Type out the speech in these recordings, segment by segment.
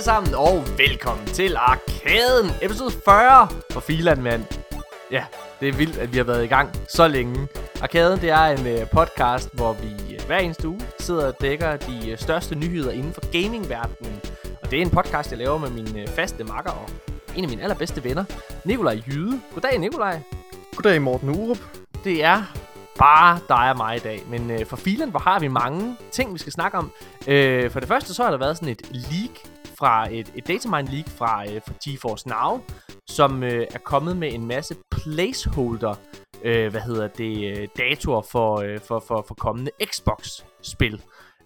Alle sammen, og velkommen til Arkaden, episode 40 for Filand, mand. Ja, det er vildt, at vi har været i gang så længe. Arkaden, det er en uh, podcast, hvor vi uh, hver eneste uge sidder og dækker de uh, største nyheder inden for gamingverdenen. Og det er en podcast, jeg laver med min faste makker og en af mine allerbedste venner, Nikolaj Jyde. Goddag, Nikolaj. Goddag, Morten Urup. Det er bare dig og mig i dag. Men øh, for filen, hvor har vi mange ting, vi skal snakke om. Øh, for det første, så har der været sådan et leak fra et, et datamine leak fra, øh, fra GeForce Now, som øh, er kommet med en masse placeholder, øh, hvad hedder det, øh, datoer for, øh, for, for, for kommende Xbox-spil.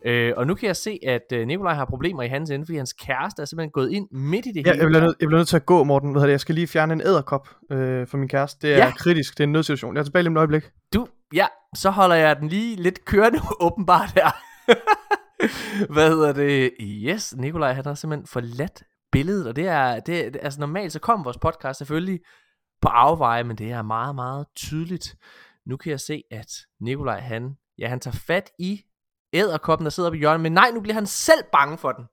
Øh, og nu kan jeg se, at øh, Nikolaj har problemer i hans ende, fordi hans kæreste er simpelthen gået ind midt i det Ja, hele. jeg bliver, nødt, jeg bliver nødt til at gå, Morten. Hvad hedder det? Jeg skal lige fjerne en æderkop øh, for min kæreste. Det er ja. kritisk. Det er en nødsituation. Jeg er tilbage lige om et øjeblik. Du, ja, så holder jeg den lige lidt kørende åbenbart her. Hvad hedder det? Yes, Nikolaj han har simpelthen forladt billedet, og det er, det, altså normalt så kommer vores podcast selvfølgelig på afveje, men det er meget, meget tydeligt. Nu kan jeg se, at Nikolaj han, ja, han tager fat i æderkoppen, der sidder oppe i hjørnet, men nej, nu bliver han selv bange for den.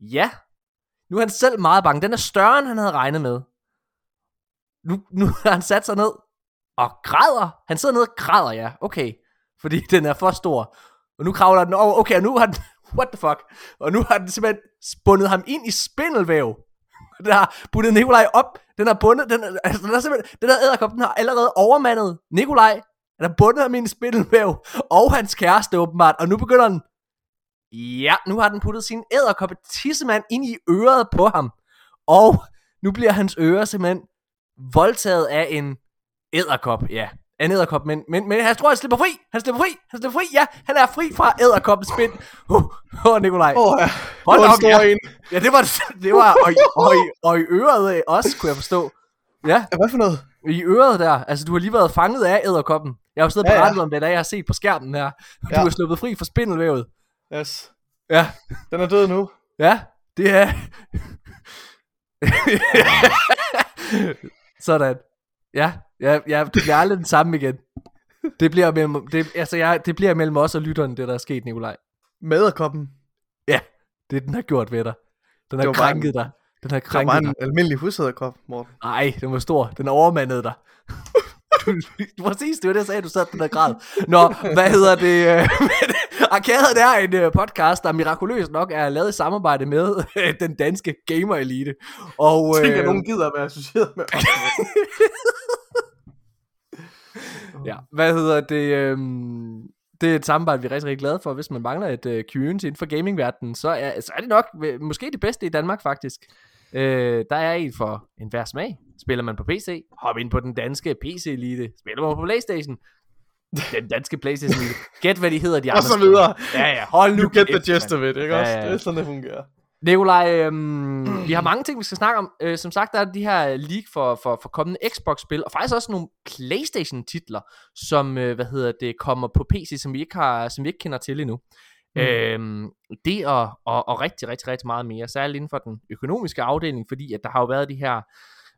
Ja, nu er han selv meget bange. Den er større, end han havde regnet med. Nu, nu har han sat sig ned og græder. Han sidder ned og græder, ja. Okay. Fordi den er for stor. Og nu kravler den over. Okay, og nu har den... What the fuck? Og nu har den simpelthen spundet ham ind i spindelvæv. Den har puttet Nikolaj op. Den har bundet... Den, altså, den er simpelthen... Den der æderkop, den har allerede overmandet Nikolaj. Den har bundet ham ind i spindelvæv. Og hans kæreste åbenbart. Og nu begynder den... Ja, nu har den puttet sin æderkoppe tissemand ind i øret på ham. Og nu bliver hans øre simpelthen voldtaget af en æderkop, ja. En æderkop, men, men, men jeg tror, han slipper fri. Han slipper fri. Han slipper fri, ja. Han er fri fra æderkoppens spind. Åh, uh, uh, Nikolaj. Åh, oh, ja. Hold det var op, ja. en. Ja, det var det. var, og, i- og, i, og i øret også, kunne jeg forstå. Ja, Ja, hvad for noget? i øret der. Altså, du har lige været fanget af æderkoppen. Jeg har jo siddet Ja, ja. om det, der jeg har set på skærmen her. Du Ja. er sluppet fri fra spindelvævet. Yes. Ja, Den er død nu. Ja, det er... Sådan. Ja, ja, ja, det bliver aldrig den samme igen. Det bliver mellem, det, altså jeg, det bliver mellem os og lytteren, det der er sket, Nikolaj. Med æderkoppen. Ja, det den har gjort ved dig. Den har krænket dig. Den har Det var krænket dig. en almindelig husæderkop, Morten. Nej, den var stor. Den overmandede dig. Du, præcis, det var det, jeg sagde, du sad den der grad. Nå, hvad hedder det? øh, men Arkaden er en øh, podcast, der mirakuløst nok er lavet i samarbejde med øh, den danske gamer elite. Og, Jeg tænker, øh, at nogen gider at være associeret med. Ja, hvad hedder det? øhm, det er et samarbejde, vi er rigtig, rigtig glade for. Hvis man mangler et øh, community inden for gamingverdenen, så er, så er det nok øh, måske det bedste i Danmark, faktisk. Øh, der er en for enhver smag. Spiller man på PC, hop ind på den danske PC-elite. Spiller man på Playstation, den danske Playstation elite. Gæt, hvad de hedder, de andre. Og så videre. Ja, ja, hold nu You get the mand. of it, ikke Ja, også? ja, ja. Det er sådan, det fungerer. Nikolaj, øhm, vi har mange ting, vi skal snakke om. Øh, som sagt, der er de her leak for, for, for kommende Xbox-spil, og faktisk også nogle PlayStation-titler, som, øh, hvad hedder det, kommer på PC, som vi ikke, har, som vi ikke kender til endnu. Mm. Mm. Øhm, det og, og, og rigtig, rigtig, rigtig meget mere, særligt inden for den økonomiske afdeling, fordi at der har jo været de her,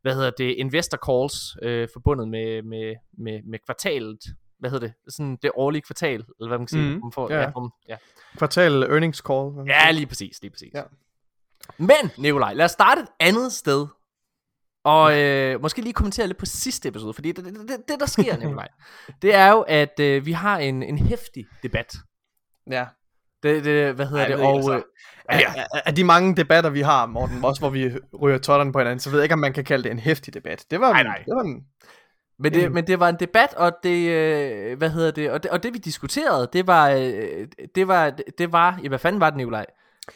hvad hedder det, investor calls, øh, forbundet med, med, med, med kvartalet, hvad hedder det, sådan det årlige kvartal, eller hvad man kan sige. Mhm. man får, Ja. ja, om, ja. Kvartal earnings call. Ja, lige præcis, lige præcis. Ja. Men, Nikolaj, lad os starte et andet sted. Og øh, måske lige kommentere lidt på sidste episode, fordi det, det, det, det der sker, Nikolaj, det er jo, at øh, vi har en, en hæftig debat. ja. Det, det, hvad hedder Ej, det? Og, øh, altså. Af, af, af de mange debatter, vi har, Morten, også hvor vi ryger totterne på hinanden, så ved jeg ikke, om man kan kalde det en hæftig debat. Det var, Nej, en- nej. Det var en, men, det, men det var en debat, og det, øh, hvad hedder det, og det, og det vi diskuterede, det var, øh, det var, det var, ja, hvad fanden var det, Nikolaj?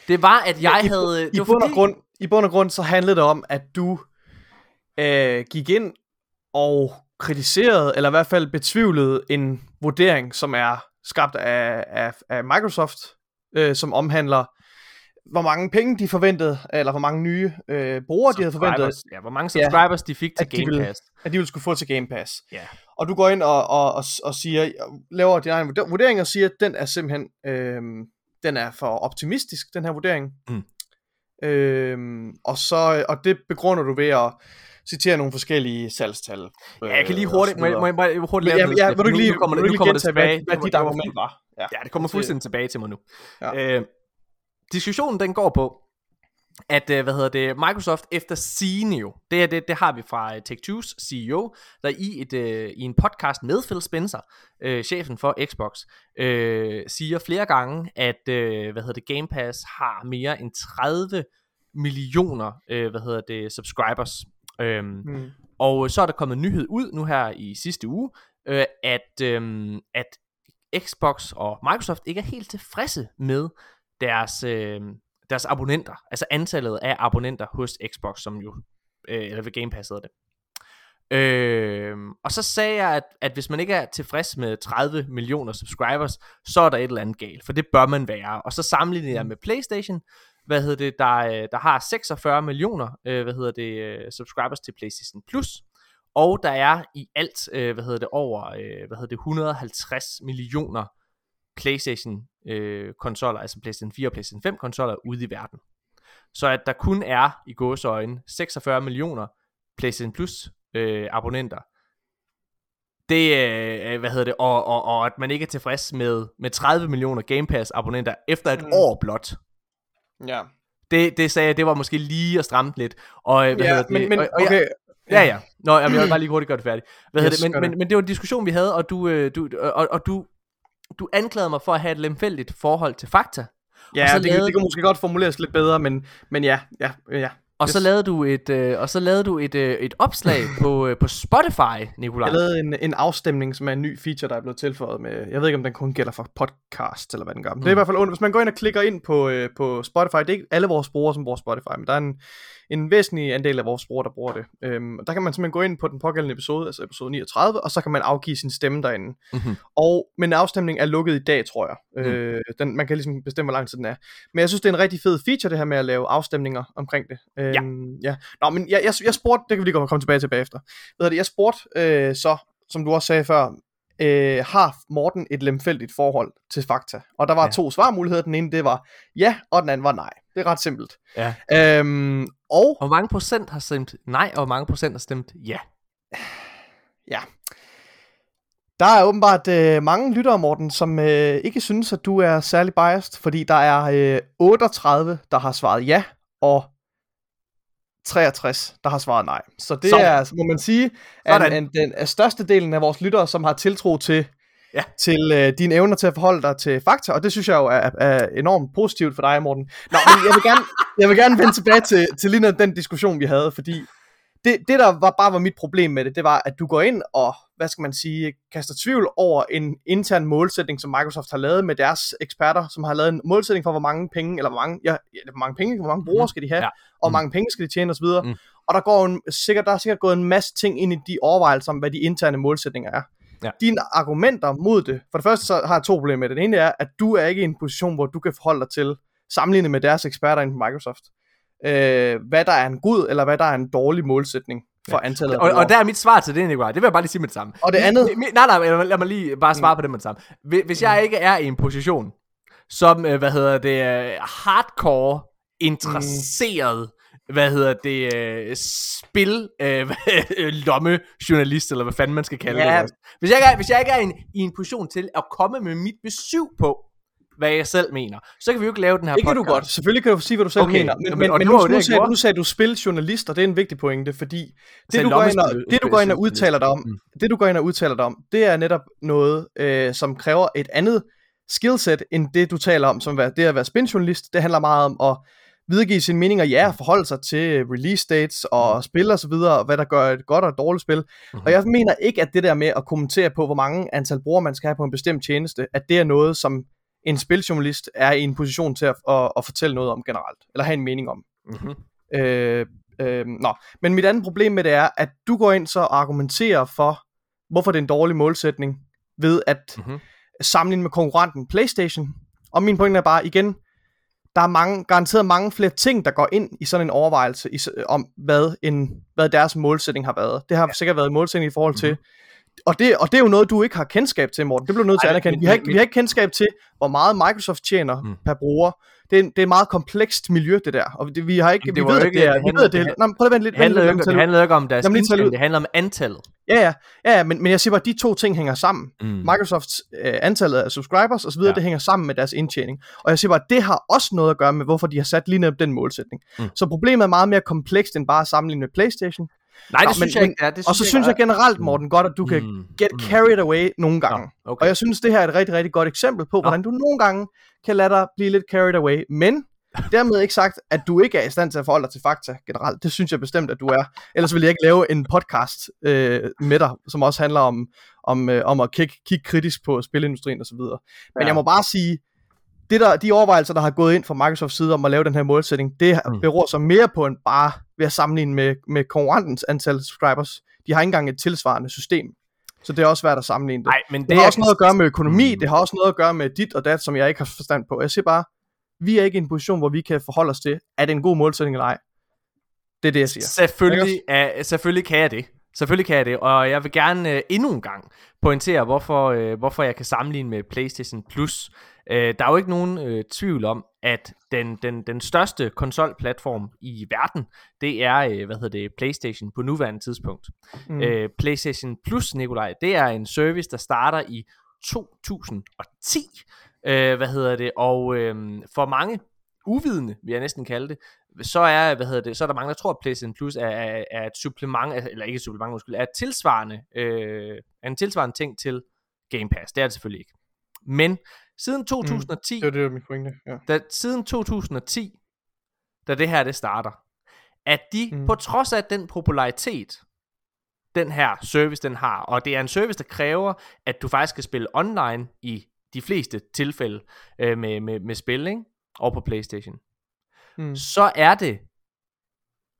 Det var, at jeg I, havde... I, var bund og grund, I bund og grund, så handlede det om, at du øh, gik ind og kritiserede, eller i hvert fald betvivlede en vurdering, som er skabt af, af, af Microsoft, øh, som omhandler, hvor mange penge de forventede, eller hvor mange nye øh, brugere de havde forventet. Ja, hvor mange Ja, subscribers de fik til Game ville- Pass. at de ville skulle få til Game Pass. Ja. Og du går ind og, og, og, og siger, laver din egen vurder- vurdering og siger, at den er simpelthen, øhm, den er for optimistisk, den her vurdering. Mm. Øhm, og, så, og det begrunder du ved at citere nogle forskellige salgstal. Ja, jeg kan lige øh, hurtigt, må, jeg- må, jeg- må jeg hurtigt lave ja, det, ja, vil du ikke lige, nu kommer, nu kommer det tilbage. hvad, hvad dit argument var? Ja, det kommer fuldstændig tilbage til mig nu. Ja. Øh, diskussionen den går på, at, øh, hvad hedder det, Microsoft efter sigende jo, det, det, det har vi fra uh, Take-Two's CEO, der i, et, uh, i en podcast med Phil Spencer, uh, chefen for Xbox, uh, siger flere gange, at uh, hvad hedder det, Game Pass har mere end 30 millioner uh, hvad hedder det, subscribers. Um, mm. Og så er der kommet en nyhed ud nu her i sidste uge, uh, at, um, at Xbox og Microsoft ikke er helt tilfredse med deres, øh, deres abonnenter, altså antallet af abonnenter hos Xbox, som jo, øh, eller ved Game Pass hedder det. Øh, og så sagde jeg, at, at hvis man ikke er tilfreds med 30 millioner subscribers, så er der et eller andet galt, for det bør man være. Og så sammenligner jeg med PlayStation, hvad hedder det, der, øh, der har 46 millioner, øh, hvad hedder det, øh, subscribers til PlayStation Plus. Og der er i alt, øh, hvad hedder det, over, øh, hvad hedder det, 150 millioner PlayStation øh, konsoller, altså PlayStation 4 og PlayStation 5 konsoller ude i verden. Så at der kun er i gåseøjne 46 millioner PlayStation Plus øh, abonnenter. Det øh, hvad hedder det, og, og, og at man ikke er tilfreds med, med 30 millioner Game Pass abonnenter efter et mm. år blot. Ja. Det, det sagde jeg, det var måske lige at stramme lidt. Og, øh, hvad ja, hedder det, men, men og, og okay, Ja, ja. Nå, jamen, jeg vil bare lige hurtigt gøre det færdigt. Hvad Yes, det? Men, men, men det var en diskussion, vi havde, og du, øh, du, og, og du, du anklagede mig for at have et lemfældigt forhold til fakta. Ja, Og så det, lavede- det kan måske godt formuleres lidt bedre, men, men ja, ja, ja. Og så Yes. lavede du et, øh, og så lavede du et, øh, et opslag på, øh, på Spotify, Nikolaj. Jeg lavede en, en afstemning, som er en ny feature, der er blevet tilføjet med, jeg ved ikke, om den kun gælder for podcast, eller hvad den gør. Men Det er i Mm. hvert fald, under- hvis man går ind og klikker ind på, øh, på Spotify, det er ikke alle vores brugere, som bruger Spotify, men der er en, en væsentlig andel af vores brugere, der bruger det. Øhm, og der kan man simpelthen gå ind på den pågældende episode, altså episode 39, og så kan man afgive sin stemme derinde. Mhm. Og, men afstemningen er lukket i dag, tror jeg. Øh, den, man kan ligesom bestemme, hvor lang tid den er. Men jeg synes, det er en rigtig fed feature, det her med at lave afstemninger omkring det. Øhm, ja. Nå, men jeg, jeg, jeg spurgte, det kan vi lige komme tilbage til bagefter. Hedder det, jeg spurgte øh, så, som du også sagde før, øh, har Morten et lemfældigt forhold til fakta? Og der var Ja. ja. to svarmuligheder. Den ene, det var ja, og den anden var nej. Det er ret simpelt. Ja. Øhm, og Og hvor mange procent har stemt nej, og hvor mange procent har stemt ja? Ja. Der er åbenbart øh, mange lyttere, Morten, som øh, ikke synes, at du er særlig biased, fordi der er øh, 38, der har svaret ja, og 63, der har svaret nej. Så det Sådan. er, må man sige, er, Sådan. en, den er største delen af vores lyttere, som har tiltro til, Ja. til øh, dine evner til at forholde dig til fakta, og det synes jeg jo er, er enormt positivt for dig, Morten. Nå, men jeg vil gerne, jeg vil gerne vende tilbage til, til lige den diskussion, vi havde, fordi det, det der var bare var mit problem med det, det var, at du går ind og, hvad skal man sige, kaster tvivl over en intern målsætning, som Microsoft har lavet med deres eksperter, som har lavet en målsætning for, hvor mange penge, eller hvor mange, ja, hvor mange penge, hvor mange brugere Mhm. skal de have, Ja. og hvor Mm. mange penge skal de tjene osv. Mm. Og der, går en, sikkert, der er sikkert gået en masse ting ind i de overvejelser om, hvad de interne målsætninger er. Ja. Dine argumenter mod det, for det første så har jeg to problemer med det. Det ene er, at du er ikke i en position, hvor du kan forholde dig til, sammenlignet med deres eksperter inden på Microsoft, øh, hvad der er en god, eller hvad der er en dårlig målsætning for Ja. antallet af Og, og der er mit svar til det, Nikolaj. Det vil jeg bare lige sige med det samme. Og det andet- mi- mi- nej, nej, lad, lad mig lige bare svare på det med det samme. Hvis, hvis jeg ikke er i en position, som, øh, hvad hedder det, øh, hardcore interesseret, hvad hedder det, øh, spil, øh, lommejournalist, eller hvad fanden man skal kalde Ja. det. Hvis jeg, ikke er, hvis jeg ikke er i en, i en position til at komme med mit besøg på, hvad jeg selv mener, så kan vi jo ikke lave den her Det kan podcast. du godt. Selvfølgelig kan du sige, hvad du selv Okay. mener. Men, men, men det nu, det, nu, sagde, nu sagde du spiljournalist, og det er en vigtig pointe, fordi det sagde du, går ind og, det du går ind og udtaler dig om, Mm. det du går ind og udtaler dig om, det er netop noget, øh, som kræver et andet skillset, end det du taler om, som det at være spiljournalist. Det handler meget om at videregive sine meninger, ja, forholde sig til release dates og spil og så videre, hvad der gør et godt og et dårligt spil. Mhm. Og jeg mener ikke, at det der med at kommentere på, hvor mange antal brugere man skal have på en bestemt tjeneste, at det er noget, som en spiljournalist er i en position til at, at, at fortælle noget om generelt, eller have en mening om. Mhm. Øh, øh, nå. Men mit andet problem med det er, at du går ind så og argumenterer for, hvorfor det er en dårlig målsætning, ved at Mhm. sammenligne med konkurrenten PlayStation. Og min pointe er bare, igen, der er mange, garanteret mange flere ting, der går ind i sådan en overvejelse i, om, hvad, en, hvad deres målsætning har været. Det har ja. sikkert været en målsætning i forhold til, og, det, og det er jo noget, du ikke har kendskab til, Morten. Det bliver nødt til at anerkende. Vi har, ikke, vi har ikke kendskab til, hvor meget Microsoft tjener Mm. per bruger. Det er, det er et meget komplekst miljø, det der. Og det, vi har ikke, vi det var ved, ikke- det er... Vi handler- ved, det er... men prøv at vente lidt. Det handler, jo vent lidt, ikke, det handler ikke om deres ud. det handler om antallet. Ja, ja, ja, men, men jeg siger bare, at de to ting hænger sammen. Mm. Microsofts øh, antallet af subscribers osv., Ja. det hænger sammen med deres indtjening. Og jeg siger bare, at det har også noget at gøre med, hvorfor de har sat lige netop den målsætning. Mm. Så problemet er meget mere komplekst end bare at sammenligne med Playstation. Nej, det Nå, synes men- jeg ikke, det er. Det Og så synes jeg generelt, Morten, godt, at du kan Mm, get mm. carried away nogle gange. Nå, okay. Og jeg synes, det her er et rigtig, rigtig godt eksempel på, hvordan du nogle gange kan lade dig blive lidt carried away. Men dermed ikke sagt, at du ikke er i stand til at forholde dig til fakta generelt. Det synes jeg bestemt, at du er. Ellers vil jeg ikke lave en podcast øh, med dig, som også handler om, om, øh, om at kigge, kigge kritisk på spilindustrien osv. Men Ja. jeg må bare sige, det der, de overvejelser, der har gået ind fra Microsofts side om at lave den her målsætning, det Mm. beror så mere på en bare ved at sammenligne med, med konkurrentens antal subscribers. De har ikke engang et tilsvarende system. Så det er også svært at sammenligne det. Nej, men Det, det, har jeg også noget at gøre med økonomi, Mm. det har også noget at gøre med dit og dat, som jeg ikke har forstand på. Jeg siger bare, vi er ikke i en position, hvor vi kan forholde os til, er det en god målsætning eller ej. Det er det, jeg siger. Selvfølgelig, er, selvfølgelig kan jeg det. Selvfølgelig kan jeg det, og jeg vil gerne øh, endnu en gang pointere, hvorfor, øh, hvorfor jeg kan sammenligne med PlayStation Plus. Øh, der er jo ikke nogen øh, tvivl om, at den, den, den største konsolplatform i verden, det er, øh, hvad hedder det, PlayStation på nuværende tidspunkt. Mm. Øh, PlayStation Plus, Nikolaj, det er en service, der starter i 2010. Øh, hvad hedder det? Og øh, for mange uvidende, vil jeg næsten kalde det, så er, hvad hedder det, så er der mange, der tror, at PlayStation Plus er, er, er et supplement, eller ikke et supplement, undskyld, er et tilsvarende, øh, er en tilsvarende ting til Game Pass. Det er det selvfølgelig ikke. Men siden 2010, Det er det, min pointe. Ja. da, siden 2010, da det her det starter, at de mm. Mm. på trods af den popularitet, den her service den har, og det er en service, der kræver, at du faktisk skal spille online i de fleste tilfælde øh, med, med, med spil, ikke? Og på Playstation. Mm. Så er det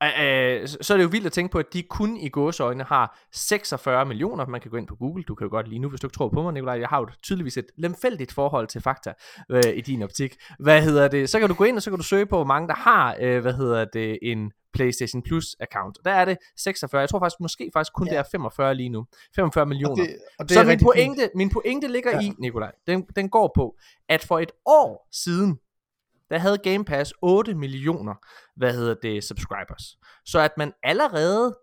øh, så er det jo vildt at tænke på, at de kun i gåseøjne har 46 millioner. Man kan gå ind på Google, du kan jo godt lige nu, hvis du ikke tror på mig, Nikolaj. Jeg har jo tydeligvis et lemfældigt forhold til fakta øh, i din optik. Hvad hedder det? Så kan du gå ind, og så kan du søge på, hvor mange der har, øh, hvad hedder det, en PlayStation Plus account. Der er det 46. Jeg tror faktisk, måske faktisk kun Ja. det er 45 lige nu. 45 millioner. Og det, og det så er min pointe, fint. min pointe ligger. Ja. i, Nikolaj, den, den går på, at for et år siden, der havde Game Pass 8 millioner, hvad hedder det, subscribers. Så at man allerede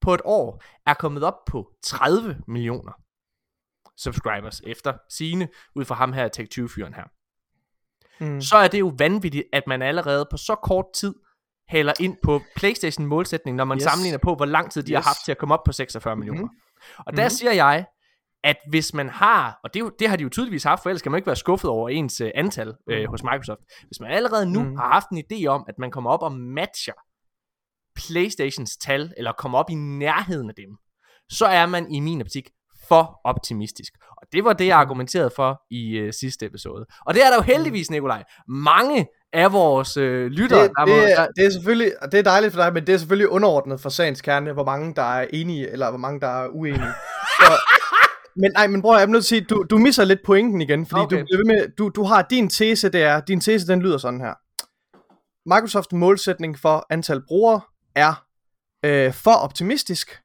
på et år er kommet op på 30 millioner subscribers efter sine ud fra ham her Tech20-fyren her. Mm. Så er det jo vanvittigt, at man allerede på så kort tid hælder ind på Playstation målsætning, når man yes. Sammenligner på, hvor lang tid de yes. har haft til at komme op på 46 millioner. Mhm. Og der Mhm. siger jeg, at hvis man har, og det, det har de jo tydeligvis haft, for ellers kan man ikke være skuffet over ens uh, antal øh, hos Microsoft. Hvis man allerede nu Mhm. har haft en idé om, at man kommer op og matcher Playstations tal, eller kommer op i nærheden af dem, så er man i min optik for optimistisk. Og det var det, jeg argumenterede for i øh, sidste episode. Og det er der jo heldigvis, Nikolaj, mange af vores øh, lyttere, Det, der må, det, der, er, det er selvfølgelig, det er dejligt for dig, men det er selvfølgelig underordnet for sagens kerne, hvor mange der er enige, eller hvor mange der er uenige. Så, men nej, men bror, jeg er nødt til at sige, du, du misser lidt pointen igen, fordi Okay. du, bliver ved med, du, du har din tese, det er, din tese den lyder sådan her. Microsofts målsætning for antal brugere er øh, for optimistisk,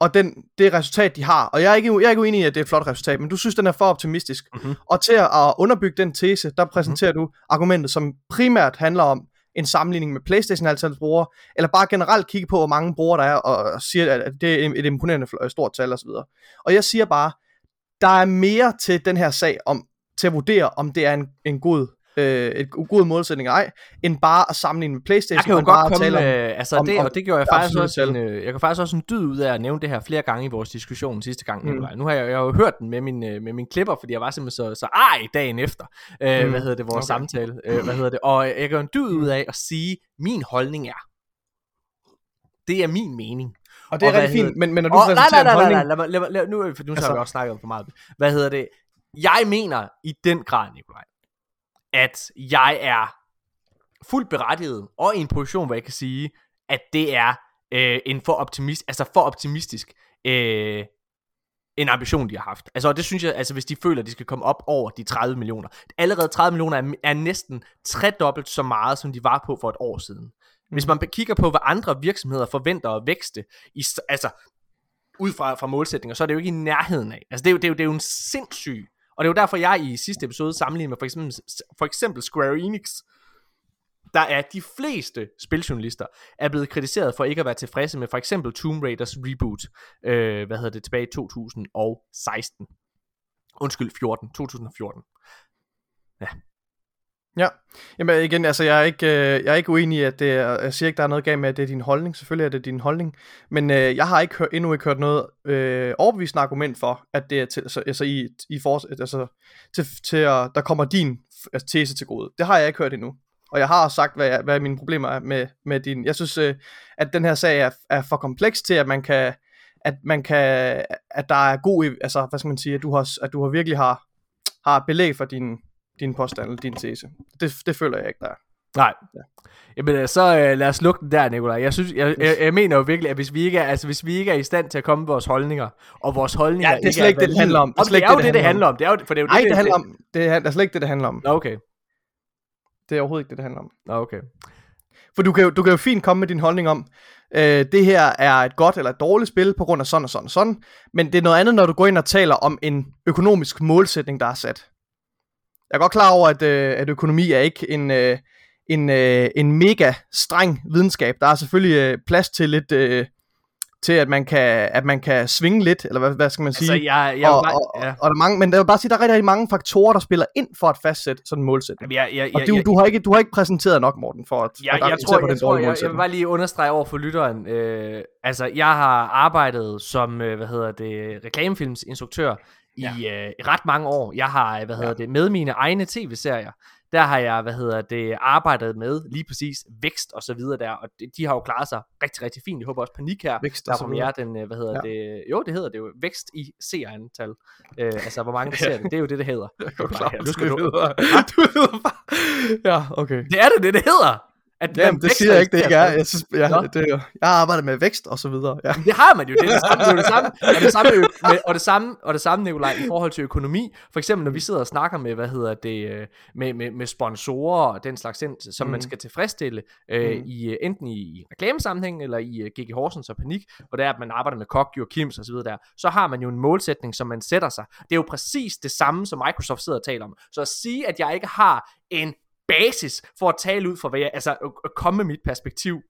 og den, det resultat, de har, og jeg er, ikke, jeg er ikke uenig i, at det er et flot resultat, men du synes, den er for optimistisk. Mhm. Og til at underbygge den tese, der præsenterer du argumentet, som primært handler om en sammenligning med Playstation antal brugere, eller bare generelt kigge på, hvor mange brugere der er, og siger, at det er et imponerende stort tal osv. Og jeg siger bare, der er mere til den her sag om til at vurdere, om det er en, en god øh, et god målsætning ej, end bare at sammenligne med Playstation. Jeg kan jo og godt bare komme tale om- med, altså om- det, og det gjorde jeg faktisk også en, øh, jeg kan faktisk også en dyd ud af at nævne det her flere gange i vores diskussion sidste gang, Mm. Nu har jeg, jeg har jo hørt den med min, øh, med min klipper, fordi jeg var simpelthen så, så ej dagen efter, øh, Mm. hvad hedder det, vores Okay. samtale, øh, hvad hedder det, og jeg gør en dyd ud af at sige, min holdning er, det er min mening. Og det er og rigtig fint, men, men når du nej, præsenterer nej, nej, nej, holdning... nej, lad mig, lad mig, lad, nu, for nu altså, har Altså- vi også snakket om for meget. Hvad hedder det? Jeg mener i den grad, Nikolaj, at jeg er fuldt berettiget, og i en position, hvor jeg kan sige, at det er øh, en for optimist, altså for optimistisk øh, en ambition, de har haft. Altså, og det synes jeg, altså hvis de føler, at de skal komme op over de 30 millioner. Allerede 30 millioner er, er næsten tredobbelt så meget, som de var på for et år siden. Hvis man kigger på, hvad andre virksomheder forventer at vækste, i, altså ud fra, fra målsætninger, så er det jo ikke i nærheden af. Altså det er jo, det er jo, det er jo en sindssyg, og det er jo derfor, jeg i sidste episode sammenlignede med for eksempel, for eksempel Square Enix, der er de fleste spiljournalister er blevet kritiseret for ikke at være tilfredse med for eksempel Tomb Raiders reboot, øh, hvad hedder det, tilbage i 2016. Undskyld, 14, 2014. Ja. Ja, jamen igen, altså jeg er ikke, øh, jeg er ikke uenig i, at det er, jeg siger ikke, der er noget galt med, at det er din holdning, selvfølgelig er det din holdning, men øh, jeg har ikke hør, endnu ikke hørt noget øh, overbevisende argument for, at det er til, altså, altså i, i for, altså, til, til at, der kommer din altså, tese til gode. Det har jeg ikke hørt endnu. Og jeg har sagt, hvad, jeg, hvad mine problemer er med, med din. Jeg synes, øh, at den her sag er, er for kompleks til, at man kan, at man kan, at der er god, altså hvad skal man sige, at du har, at du har virkelig har, har belæg for din, din påstand eller din tese. Det, det føler jeg ikke, der er. Nej. Ja. Jamen øh, så øh, lad os lukke den der, Nikolaj. Jeg synes, jeg, jeg, jeg mener jo virkelig, at hvis vi ikke er, altså hvis vi ikke er i stand til at komme med vores holdninger, og vores holdninger ja, det er slet ikke det, det handler om. Det er, slet det er jo det, det handler om. Det er jo, for det er jo Nej, det, det, handler om. Det er, det er slet ikke det, det handler om. Okay. Det er overhovedet ikke det, det handler om. Okay. For du kan, jo, du kan jo fint komme med din holdning om, øh, det her er et godt eller et dårligt spil på grund af sådan og sådan og sådan, men det er noget andet, når du går ind og taler om en økonomisk målsætning, der er sat. Jeg er godt klar over, at, øh, at økonomi er ikke en, øh, en, øh, en mega streng videnskab. Der er selvfølgelig øh, plads til lidt... Øh, til at man kan at man kan svinge lidt eller hvad, hvad skal man sige altså, jeg, jeg og, bare, ja. og, og der er mange men der vil bare sige der er rigtig, rigtig mange faktorer der spiller ind for at fastsætte sådan en målsætning jeg, jeg, og du, du har ikke du har ikke præsenteret nok Morten for at jeg, jeg, jeg tror, jeg, tror jeg, jeg vil bare lige understrege over for lytteren øh, altså jeg har arbejdet som øh, hvad hedder det reklamefilmsinstruktør i ja. øh, ret mange år. Jeg har, hvad hedder ja. det, med mine egne tv-serier, der har jeg, hvad hedder det, arbejdet med lige præcis vækst og så videre der, og de, de har jo klaret sig rigtig, rigtig fint. Jeg håber også panik her, vækst der jer, den, øh, hvad hedder ja. det, jo, det hedder det jo, vækst i seerantal. Øh, altså, hvor mange der ser det, det er jo det, det hedder. Jeg er klar, du skal du... du hedder bare... Ja, okay. Det er det, det, det hedder! At Jamen, det siger jeg ikke, det ikke er. Jeg, synes, jeg, det, jeg har arbejdet med vækst og så videre. Ja. Det har man jo. Det er det samme, det er det samme, og det samme, med, og det samme, og det samme Nikolaj, i forhold til økonomi. For eksempel, når vi sidder og snakker med, hvad hedder det, øh, med, med, med sponsorer og den slags, som mm. man skal tilfredsstille, øh, mm. i, enten i reklamesammenhæng eller i GG Horsens og Panik, hvor det er, at man arbejder med Kok, og Kims og så videre der, så har man jo en målsætning, som man sætter sig. Det er jo præcis det samme, som Microsoft sidder og taler om. Så at sige, at jeg ikke har en basis for at tale ud fra, hvad jeg, altså at komme med mit perspektiv,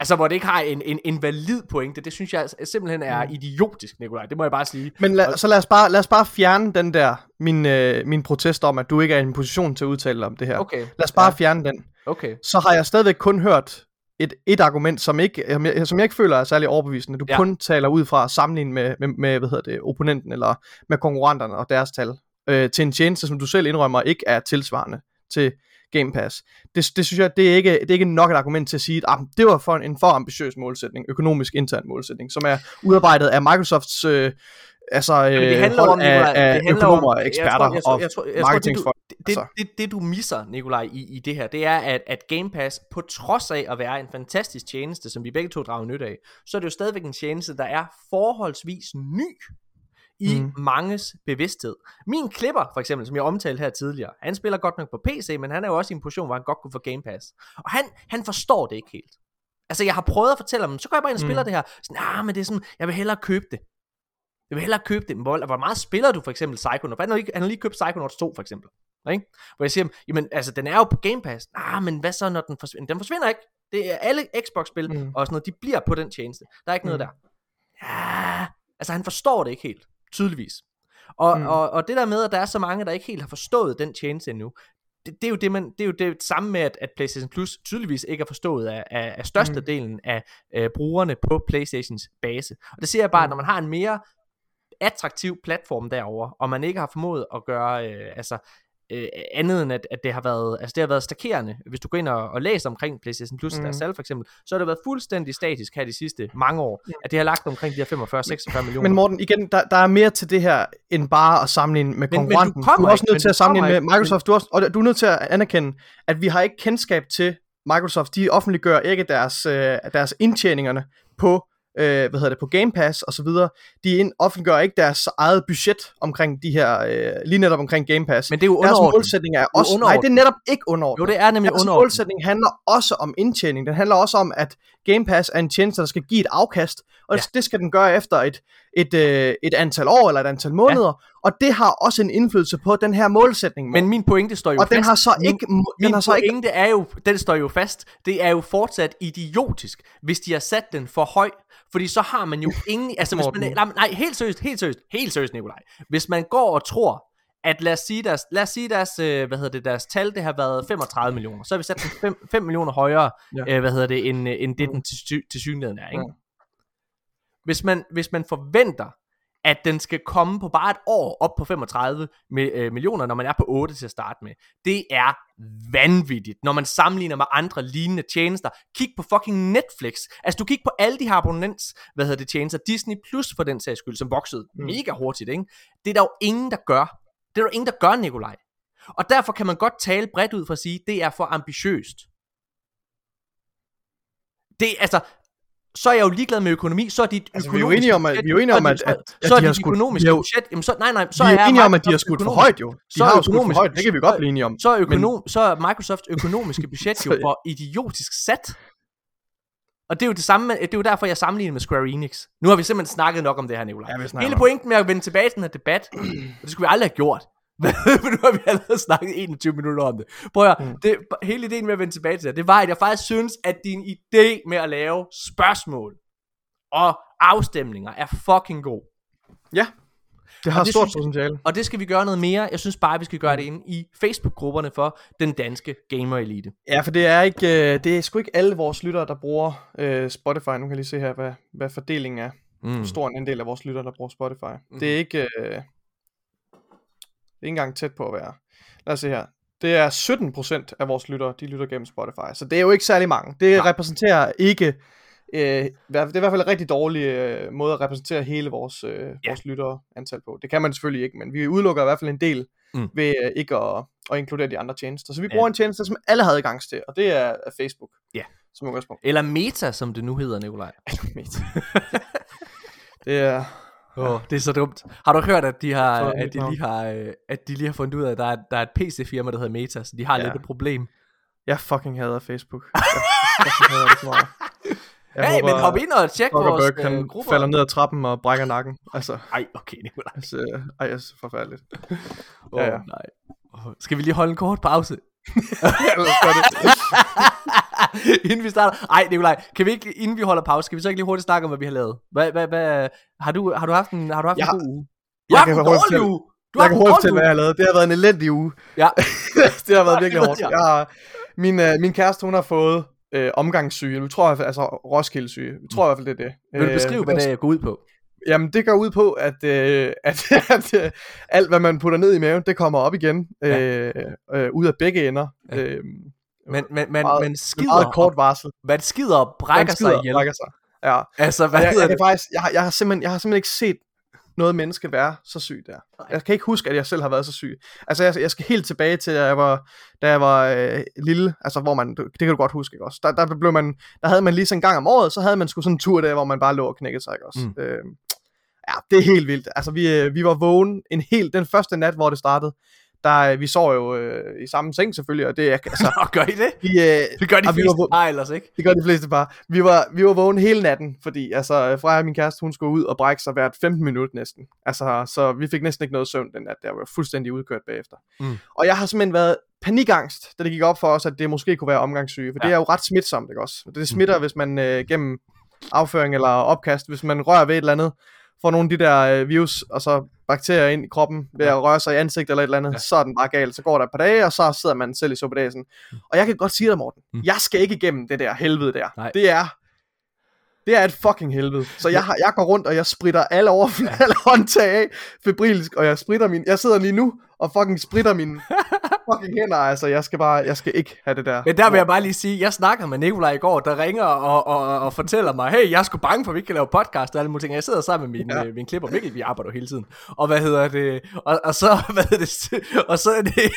altså hvor det ikke har en, en, en valid pointe, det synes jeg simpelthen er mm. idiotisk, Nikolaj, det må jeg bare sige. Men la, så lad os, bare, lad os bare fjerne den der, min, øh, min protest om, at du ikke er i en position til at udtale om det her. Okay. Lad os bare ja. fjerne den. Okay. Så har jeg stadigvæk kun hørt et, et argument, som, ikke, som jeg ikke føler er særlig overbevisende. Du ja. kun taler ud fra at sammenligne med, med, med, hvad hedder det, opponenten eller med konkurrenterne og deres tal øh, til en tjeneste, som du selv indrømmer ikke er tilsvarende til Game Pass. Det, det synes jeg, det er, ikke, det er ikke nok et argument til at sige, at ah, det var for en, en for ambitiøs målsætning, økonomisk intern målsætning, som er udarbejdet af Microsofts øh, altså, Jamen, det handler om, af, af det handler økonomer, om, eksperter jeg tror, jeg tror, jeg tror, og marketingsfolk. Det, det, altså. det, det, du misser, Nikolaj, i, i det her, det er, at, at Game Pass, på trods af at være en fantastisk tjeneste, som vi begge to drager nyt af, så er det jo stadigvæk en tjeneste, der er forholdsvis ny i mm. manges bevidsthed. Min klipper, for eksempel, som jeg omtalte her tidligere, han spiller godt nok på PC, men han er jo også i en position, hvor han godt kunne få Game Pass. Og han, han forstår det ikke helt. Altså, jeg har prøvet at fortælle ham, så går jeg bare ind og spiller mm. det her. Sådan, ah, men det er sådan, jeg vil hellere købe det. Jeg vil hellere købe det. Hvor, hvor meget spiller du for eksempel Psychonauts? Han har lige, han har lige købt Psychonauts 2 for eksempel. Ikke? Hvor jeg siger, jamen altså den er jo på Game Pass. Ah, men hvad så når den forsvinder? Den forsvinder ikke. Det er alle Xbox-spil mm. og sådan noget, de bliver på den tjeneste. Der er ikke mm. noget der. Ja, altså han forstår det ikke helt tydeligvis. Og, mm. og, og det der med, at der er så mange, der ikke helt har forstået den tjeneste endnu, det, det, er jo det, man, det er jo det samme med, at, at PlayStation Plus tydeligvis ikke er forstået af, af, af størstedelen mm. af af brugerne på PlayStations base. Og det siger jeg bare, mm. at når man har en mere attraktiv platform derover og man ikke har formået at gøre øh, altså øh, andet end at, at det har været altså det har været stakerende. Hvis du går ind og, og læser omkring PlayStation Plus mm. deres salg for eksempel, så har det været fuldstændig statisk her de sidste mange år, mm. at det har lagt omkring de her 45-46 millioner. Men Morten, igen, der, der er mere til det her end bare at sammenligne med konkurrenten. Men du, du er også nødt til at sammenligne med Microsoft, du er også, og du er nødt til at anerkende, at vi har ikke kendskab til Microsoft, de offentliggør ikke deres, øh, deres indtjeningerne på øh, hvad hedder det, på Game Pass og så videre, de offentliggør ikke deres eget budget omkring de her, øh, lige netop omkring Game Pass. Men det er jo Deres målsætning er også, er nej, det er netop ikke underordnet. Jo, det er nemlig deres underordnet. målsætning handler også om indtjening. Den handler også om, at Game Pass er en tjeneste, der skal give et afkast, og Ja. det skal den gøre efter et, et, øh, et antal år eller et antal måneder, ja. og det har også en indflydelse på den her målsætning. Men min pointe står jo og den fast. har så Min- ikke, Min den har så ikke pointe er jo, den står jo fast, det er jo fortsat idiotisk, hvis de har sat den for høj, fordi så har man jo ingen, altså hvis man, nej, helt seriøst, helt seriøst, helt seriøst, Nikolaj. Hvis man går og tror, at lad os sige deres, lad os sige deres, øh, hvad hedder det, deres tal, det har været 35 millioner, så har vi sat den 5, 5 millioner højere, ja. Øh, hvad hedder det, end, øh, end det den til, sy- til synligheden er, ikke? Ja. Hvis man, hvis man forventer, at den skal komme på bare et år op på 35 mi- øh, millioner, når man er på 8 til at starte med. Det er vanvittigt, når man sammenligner med andre lignende tjenester. Kig på fucking Netflix. Altså du kig på alle de her abonnents, hvad hedder det, tjenester. Disney Plus for den sags skyld, som voksede mm. Mm. mega hurtigt, ikke? Det er der jo ingen, der gør. Det er der jo ingen, der gør, Nikolaj. Og derfor kan man godt tale bredt ud for at sige, det er for ambitiøst. Det, altså, så er jeg jo ligeglad med økonomi, så er dit Altså, vi er jo økonomiske enige om, at- budget- vi er jo enige så om, at- at- at så er dit økonomiske budget, jamen så, nej, nej, så vi er er enige om, at de har skudt for højt jo. De så har jo skudt for økonomisk- højt, det kan vi godt blive enige om. så er, økonom, så er Microsofts økonomiske budget jo for idiotisk sat. Og det er jo det samme, det er jo derfor, jeg sammenligner med Square Enix. Nu har vi simpelthen snakket nok om det her, Nicolaj. Ja, Hele pointen med at vende tilbage til den her debat, og det skulle vi aldrig have gjort. For nu har vi allerede snakket 21 minutter om det. Prøv at, høre, Mm. det, hele ideen med at vende tilbage til det, det var, at jeg faktisk synes, at din idé med at lave spørgsmål og afstemninger er fucking god. Ja, det har det stort synes potentiale. Og det skal vi gøre noget mere. Jeg synes bare, vi skal gøre det inde i Facebook-grupperne for den danske gamer-elite. Ja, for det er ikke, øh, det er sgu ikke alle vores lyttere, der bruger øh, Spotify. Nu kan jeg lige se her, hvad, hvad fordelingen er. Mm. Hvor stor en andel af vores lyttere, der bruger Spotify. Mm. Det er ikke, øh, det er ikke engang tæt på at være. Lad os se her. Det er 17% af vores lyttere, de lytter gennem Spotify. Så det er jo ikke særlig mange. Det Nej. repræsenterer ikke, øh, det er i hvert fald en rigtig dårlig øh, måde at repræsentere hele vores, øh, Ja. vores lytterantal på. Det kan man selvfølgelig ikke, men vi udelukker i hvert fald en del Mm. ved øh, ikke at, at inkludere de andre tjenester. Så vi bruger en tjeneste, som alle har adgang til, og det er, Facebook. Ja. Som udgangspunkt. Eller Meta, som det nu hedder, Nikolaj. det er... Oh, det er så dumt. Har du hørt, at de har, at de lige har, øh, at de lige har fundet ud af, at der er, der er et PC-firma, der hedder Meta, så de har Ja. lidt et problem. Jeg fucking hader Facebook. Jeg fucking hader det så meget. Jeg hey, men hop ind og tjek vores øh, han grupper. falder ned ad trappen og brækker nakken. Altså, Ej, okay, Nikolaj. altså ej, det er så forfærdeligt. Oh, Ja, ja. nej. Oh, skal vi lige holde en kort pause? Ja, det. inden vi starter. Ej, Nikolaj, kan vi ikke, inden vi holder pause, skal vi så ikke lige hurtigt snakke om, hvad vi har lavet? Hvad, hvad, hvad, har, du, har du haft en, har du haft Jeg en god uge? Jeg har haft en dårlig fortælle- uge. Du Jeg har kan hurtigt til, hvad jeg har lavet. Det har været en elendig uge. Ja. det har været Ja, virkelig det hårdt. Jeg har, min, øh, min kæreste, hun har fået øh, omgangssyge. Nu tror jeg, i hvert fald- altså Roskilde syge. Jeg tror i hvert fald, det er det. Vil du beskrive, Øh, hvad det går ud på? Jamen, det går ud på, at, øh, at, at øh, alt, hvad man putter ned i maven, det kommer op igen. Ja. Øh, øh, ud af begge ender. Ja. Øh, Men, men, men, meget- med skider, meget kort varsel. hvad skider og brækker Den skider sig og ihjel. brækker sig. Ja. Altså, hvad jeg, jeg, det? faktisk, jeg, har, jeg, har simpelthen, jeg har simpelthen ikke set noget menneske være så syg der. Jeg kan ikke huske, at jeg selv har været så syg. Altså, jeg, jeg skal helt tilbage til, da jeg var, da jeg var øh, lille, altså, hvor man, det kan du godt huske, ikke også? Der, der, blev man, der havde man lige sådan en gang om året, så havde man sgu sådan en tur der, hvor man bare lå og knækkede sig, ikke også? Mm. Øh, ja, det er helt vildt. Altså, vi, øh, vi var vågen en hel, den første nat, hvor det startede, der, øh, vi sov jo øh, i samme seng selvfølgelig, og det er, altså, Nå, gør I det? vi, øh, Det gør de vi fleste var- bare ellers, ikke? det gør de fleste bare. Vi var, vi var vågne hele natten, fordi altså, Freja min kæreste, hun skulle ud og brække sig hvert 15 minutter næsten. Altså, så vi fik næsten ikke noget søvn den nat, der var fuldstændig udkørt bagefter. Mm. Og jeg har simpelthen været panikangst, da det gik op for os, at det måske kunne være omgangssyge, for ja. Ja. det er jo ret smitsomt, ikke også? Det smitter, mm. hvis man øh, gennem afføring eller opkast, hvis man rører ved et eller andet, får nogle af de der øh, virus og så bakterier ind i kroppen ved at røre sig i ansigt eller et eller andet, Ja. ja. så er den bare galt. Så går der et par dage, og så sidder man selv i suppedasen. Og jeg kan godt sige dig, Morten, Mm. mm. jeg skal ikke igennem det der helvede der. Nej. Det er det er et fucking helvede. Så jeg, har, jeg går rundt, og jeg spritter alle over alle håndtag af, febrilsk, og jeg spritter min, jeg sidder lige nu, og fucking spritter mine fucking hænder, altså, jeg skal bare, jeg skal ikke have det der. Men der vil jeg bare lige sige, jeg snakker med Nikolaj i går, der ringer og, og, og, fortæller mig, hey, jeg er sgu bange for, at vi ikke kan lave podcast og alle mulige ting. Jeg sidder sammen med min, ja. Øh, min klipper Mikkel, vi arbejder jo hele tiden. Og hvad hedder det? Og, og så, hvad hedder det? Og så, er det,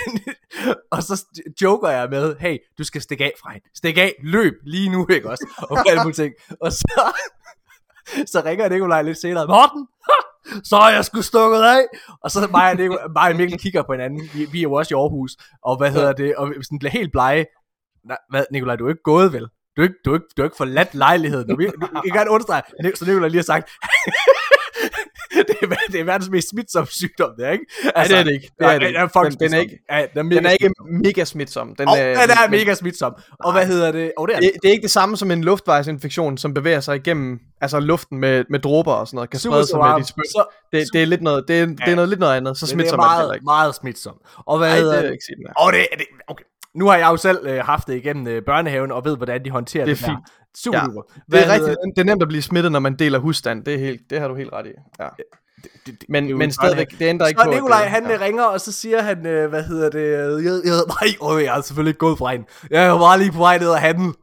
og så joker jeg med, hey, du skal stikke af fra hende. Stik af, løb lige nu, ikke også? Og alle mulige ting. Og så, så ringer Nikolaj lidt senere, Morten, så er jeg sgu stukket af. Og så mig og, Nicolaj, mig og Mikkel kigger på hinanden. Vi, vi er jo også i Aarhus. Og hvad hedder det? Og sådan bliver helt blege. Nej, hvad, Nikolaj, du er ikke gået vel? Du er ikke, du er ikke, du er ikke forladt lejligheden. Du, du, du kan gerne understrege, så Nicolaj lige har sagt, det, er, det er verdens mest smitsomme sygdom, det er ikke? Altså, Nej, det er det ikke. Det er det ikke. Den, den, den, er ikke, ja, den, er mega den er ikke mega smitsom. Den, oh, er, den er mega smitsom. Og hvad hedder det? Oh, det, er det, det, er ikke det samme som en luftvejsinfektion, som bevæger sig igennem altså luften med, med dråber og sådan noget, kan sprede sig med dit spyt. Så, det, det, er lidt noget, det, er, ja. det er noget lidt noget andet, så smitsom er det meget, ikke. meget smitsom. Og hvad Ej, hedder det? Er ikke sige, og det, det, okay. Nu har jeg jo selv øh, haft det igennem øh, børnehaven, og ved, hvordan de håndterer det, det her. Super ja. Det er rigtigt. Det er nemt at blive smittet, når man deler husstand. Det, er helt, det har du helt ret i. Ja det, det, men, det men stadigvæk, det ændrer ikke så på... Så Nikolaj, han ja. ringer, og så siger han, øh, hvad hedder det, øh, jeg, jeg, nej, åh, jeg er selvfølgelig ikke gået fra hende. Jeg var bare lige på vej ned og handle.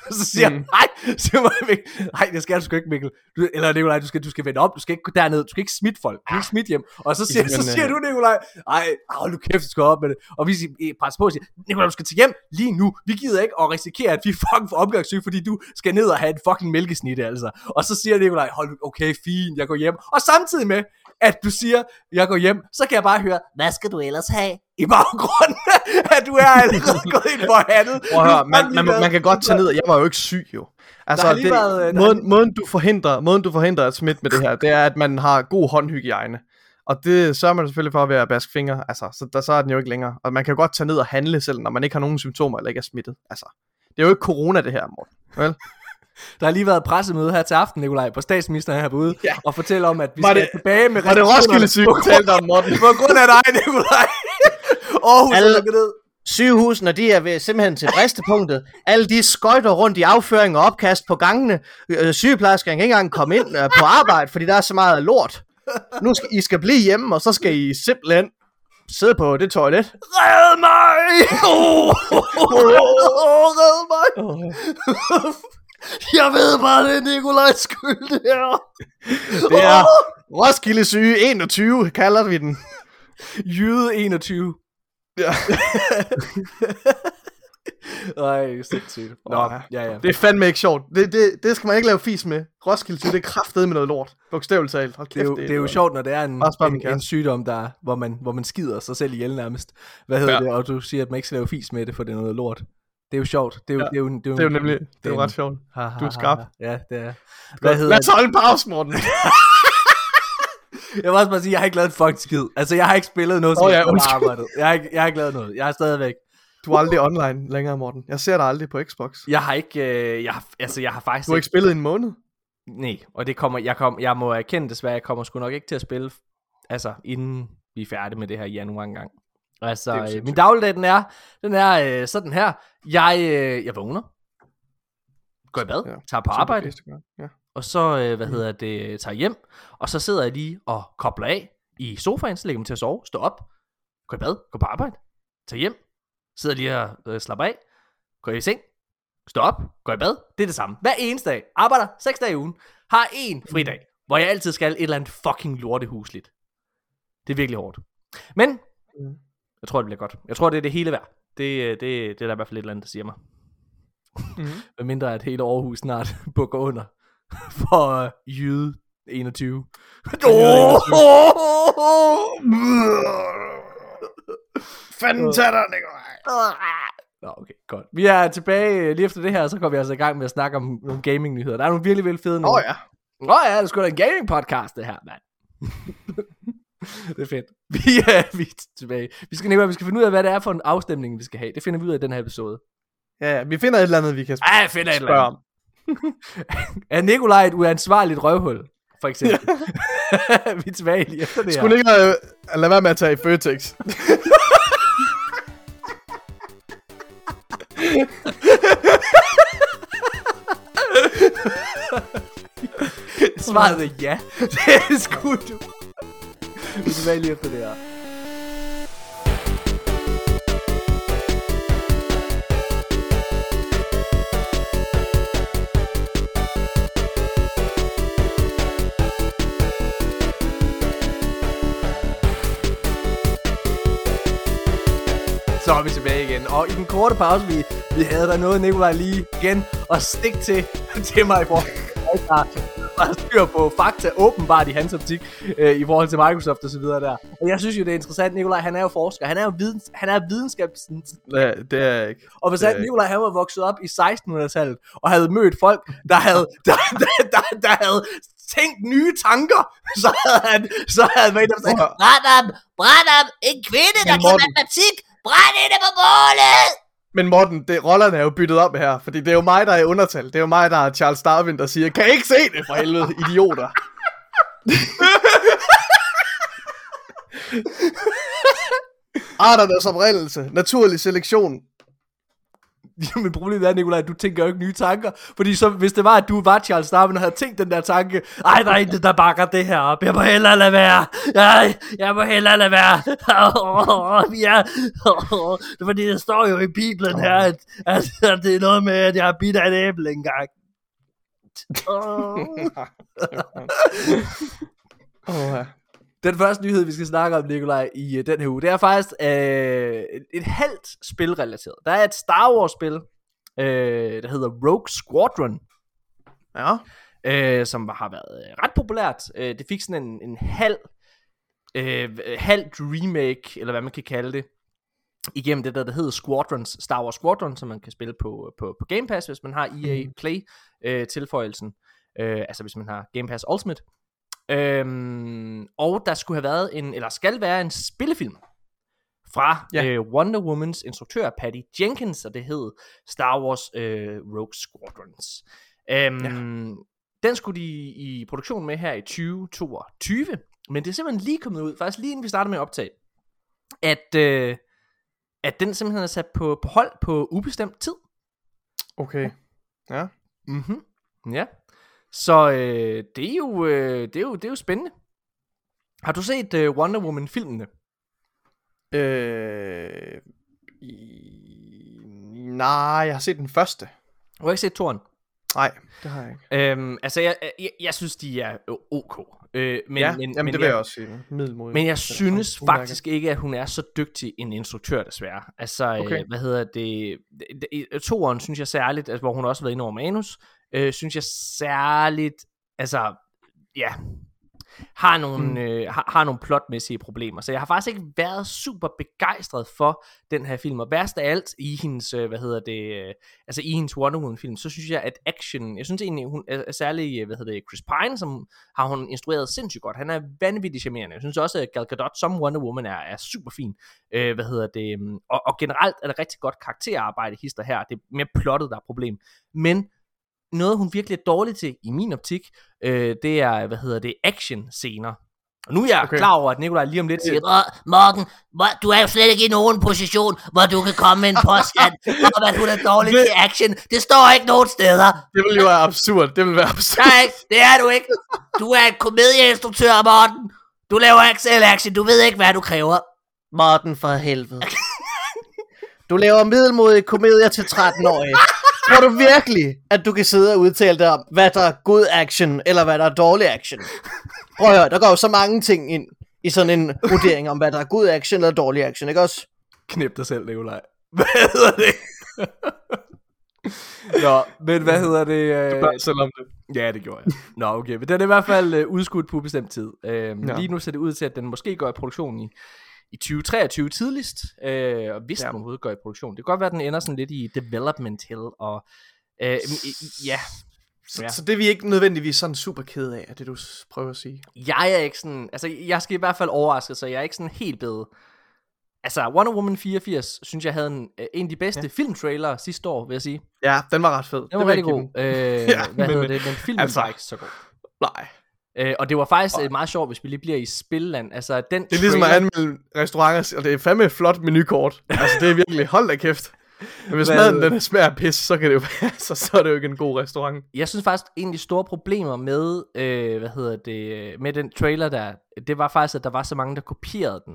så siger mm. han, nej, siger mig, nej, det skal du sgu ikke, Mikkel. Du, eller Nikolaj, du skal, du skal vende op, du skal ikke derned, du skal ikke smitte folk, du skal ikke smitte hjem. Og så siger, så siger øh, du, Nikolaj, nej, hold nu kæft, du skal op med det. Og vi presser på og siger, Nikolaj, du skal til hjem lige nu. Vi gider ikke at risikere, at vi fucking får omgangssyge, fordi du skal ned og have en fucking mælkesnit, altså. Og så siger Nikolaj, hold okay, fint, jeg går hjem. Og samtidig med, at du siger, jeg går hjem, så kan jeg bare høre, hvad skal du ellers have? I baggrunden, at du er allerede gået ind for handel. Prøv at høre, man, man, man, kan godt tage ned, jeg var jo ikke syg jo. Altså, det, været, måden, måden, du forhindrer, måden du forhindrer at smitte med det her, det er, at man har god håndhygiejne. Og det sørger man selvfølgelig for ved at baske fingre, altså, så, der, så er den jo ikke længere. Og man kan godt tage ned og handle selv, når man ikke har nogen symptomer eller ikke er smittet. Altså, det er jo ikke corona det her, Morten. Vel? Der har lige været pressemøde her til aften, Nikolaj, på statsministeren herude, ja. og fortæller om, at vi var skal det, tilbage med Var det Roskilde syg, du talte om, Morten? På grund af dig, Nikolaj. Aarhus Alle, er ned. Sygehusene, de er ved, simpelthen til bristepunktet. Alle de skøjter rundt i afføring og opkast på gangene. Øh, sygeplejersker kan ikke engang komme ind øh, på arbejde, fordi der er så meget lort. Nu skal I skal blive hjemme, og så skal I simpelthen sidde på det toilet. Red mig! Oh, oh, oh, red mig! Jeg ved bare, det er Nikolajs skyld, det her. Det er Roskilde syge 21, kalder vi den. Jyde 21. Ja. Ej, sindssygt. Nå, ja, ja. Det er fandme ikke sjovt. Det, det, det skal man ikke lave fis med. Roskilde syge, det er kraftet med noget lort. Bogstaveligt talt. Hold kæft, det, er jo, det, er jo sjovt, når det er en, en, en sygdom, der, hvor, man, hvor man skider sig selv ihjel nærmest. Hvad hedder ja. det? Og du siger, at man ikke skal lave fis med det, for det er noget lort. Det er jo sjovt. Det er jo, ja. det er jo, det er jo, det er jo nemlig, det er jo ret sjovt. Ha, ha, du er skarp. Ja, det er. Hvad hedder Lad os holde en pause, Morten. jeg må også bare sige, jeg har ikke lavet en fucking skid. Altså, jeg har ikke spillet noget, som oh, ja, jeg har arbejdet. Jeg har, ikke, jeg har ikke lavet noget. Jeg er stadigvæk. Du er aldrig online længere, Morten. Jeg ser dig aldrig på Xbox. Jeg har ikke, øh, jeg, har, altså, jeg har faktisk Du har ikke spillet en måned? Nej, og det kommer, jeg, kom, jeg må erkende desværre, jeg kommer sgu nok ikke til at spille, altså, inden vi er færdige med det her i januar engang. Altså, øh, min dagligdag, den er, den er øh, sådan her. Jeg, øh, jeg vågner, går i bad, ja, tager på arbejde, ja. og så, øh, hvad mm. hedder det, tager hjem, og så sidder jeg lige og kobler af i sofaen, så lægger mig til at sove, står op, går i bad, går på arbejde, tager hjem, sidder lige og øh, slapper af, går i seng, står op, går i bad, det er det samme. Hver eneste dag, arbejder 6 dage i ugen, har en fridag, mm. hvor jeg altid skal et eller andet fucking lortehusligt. Det er virkelig hårdt. Men, mm. Jeg tror, det bliver godt. Jeg tror, det er det hele værd. Det, det, det er der i hvert fald et eller andet, der siger mig. Mm-hmm. Hvad mindre at hele Aarhus snart bukker under for uh, jyde 21. Fanden tager dig, Nikolaj. Nå, okay, godt. Vi er tilbage lige efter det her, så går vi altså i gang med at snakke om nogle gaming-nyheder. Der er nogle virkelig, virkelig fede nogle. Åh oh, ja. Åh oh, ja, det er sgu da en gaming-podcast, det her, mand. det er fedt. Vi er, vi er tilbage. Vi skal, vi skal finde ud af, hvad det er for en afstemning, vi skal have. Det finder vi ud af i den her episode. Ja, ja, vi finder et eller andet, vi kan spørge Ja, jeg finder et eller andet. er Nikolaj et uansvarligt røvhul? For eksempel. vi er tilbage lige efter det Skulle ikke lade, lade være med at tage i Føtex? Svaret er ja. Det er sgu du. Vi er tilbage lige efter det her. Så er vi tilbage igen. Og i den korte pause, vi, vi havde der noget, Nikolaj lige igen og stik til, til mig bror der er styr på fakta, åbenbart i hans optik, øh, i forhold til Microsoft og så videre der. Og jeg synes jo, det er interessant, Nikolaj, han er jo forsker, han er jo videns, han er videnskabs... Ja, det er jeg ikke. Og hvis han. Nikolaj, han var vokset op i 1600-tallet, og havde mødt folk, der havde, der, der, der, der havde tænkt nye tanker, så havde han, så havde og sagt, Branham, Branham, en kvinde, der kan matematik. Brænd hende på bålet! Men Morten, det, rollerne er jo byttet op her, fordi det er jo mig, der er i undertal. Det er jo mig, der er Charles Darwin, der siger, kan I ikke se det for helvede, idioter? Arternes oprindelse, naturlig selektion. Jamen problemet er, Nikolaj, at du tænker jo ikke nye tanker. Fordi så, hvis det var, at du var Charles Darwin og havde tænkt den der tanke, ej, der er intet, der bakker det her op. Jeg må hellere lade være. Jeg, jeg må hellere lade være. ja. Det er fordi, det står jo i Bibelen her, at, at, at det er noget med, at jeg har bidt af et æble engang. Oh, ja. Den første nyhed, vi skal snakke om, Nikolaj, i uh, den her uge, det er faktisk uh, et, et halvt spilrelateret. Der er et Star Wars-spil, uh, der hedder Rogue Squadron, ja. øh, som har været øh, ret populært. Øh, det fik sådan en, en halv, øh, halvt remake, eller hvad man kan kalde det, igennem det der, der hedder Squadrons, Star Wars Squadron, som man kan spille på, på, på Game Pass, hvis man har EA Play øh, tilføjelsen, øh, altså hvis man har Game Pass Ultimate. Øhm, og der skulle have været en, eller skal være en spillefilm fra Ja. øh, Wonder Womans instruktør Patty Jenkins, og det hed Star Wars øh, Rogue Squadrons. Øhm, Ja. Den skulle de i produktion med her i 2022, men det er simpelthen lige kommet ud, faktisk lige inden vi startede med at optage, at, øh, at den simpelthen er sat på, på hold på ubestemt tid. Okay. Ja. Mhm. Ja. Så øh, det, er jo, øh, det, er jo, det er jo spændende. Har du set øh, Wonder Woman-filmene? Øh, i... Nej, jeg har set den første. Du har ikke set toren? Nej, det har jeg ikke. Øhm, altså, jeg, jeg, jeg synes, de er øh, ok. Øh, men, ja, men, jamen, men det vil jeg også sige. Middelmodig. Men jeg synes udmærket. faktisk ikke, at hun er så dygtig en instruktør, desværre. Altså, okay. Okay. øh, hvad hedder det? det- det- Toeren synes jeg særligt, altså, hvor hun også har været inde over manus, øh, synes jeg særligt, altså, ja, har nogle, Mm. øh, har, har nogle plotmæssige problemer. Så jeg har faktisk ikke været super begejstret for den her film. Og værst af alt i hendes, øh, hvad hedder det, øh, altså i hendes Wonder Woman film, så synes jeg, at action, jeg synes egentlig, hun er særlig, øh, hvad hedder det, Chris Pine, som har hun instrueret sindssygt godt. Han er vanvittigt charmerende. Jeg synes også, at Gal Gadot som Wonder Woman er, er super fin. Øh, hvad hedder det, øhm, og, og generelt er der rigtig godt karakterarbejde hister her. Det er mere plottet, der er problem. Men noget, hun virkelig er dårlig til, i min optik, øh, det er, hvad hedder det, action-scener. Og nu er jeg Okay. klar over, at Nikolaj lige om lidt siger, Morten, du er jo slet ikke i nogen position, hvor du kan komme med en påstand om, at hun er dårlig til action. Det står ikke nogen steder. Det vil jo være absurd. Det vil være absurd. Nej, det er du ikke. Du er en komedieinstruktør, Morten. Du laver ikke selv action. Du ved ikke, hvad du kræver. Martin for helvede. Du laver middelmodige komedier til 13-årige. Tror du virkelig, at du kan sidde og udtale dig om, hvad der er god action, eller hvad der er dårlig action? Prøv at høre, der går jo så mange ting ind i sådan en vurdering om, hvad der er god action eller dårlig action, ikke også? knip dig selv, Nikolaj. Hvad hedder det? Nå, men hvad hedder det? Øh, Bare selv om det. Ja, det gjorde jeg. Nå, okay. Men den er i hvert fald øh, udskudt på ubestemt tid. Ja. ja. Lige nu ser det ud til, at den måske går i produktion i, i 2023 tidligst. Øh, og hvis Ja. den overhovedet går i produktion. Det kan godt være, at den ender sådan lidt i development hell. Og, øh, i- ja, Så, Ja. så det er vi ikke nødvendigvis sådan super ked af, er det du prøver at sige. jeg er ikke sådan... Altså, jeg skal i hvert fald overraske, så jeg er ikke sådan helt blevet... Altså, Wonder Woman 84, synes jeg havde en, øh, en af de bedste Ja. filmtrailere sidste år, vil jeg sige. Ja, den var ret fed. Den var vil jeg rigtig god. Øh, Ja, hvad men- hedder det? Men filmen altså- var ikke så god. den. Nej. Øh, og det var faktisk øh, meget sjovt, hvis vi lige bliver i spilland. Altså, den Det er ligesom at trailer- anmelde restauranter, og det er fandme et flot menukort. Altså, det er virkelig, hold da kæft. Men hvis maden den smager af pis, så, kan det jo være, så, så er det jo ikke en god restaurant. jeg synes faktisk, en af de store problemer med, øh, hvad hedder det, med den trailer der, det var faktisk, at der var så mange, der kopierede den.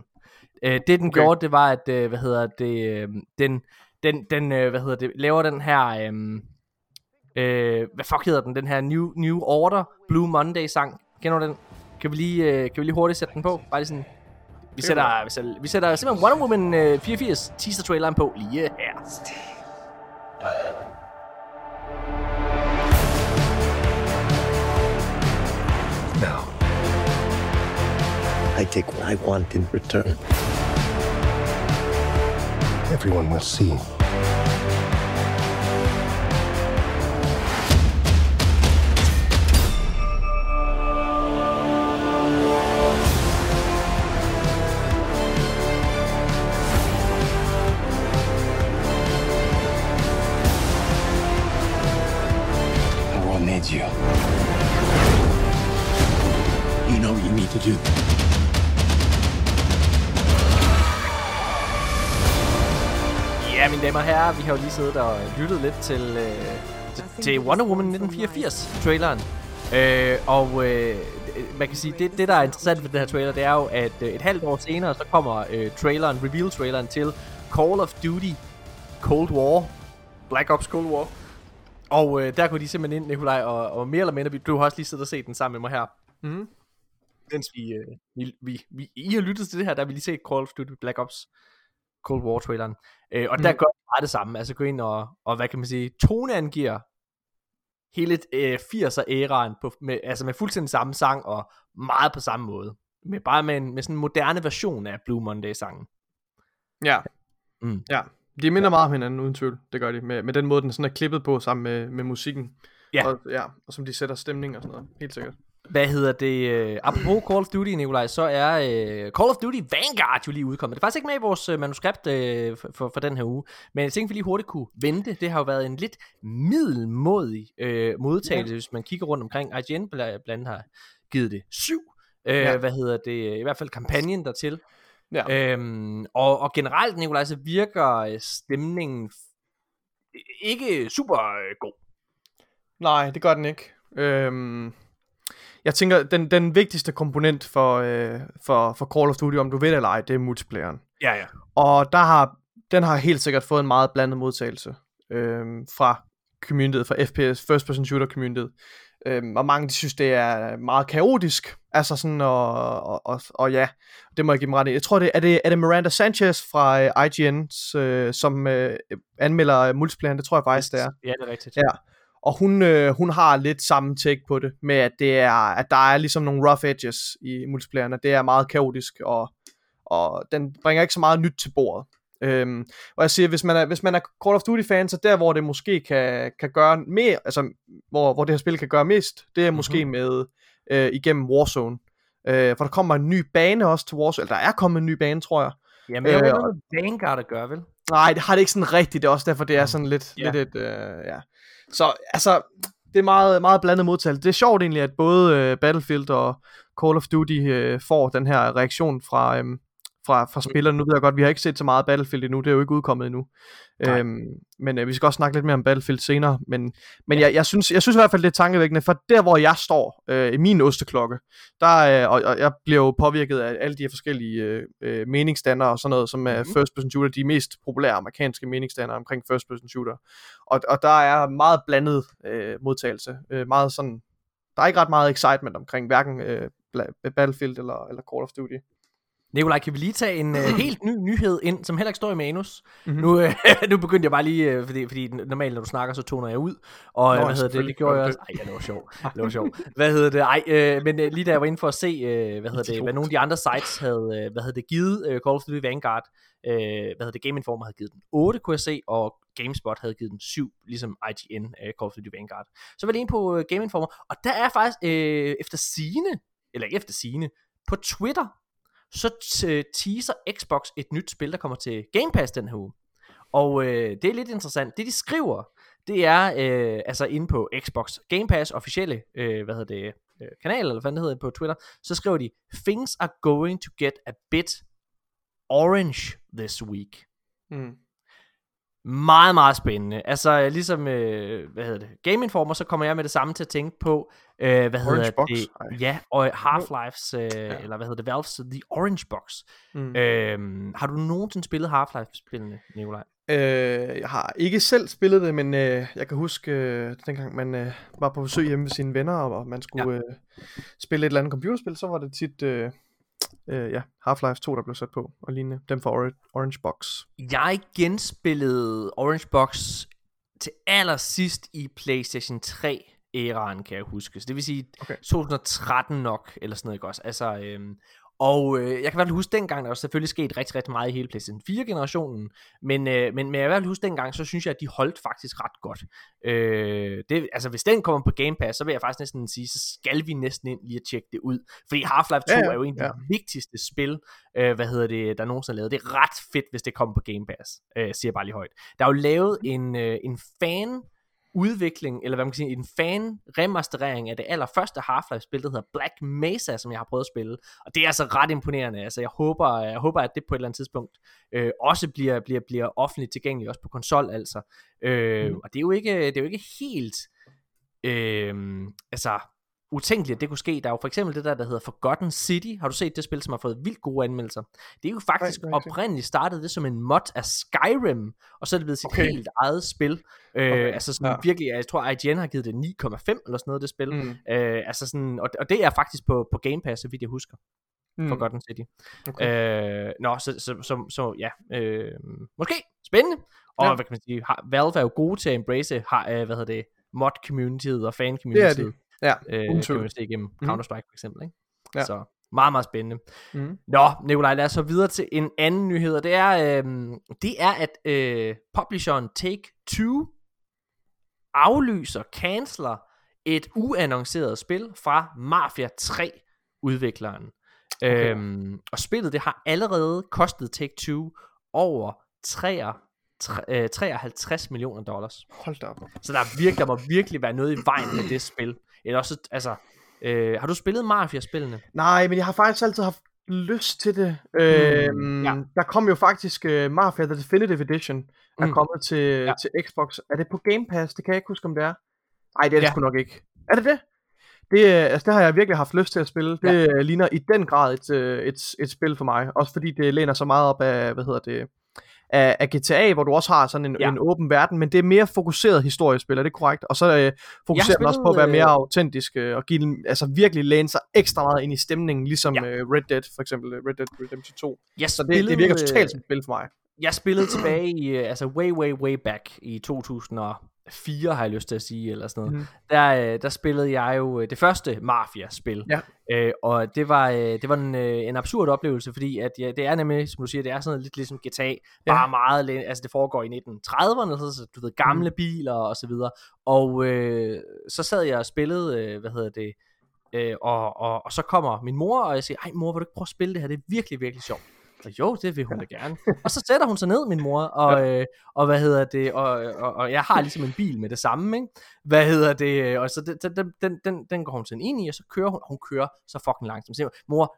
Øh, det den okay. gjorde, det var, at, øh, hvad hedder det, øh, den, den, den øh, hvad hedder det, laver den her, øh, øh, hvad fuck hedder den, den her New, New Order Blue Monday sang. Kender du den? Kan vi lige, øh, kan vi lige hurtigt sætte den på? Bare lige sådan... Vi sætter, vi sætter, vi sætter simpelthen Wonder Woman øh, 84 teaser-traileren på lige her. Now, I take what I want in return. Everyone will see damer og herrer, vi har jo lige siddet og lyttet lidt til, øh, til, til Wonder Woman 1984-traileren. Øh, og øh, man kan sige, det, det der er interessant ved den her trailer, det er jo, at øh, et halvt år senere, så kommer øh, traileren, reveal-traileren til Call of Duty Cold War. Black Ops Cold War. Og øh, der går de simpelthen ind, Nikolaj, og, og mere eller mindre, vi, du har også lige siddet og set den sammen med mig her. Mhm. Mens vi, øh, vi, vi, vi, I har lyttet til det her, der har vi lige set Call of Duty Black Ops Cold War traileren. Øh, og mm. der gør de meget det samme. Altså gå ind og, og hvad kan man sige, toneangiver hele øh, 80'er æraen på, med, altså med fuldstændig samme sang og meget på samme måde. Med, bare med, en, med sådan en moderne version af Blue Monday sangen. Ja. Mm. Ja. De minder meget om hinanden, uden tvivl. Det gør de. Med, med den måde, den sådan er klippet på sammen med, med musikken. Ja. Og, ja. Og som de sætter stemning og sådan noget. Helt sikkert. Hvad hedder det? Øh, apropos Call of Duty, Nikolaj, så er øh, Call of Duty Vanguard jo lige udkommet. Det er faktisk ikke med i vores øh, manuskript øh, for, for, den her uge, men jeg tænkte, vi lige hurtigt kunne vente. Det har jo været en lidt middelmodig øh, modtagelse, ja. hvis man kigger rundt omkring. IGN bl- blandt andet har givet det syv. Øh, Ja. Hvad hedder det? I hvert fald kampagnen dertil. Ja. Øhm, og, og generelt, Nikolaj, så virker øh, stemningen ikke super øh, god. Nej, det gør den ikke. Øhm, jeg tænker, den, den vigtigste komponent for, øh, for, for Call of Duty, om du ved det eller ej, det er multiplayeren. Ja, ja. Og der har, den har helt sikkert fået en meget blandet modtagelse øhm, fra communityet, fra FPS, First Person Shooter communityet. Øhm, og mange de synes, det er meget kaotisk. Altså sådan, og, og, og, og ja, det må jeg give dem ret i. Jeg tror, det er det, er det Miranda Sanchez fra øh, IGN, øh, som øh, anmelder multiplayeren. Det tror jeg faktisk, det er. Ja, det er rigtigt. Ja. Og hun, øh, hun har lidt samme take på det, med at, det er, at der er ligesom nogle rough edges i multiplayerne. Det er meget kaotisk, og, og den bringer ikke så meget nyt til bordet. Øhm, og jeg siger, hvis man er, hvis man er Call of Duty fan, så der hvor det måske kan, kan gøre mere, altså hvor, hvor det her spil kan gøre mest, det er Mhm. måske med øh, igennem Warzone. Øh, for der kommer en ny bane også til Warzone, eller der er kommet en ny bane, tror jeg. Jamen, jeg Øh, ved ikke, hvad Vanguard at gøre, vel? Nej, det har det ikke sådan rigtigt. Det er også derfor, det er sådan lidt, Ja. lidt et, øh, ja. Så altså, det er meget, meget blandet modtagelse. Det er sjovt egentlig, at både øh, Battlefield og Call of Duty øh, får den her reaktion fra, øh, fra, fra spillerne. Nu ved jeg godt, vi har ikke set så meget Battlefield endnu. Det er jo ikke udkommet endnu. Nej. Øhm, men øh, vi skal også snakke lidt mere om Battlefield senere. Men, men jeg, jeg, synes, jeg synes i hvert fald, det er tankevækkende, for der, hvor jeg står øh, i min osteklokke, der, øh, og, og jeg bliver jo påvirket af alle de her forskellige øh, øh, meningsdannere og sådan noget, som er Mhm. first person shooter, de mest populære amerikanske meningsdannere omkring first person shooter. Og, og der er meget blandet øh, modtagelse. Øh, meget sådan, der er ikke ret meget excitement omkring hverken øh, Battlefield eller, eller Call of Duty. Nikolaj, kan vi lige tage en uh, helt ny nyhed ind, som heller ikke står i manus? Mhm. Nu, uh, nu begyndte jeg bare lige, uh, fordi, fordi normalt når du snakker, så toner jeg ud. Og Nå, Nå, hvad hedder det, det gjorde jeg også. Ej, det var sjovt. Det var sjovt. Hvad hedder det? Ej, uh, men uh, lige da jeg var inde for at se, uh, hvad hedder det, hvad nogle af de andre sites havde, uh, hvad hedder det, givet uh, Call of Duty Vanguard, uh, hvad hedder det, Game Informer havde givet den 8, kunne jeg se, og GameSpot havde givet den 7, ligesom IGN, uh, Call of Duty Vanguard. Så var jeg lige inde på uh, Game Informer, og der er faktisk, uh, efter sine, eller ikke efter sine, på Twitter, så øh, teaser Xbox et nyt spil, der kommer til Game Pass den her uge. Og øh, det er lidt interessant. Det de skriver, det er øh, altså inde på Xbox Game Pass officielle, øh, hvad hedder det, øh, kanal, eller hvad det hedder på Twitter, så skriver de, Things are going to get a bit orange this week. Mm. Meget, meget spændende. Altså, ligesom, øh, hvad hedder det, Game Informer, så kommer jeg med det samme til at tænke på, øh, hvad Orange hedder Box? det? Ej. Ja, og Half-Life's, øh, ja. eller hvad hedder det, Valve's The Orange Box. Mm. Øhm, har du nogensinde spillet Half-Life-spillene, Nikolaj? Øh, jeg har ikke selv spillet det, men øh, jeg kan huske, øh, dengang man øh, var på besøg hjemme med sine venner, og, og man skulle ja. øh, spille et eller andet computerspil, så var det tit øh, øh, ja, Half-Life 2, der blev sat på, og lignende. Dem fra Or- Orange Box. Jeg genspillede Orange Box til allersidst i PlayStation 3 æraen, kan jeg huske. Så det vil sige Okay. okay. 2013 nok, eller sådan noget, ikke også? Altså, øhm, Og øh, jeg kan i hvert fald huske dengang, der var selvfølgelig sket rigtig, rigtig meget i hele PlayStation 4-generationen, men, øh, men, men jeg kan i hvert fald huske dengang, så synes jeg, at de holdt faktisk ret godt. Øh, det, altså hvis den kommer på Game Pass, så vil jeg faktisk næsten sige, så skal vi næsten ind lige at tjekke det ud. Fordi Half-Life 2 Ja, ja, er jo en af de ja. vigtigste spil, øh, hvad hedder det, der nogensinde er lavet. Det er ret fedt, hvis det kommer på Game Pass, øh, siger jeg bare lige højt. Der er jo lavet en, øh, en fan udvikling, eller hvad man kan sige, en fan remasterering af det allerførste Half-Life-spil, der hedder Black Mesa, som jeg har prøvet at spille. Og det er altså ret imponerende. Altså, jeg håber, jeg håber at det på et eller andet tidspunkt øh, også bliver, bliver, bliver offentligt tilgængeligt, også på konsol altså. Øh, mm. Og det er, jo ikke, det er jo ikke helt, øh, altså, utænkeligt, at det kunne ske. Der er jo for eksempel det der, der hedder Forgotten City. Har du set det spil, som har fået vildt gode anmeldelser? Det er jo faktisk Nej, det set. oprindeligt startet det som en mod af Skyrim, og så er det blevet sit Okay. helt eget spil. Øh, Okay, altså sådan ja. virkelig, jeg tror IGN har givet det 9,5 eller sådan noget, det spil. Mm. Øh, altså sådan, og, og det er faktisk på, på Game Pass, så vidt jeg husker, mm. Forgotten City. Okay. Øh, nå, så, så, så, så ja, øh, måske spændende. Og Ja. hvad kan man sige, har, Valve er jo gode til at embrace, har, øh, hvad hedder det, mod-communityet og fan-communityet. Ja, øh, kan man se igennem Mhm. Counter-Strike for eksempel, ikke? Ja. Så meget, meget spændende. Mm. Nå, Nikolaj, lad os så videre til en anden nyhed, og det er, øh, det er at øh, publisheren Take-Two aflyser, canceler et uannonceret spil fra Mafia 3 udvikleren. Okay. Øhm, og spillet det har allerede kostet Take-Two over 3, øh, 53 millioner dollars. Hold da op. Så der, er virkelig, der må virkelig være noget i vejen med det spil. Eller også, altså, øh, har du spillet Mafia-spillene? Nej, men jeg har faktisk altid haft lyst til det. Øhm, Mm, ja. Der kom jo faktisk uh, Mafia The Definitive Edition, er Mm. kommet til, Ja. til Xbox. Er det på Game Pass? Det kan jeg ikke huske, om det er. Nej, det er det Ja. sgu nok ikke. Er det det? Det, øh, altså, det har jeg virkelig haft lyst til at spille. Det ja. ligner i den grad et, øh, et, et spil for mig. Også fordi det læner så meget op af, hvad hedder det, af, af GTA, hvor du også har sådan en, Ja. en åben verden, men det er mere fokuseret historiespil, er det korrekt? Og så øh, fokuserer den også på at være mere øh, autentisk, øh, og give den, altså virkelig læne sig ekstra meget ind i stemningen, ligesom Ja. øh, Red Dead, for eksempel øh, Red Dead Redemption 2. Jeg Så det, det virker totalt som et spil for mig. Jeg spillede tilbage i, øh, altså way, way, way back i 2004, har jeg lyst til at sige, eller sådan noget. Mm. Der, øh, der spillede jeg jo øh, det første Mafia-spil. Ja. Øh, og det var, øh, det var en, en absurd oplevelse, fordi at, ja, det er nemlig, som du siger, det er sådan lidt ligesom GTA, ja. bare meget, altså det foregår i 1930'erne, så, så du ved, gamle mm. biler og så videre. Og øh, så sad jeg og spillede, øh, hvad hedder det, øh, og, og, og så kommer min mor, og jeg siger, ej mor, vil du ikke prøve at spille det her, det er virkelig, virkelig sjovt. Og jo, det vil hun da gerne. Og så sætter hun sig ned, min mor, og, ja. øh, og hvad hedder det, og, og, og jeg har ligesom en bil med det samme, ikke? Hvad hedder det, og så den, den, den, den, går hun sådan ind i, og så kører hun, hun kører så fucking langsomt. Så mor,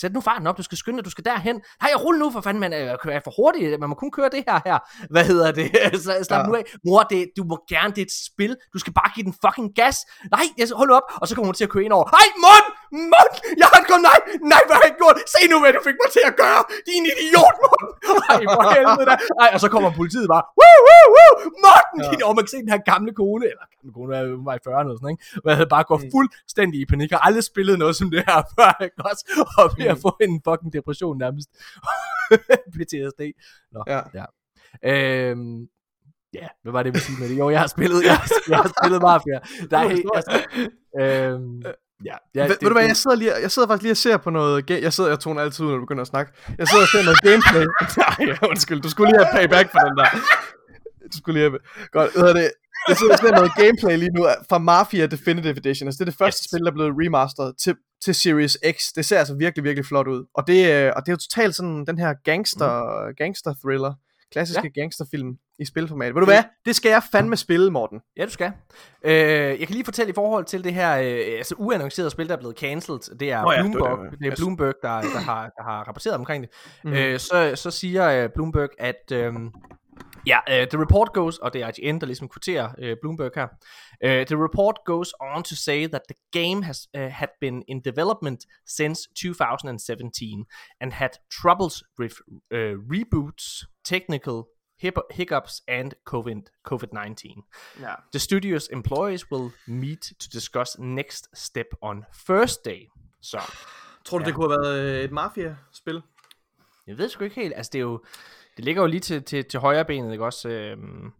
sæt nu farten op, du skal skynde dig, du skal derhen. Nej, jeg ruller nu for fanden, man er, er for hurtigt, man må kun køre det her her. Hvad hedder det, så slap Ja. nu af. Mor, det, du må gerne, det er et spil, du skal bare give den fucking gas. Nej, jeg, hold op, og så kommer hun til at køre ind over. Hej, mund, mund, jeg har gået, nej, nej, hvad har jeg gjort? Se nu, hvad du fik mig til at gøre, din idiot, mund. Ej, for helvede da. Ej, og så kommer politiet bare, woo, woo, woo, Morten, ja. din, og man kan se den her gamle kone, eller gamle kone, er var i 40'erne eller sådan, ikke? Hvad havde bare gået fuldstændig i panik, har aldrig spillet noget som det her før, ikke også? Og ved at få en fucking depression nærmest. PTSD. Nå, Ja. ja. Øhm, ja, hvad var det, vi sige med det? Jo, jeg har spillet, jeg, har- jeg har spillet Mafia. Der er helt, altså, øhm, ja, ja, Ved, ved du hvad, jeg sidder, lige, jeg sidder faktisk lige og ser på noget... Jeg sidder, jeg toner altid ud, når du begynder at snakke. Jeg sidder og ser noget gameplay. Nej, undskyld. Du skulle lige have payback for den der. Du skulle lige have... Godt, hedder det? Jeg sidder og ser noget gameplay lige nu fra Mafia Definitive Edition. Altså, det er det første Yes. spil, der er blevet remasteret til, til Series X. Det ser altså virkelig, virkelig flot ud. Og det, øh, og det er jo totalt sådan den her gangster, mm. gangster thriller. Klassiske ja. gangsterfilm i spilformat. Ved du hvad? Det skal jeg fandme spille, Morten. Ja, du skal. Øh, jeg kan lige fortælle i forhold til det her øh, altså uannoncerede spil, der er blevet cancelled. Det er Nå ja, Bloomberg, det- det- det er. Bloomberg der, der, har, der har rapporteret omkring det. Mhm. Mm. Øh, så, så siger øh, Bloomberg, at øh, ja, øh, the report goes, og det er IGN, der ligesom kvitterer øh, Bloomberg her. Uh, the report goes on to say that the game has uh, had been in development since 2017 and had troubles with uh, reboots, technical hiccups, and COVID COVID 19. Ja. The studio's employees will meet to discuss next step on Thursday. Så Tror du, Ja. det kunne have været et Mafia-spil? jeg ved sgu ikke helt, altså det er jo, det ligger jo lige til, til, til højre benet, ikke også, øhm,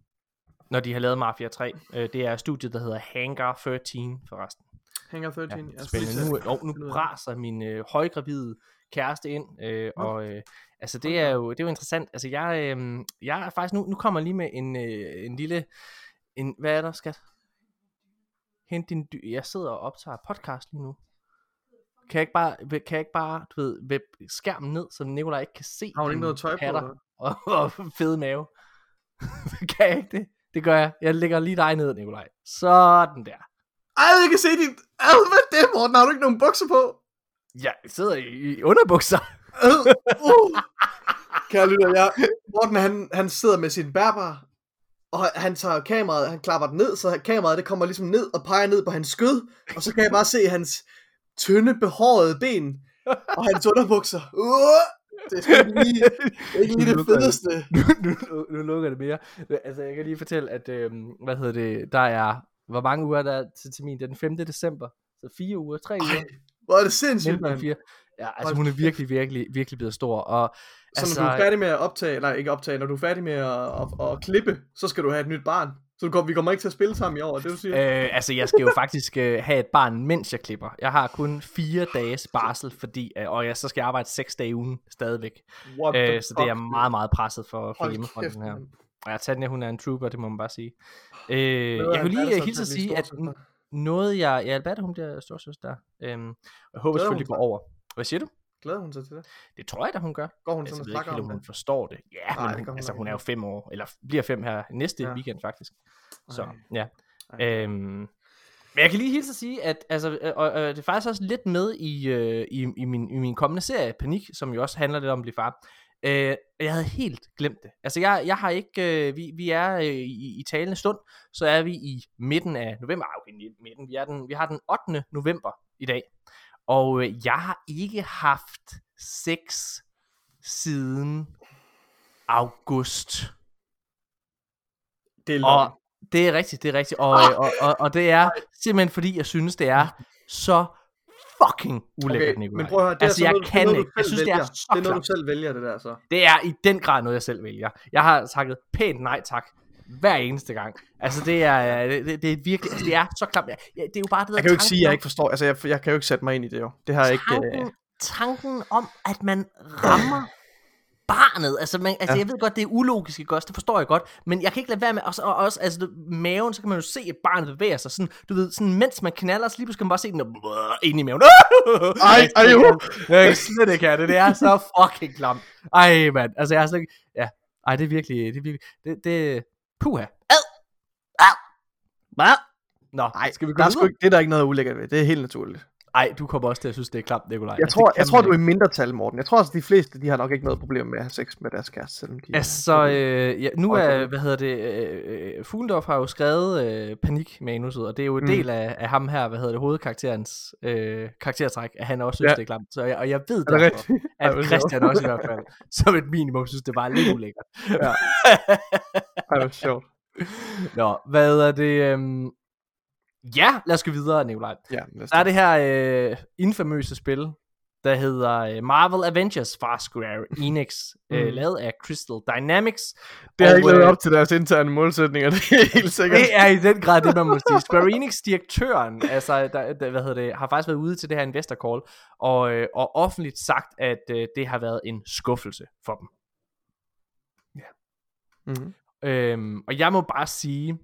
når de har lavet Mafia 3. Øh, det er studiet, der hedder Hangar 13 forresten. Hangar 13. Ja, jeg spændende. Nu, jeg- og nu braser min øh, højgravide kæreste ind, øh, og øh, altså det er jo det er jo interessant. Altså jeg øh, jeg er faktisk nu nu kommer lige med en øh, en lille en hvad er der skat? Hent din dy- jeg sidder og optager podcast lige nu. Kan jeg ikke bare kan jeg ikke bare du ved skærmen ned så Nikolaj ikke kan se Har hun ikke noget tøj på? patter? Og, og fede mave? kan jeg ikke det? Det gør jeg. Jeg lægger lige dig ned, Nikolaj. Sådan der. Ej, jeg kan se dit... Ad, hvad er det, Morten? Har du ikke nogen bukser på? Jeg sidder i, i underbukser. Øh, uh. Kære lytter, jeg... Morten, han, han sidder med sin bærbar, og han tager kameraet, han klapper den ned, så kameraet det kommer ligesom ned og peger ned på hans skød, og så kan jeg bare se hans tynde, behårede ben, og hans underbukser. Uh, det er ikke lige, ikke lige det Nu fedeste. nu, nu, nu lukker det mere. Altså, jeg kan lige fortælle, at, øhm, hvad hedder det, der er, hvor mange uger der er til termin? Det er den 5. december. Så fire uger, tre uger, Ej, hvor er det sindssygt, mindre fire. Ja, altså hun er virkelig, virkelig, virkelig blevet stor. Og, Så altså, når du er færdig med at optage, eller ikke optage, når du er færdig med at, at, at klippe, så skal du have et nyt barn. Så du kommer, vi kommer ikke til at spille sammen i år, det du siger? Øh, altså, jeg skal jo faktisk øh, have et barn, mens jeg klipper. Jeg har kun fire dages barsel, fordi, øh, og jeg, så skal jeg arbejde seks dage i ugen stadigvæk. What Øh, så det er meget, meget presset for, for hjemmefronten kæft, her. Og jeg Tanja, hun er en trooper, det må man bare sige. Øh, jeg kunne lige øh, hilse at sige, at noget jeg... Ja, Alberta, hun bliver storsøster. Øhm, jeg håber selvfølgelig, går over. Hvad siger du? Glæder hun sig til det? Det tror jeg da, hun gør. Går hun Altså, sådan jeg og snakker om hun forstår det. Ja, Nej, men hun, hun altså, hun er jo fem år, eller bliver fem her næste Ja. weekend faktisk. Så, Ej. ja. Ej. Øhm, men jeg kan lige hilse at sige, at altså, øh, øh, det er faktisk også lidt med i, øh, i, i, min, i min kommende serie, Panik, som jo også handler lidt om at blive far. Øh, jeg havde helt glemt det. Altså, jeg, jeg har ikke... Øh, vi, vi er øh, i, i talende stund, så er vi i midten af november. Ah, okay, midten. Vi, er den, vi har den 8. november i dag. Og øh, jeg har ikke haft sex siden august. Det er Og det er rigtigt, det er rigtigt. Og, og, og, og, og det er simpelthen fordi, jeg synes, det er så fucking ulækkert, Okay, men prøv at høre, det altså, er jeg noget, kan noget, ikke. du Jeg selv synes, det er vælger. så Det er noget, du selv vælger, det der så. Det er i den grad noget, jeg selv vælger. Jeg har takket pænt nej tak hver eneste gang. Altså, det er, det, det, er virkelig, altså, det er så klamt. Ja, det er jo bare det der Jeg kan jo ikke sige, at jeg tanken ikke forstår. Altså, jeg, jeg kan jo ikke sætte mig ind i det jo. Det har jeg ikke... Øh, tanken, tanken om, at man rammer barnet. Altså, man, altså Ja. jeg ved godt, det er ulogisk, ikke også? Det forstår jeg godt. Men jeg kan ikke lade være med, og, og også, altså, maven, så kan man jo se, at barnet bevæger sig. Sådan, du ved, sådan, mens man knaller, så lige pludselig kan man bare se den der, ind i maven. Ej, ej, jo. Jeg kan slet ikke have det. Det er så fucking klamt. Ej, mand. Altså, jeg har slet ikke... Ja. Ej, det er virkelig... Det er virkelig... Det... det puha. Hvad? Nå, Nej, skal vi gå der er sgu videre? ikke, det er der ikke noget ulækkert ved. Det er helt naturligt. Ej, du kommer også til at synes, det er klamt, Nikolaj. Jeg Det tror, kan jeg tror du er i mindretal, Morten. Jeg tror også, de fleste, de har nok ikke noget problem med at have sex med deres kæreste, selvom de Altså, øh, ja, nu er, hvad hedder det, øh, øh, Fuglendorf har jo skrevet øh, panikmanuset, og det er jo en Mm. del af, af ham her, hvad hedder det, hovedkarakterens øh, karaktertræk, at han også synes, Ja. ja. det er klamt. Så jeg, og jeg ved Er derfor, at Christian også i hvert fald, som et minimum, synes, det var lidt ulækkert. Ej, hvor sjovt. Nå, hvad er det? Øhm... Ja, lad os gå videre, Nikolaj. Ja, Der er det her øh, infamøse spil, der hedder øh, Marvel Avengers fra Square Enix, øh, Mm. lavet af Crystal Dynamics. Det har Og, ikke levet øh, op til deres interne målsætninger, det er helt sikkert. Det er i den grad det, man må sige. Square Enix-direktøren, altså, der, der, hvad hedder det, har faktisk været ude til det her investor call, og, øh, og offentligt sagt, at øh, det har været en skuffelse for dem. Mm-hmm. Øhm, og jeg må bare sige,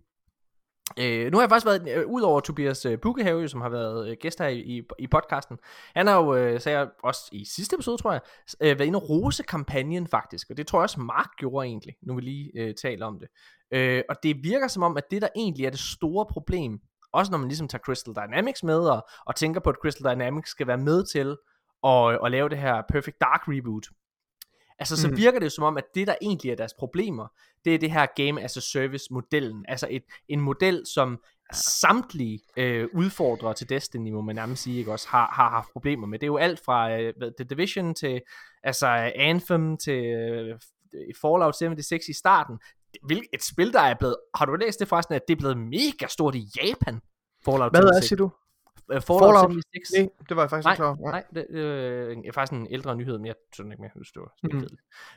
øh, nu har jeg faktisk været, øh, ud over Tobias øh, Bukkehave, som har været øh, gæst her i, i, i podcasten, han har jo, øh, sagde jeg også i sidste episode, tror jeg, øh, været inde og rose kampagnen faktisk, og det tror jeg også Mark gjorde egentlig, nu vi lige øh, taler om det. Øh, og det virker som om, at det der egentlig er det store problem, også når man ligesom tager Crystal Dynamics med, og, og tænker på, at Crystal Dynamics skal være med til at, at lave det her Perfect Dark reboot, Altså, så Mm. virker det jo som om, at det, der egentlig er deres problemer, det er det her Game as a Service-modellen. Altså et, en model, som samtlige øh, udfordrere til Destiny, må man nærmest sige, ikke også, har, har haft problemer med. Det er jo alt fra øh, The Division til altså Anthem til øh, Fallout 76 i starten. Hvilket et spil, der er blevet... Har du læst det forresten, at det er blevet mega stort i Japan? Fallout Hvad er, 76. siger du? Øh, Fallout, Fallout? 76. Nej, det var jeg faktisk Nej, ikke klar over. Nej, det øh, er faktisk en ældre nyhed, men jeg synes den ikke mere, hvis det var mm.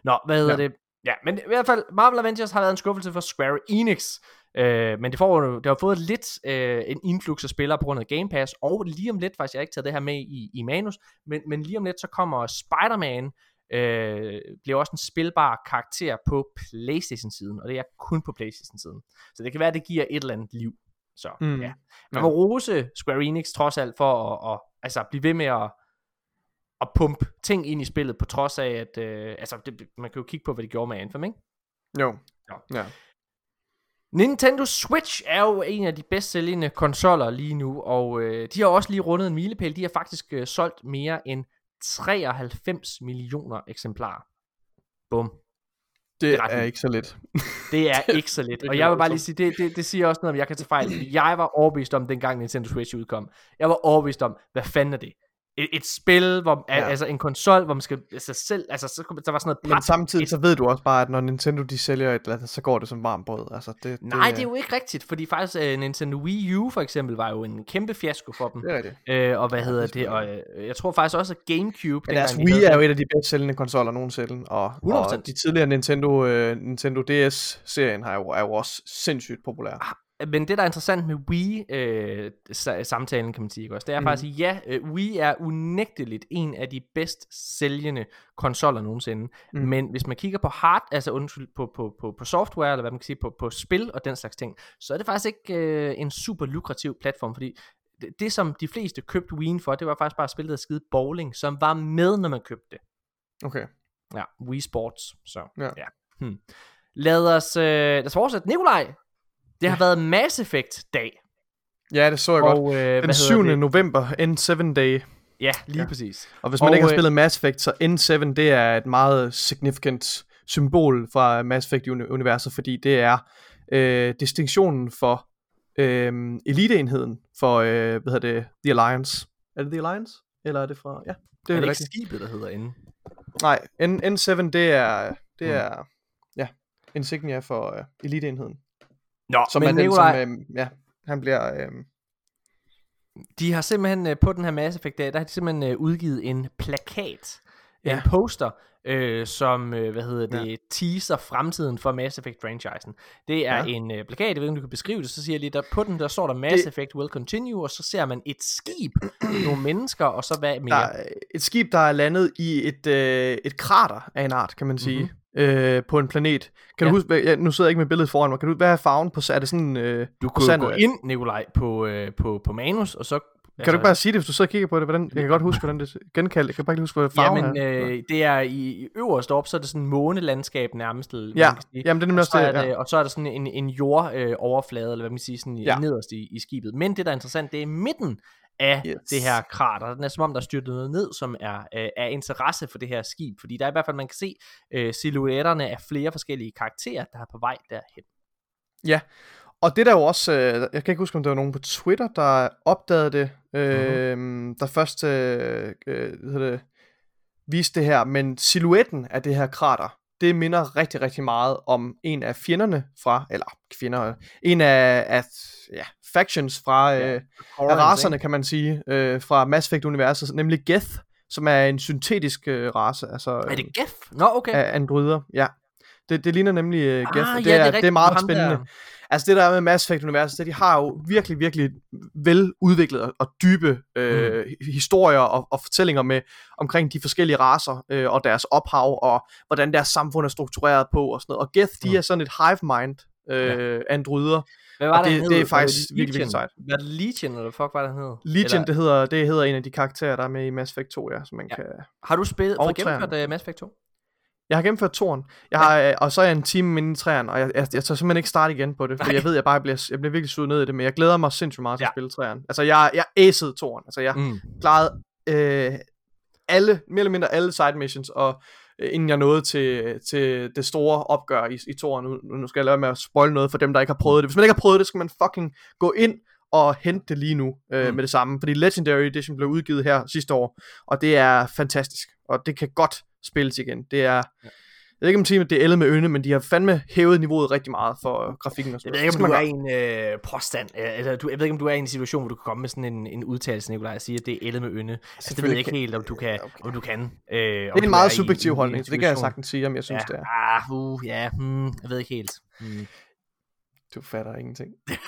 Nå, hvad hedder Ja. det? Ja, men i hvert fald, Marvel Avengers har været en skuffelse for Square Enix. Øh, men det, får, det har fået lidt øh, en influx af spillere på grund af Game Pass, og lige om lidt, faktisk jeg har ikke taget det her med i, i manus, men, men lige om lidt så kommer Spider-Man, øh, bliver også en spilbar karakter på Playstation-siden, og det er kun på Playstation-siden. Så det kan være, at det giver et eller andet liv. Så Mm. ja. Man må rose Square Enix trods alt for at, at altså, blive ved med at, at pumpe ting ind i spillet, på trods af, at øh, altså, det, man kan jo kigge på, hvad de gjorde med Anthem, ikke? Jo. Ja. Ja. Nintendo Switch er jo en af de bedst sælgende konsoller lige nu, og øh, de har også lige rundet en milepæl. De har faktisk øh, solgt mere end 93 millioner eksemplarer. Bum. Det ret er vildt. ikke så lidt. Det er ikke så lidt. det Og jeg vil bare lige sige, det, det, det siger også noget om, jeg kan tage fejl. Jeg var overbevist om, dengang Nintendo Switch udkom. Jeg var overbevist om, hvad fanden er det? Et, et spil, hvor, ja. Altså en konsol, hvor man skal altså selv, altså så, der var sådan noget Men samtidig så ved du også bare, at når Nintendo de sælger et eller andet, så går det som varmt brød. Altså, det, Nej, det er jo ikke rigtigt, fordi faktisk uh, Nintendo Wii U for eksempel var jo en kæmpe fiasko for dem. Det er rigtigt. Øh, og hvad hedder det det? Og øh, jeg tror faktisk også, at Gamecube... Men deres Wii er jo et af de bedst sælgende konsoller nogensinde, og, 100%. og de tidligere Nintendo, øh, Nintendo DS-serien har jo, er jo også sindssygt populær. Men det, der er interessant med Wii-samtalen, kan man sige, ikke også, det er mm. Mhm. faktisk, ja, øh, Wii er unægteligt en af de bedst sælgende konsoller nogensinde. Mm. Men hvis man kigger på hard, altså undskyld, på, på, på, på software, eller hvad man kan sige, på, på spil og den slags ting, så er det faktisk ikke øh, en super lukrativ platform, fordi det, det, som de fleste købte Wii'en for, det var faktisk bare spillet af skide bowling, som var med, når man købte det. Okay. Ja, Wii Sports. Så. Ja. ja. Hmm. Lad os, øh, lad os fortsætte. Nikolaj, det har været Mass Effect dag. Ja, det så jeg godt. Og, øh, Den 7. november, N7 Day. Ja, lige ja. Ja. præcis. Og hvis man Og, ikke har øh, spillet Mass Effect, så N7, det er et meget significant symbol fra Mass Effect-universet, fordi det er øh, distinktionen for øh, eliteenheden for, øh, hvad hedder det, The Alliance. Er det The Alliance? Eller er det fra, ja, det er er, det rigtigt. ikke skibet, der hedder inde? Nej, N, N7, det er, det Mm. er, ja, insignia for øh, eliteenheden. Nå, Som men er den, Nikolaj, som, øh, ja, han bliver, øh, de har simpelthen øh, på den her Mass Effect dag, der har de simpelthen øh, udgivet en plakat, ja. en poster, øh, som, øh, hvad hedder det, ja. teaser fremtiden for Mass Effect-franchisen. Det er ja. En øh, plakat, jeg ved ikke, om du kan beskrive det, så siger jeg lige, der på den, der står der Mass Det- Effect will continue, og så ser man et skib, nogle mennesker, og så hvad der mere. er et skib, der er landet i et, øh, et krater af en art, kan man sige, Mhm. mm-hmm. Øh, på en planet. Kan Ja. du huske, hvad- ja, nu sidder jeg ikke med billedet foran mig, kan du hvad er farven på, er det sådan, øh, Du kunne jo sandet? gå ind, Nikolaj, på, øh, på, på manus, og så... Kan du ikke bare sige det, hvis du sidder og kigger på det? Hvordan, jeg kan godt huske, hvordan det genkaldt. Jeg kan bare ikke huske, hvad farven Jamen, er. øh, det er i, i øverst op, så er det sådan en månelandskab nærmest. ja, kan sige. jamen det er nemlig og, så også er det. det, Ja. og så er der sådan en, en jordoverflade, øh, overflade, eller hvad man siger, sådan. Ja. nederst i, i skibet. Men det, der er interessant, det er midten af yes. Det her krater. Den er som om, der er styrtet noget ned, som er øh, af interesse for det her skib. Fordi der er i hvert fald, man kan se øh, silhuetterne af flere forskellige karakterer, der er på vej derhen. Og det der jo også, øh, jeg kan ikke huske, om der var nogen på Twitter, der opdagede det, øh, Mhm. der først øh, øh, hvad det, viste det her, men silhuetten af det her krater, det minder rigtig, rigtig meget om en af fjenderne fra, eller fjender, en af, af ja, factions fra, Ja, øh, af racerne, kan man sige, øh, fra Mass Effect-universet, nemlig Geth, som er en syntetisk øh, race, altså Er det øh, Geth? Nå, okay. af androider, ja. Det, det ligner nemlig øh, Geth, Ah, og det, ja, det er det er meget ham der. Altså det der er med Mass Effect-universet, det de har jo virkelig, virkelig veludviklet og- dybe øh, Mm. historier og, og fortællinger med omkring de forskellige racer øh, og deres ophav og hvordan deres samfund er struktureret på og sådan noget. Og Geth, de Mm. er sådan et hive mind øh, androider. Hvad var det, det- det er faktisk Var det virkelig, virkelig Legion? sejt. Var det Legion, eller fuck, hvad det hed? Legion, Eller, det hedder, det hedder en af de karakterer, der er med i Mass Effect 2, ja, som man Ja. kan... har du spillet, fået gennemført uh, Mass Effect 2? Jeg har gennemført toren, jeg har, øh, og så er jeg en time inde i træerne, og jeg, jeg, jeg tør simpelthen ikke starte igen på det, Nej. jeg ved, jeg bare bliver, jeg bliver virkelig suget ned i det, men jeg glæder mig sindssygt meget til Ja. at spille træerne. Altså, jeg, jeg acede toren, altså jeg Mm. klarede øh, alle, mere eller mindre alle side missions, og øh, inden jeg nåede til, til det store opgør i, i toren, nu, nu skal jeg lade være med at spoil noget for dem, der ikke har prøvet det. Hvis man ikke har prøvet det, skal man fucking gå ind og hente det lige nu øh, Mm. med det samme, fordi Legendary Edition blev udgivet her sidste år, og det er fantastisk, og det kan godt spilles igen. Det er, jeg ved ikke om at det er ældet med ynde, men de har fandme hævet niveauet rigtig meget for øh, grafikken og Jeg sådan ved ikke, om du er i en øh, påstand, øh, eller du, jeg ved ikke, om du er i en situation, hvor du kan komme med sådan en, en udtalelse, Nikolaj, og sige, at det er ældet med ynde. Altså, det ved jeg ikke helt, om du kan. Ja, okay. Om du kan øh. Det er en meget subjektiv holdning, så det kan jeg sagtens sige, om jeg synes, ja, det er. Ah, uh, ja, hmm, jeg ved ikke helt. Hmm. Du fatter ingenting.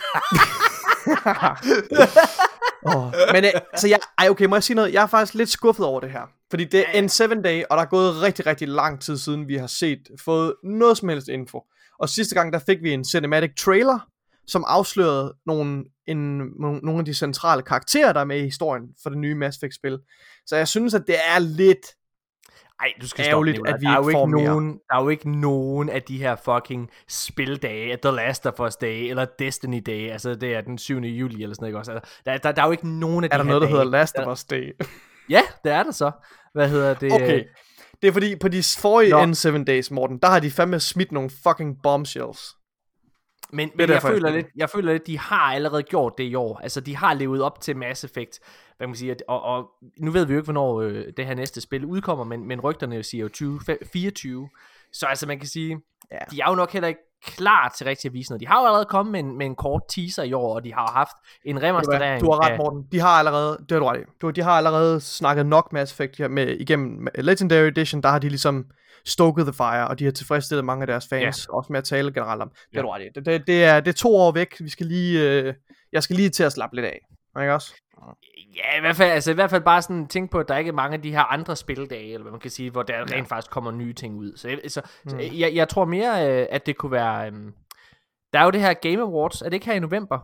oh, men øh, altså, jeg, ej, okay, må jeg sige noget? Jeg er faktisk lidt skuffet over det her. Fordi det er en 7 day, og der er gået rigtig, rigtig lang tid siden, vi har set, fået noget som helst info. Og sidste gang, der fik vi en cinematic trailer, som afslørede nogle, en, nogle, nogle af de centrale karakterer, der er med i historien for det nye Mass Effect-spil. Så jeg synes, at det er lidt... Ej, du skal Ærgerligt, stoppe, at vi der er ikke jo får ikke mere. nogen, Der er jo ikke nogen af de her fucking spildage, The Last of Us Day, eller Destiny Day, altså det er den 7. juli eller sådan noget, ikke også? Altså, der, der, der er jo ikke nogen af de Er der her noget, der dage. hedder Last of Us Day? Ja, det er der så. Hvad hedder det? Okay. Det er fordi, på de forrige Nå. N7 Days, Morten, der har de fandme smidt nogle fucking bombshells. Men, men jeg, føler lidt, jeg føler lidt, de har allerede gjort det i år. Altså, de har levet op til Mass Effect. Hvad kan man sige, og, og nu ved vi jo ikke, hvornår øh, det her næste spil udkommer, men, men rygterne siger jo 2024. Så altså, man kan sige, Ja. de er jo nok heller ikke klar til rigtig at vise noget. De har jo allerede kommet med en, med en kort teaser i år, og de har jo haft en remasterering Du har ret, af- Morten. De har allerede, det har du ret i. Du, de har allerede snakket nok Mass Effect her med, igennem Legendary Edition, der har de ligesom stoked the fire, og de har tilfredsstillet mange af deres fans, ja. også med at tale generelt om. Det Ja. ret i. Det, det, det, er, det er to år væk. Vi skal lige, øh, jeg skal lige til at slappe lidt af. Ikke også? Ja, i hvert fald, altså i hvert fald bare sådan tænk på, at der ikke er mange af de her andre spildage, eller hvad man kan sige, hvor der rent faktisk kommer nye ting ud. Så, jeg- så, så jeg, jeg tror mere, øh, at det kunne være... øhm, Der er jo det her Game Awards, er det ikke her i november?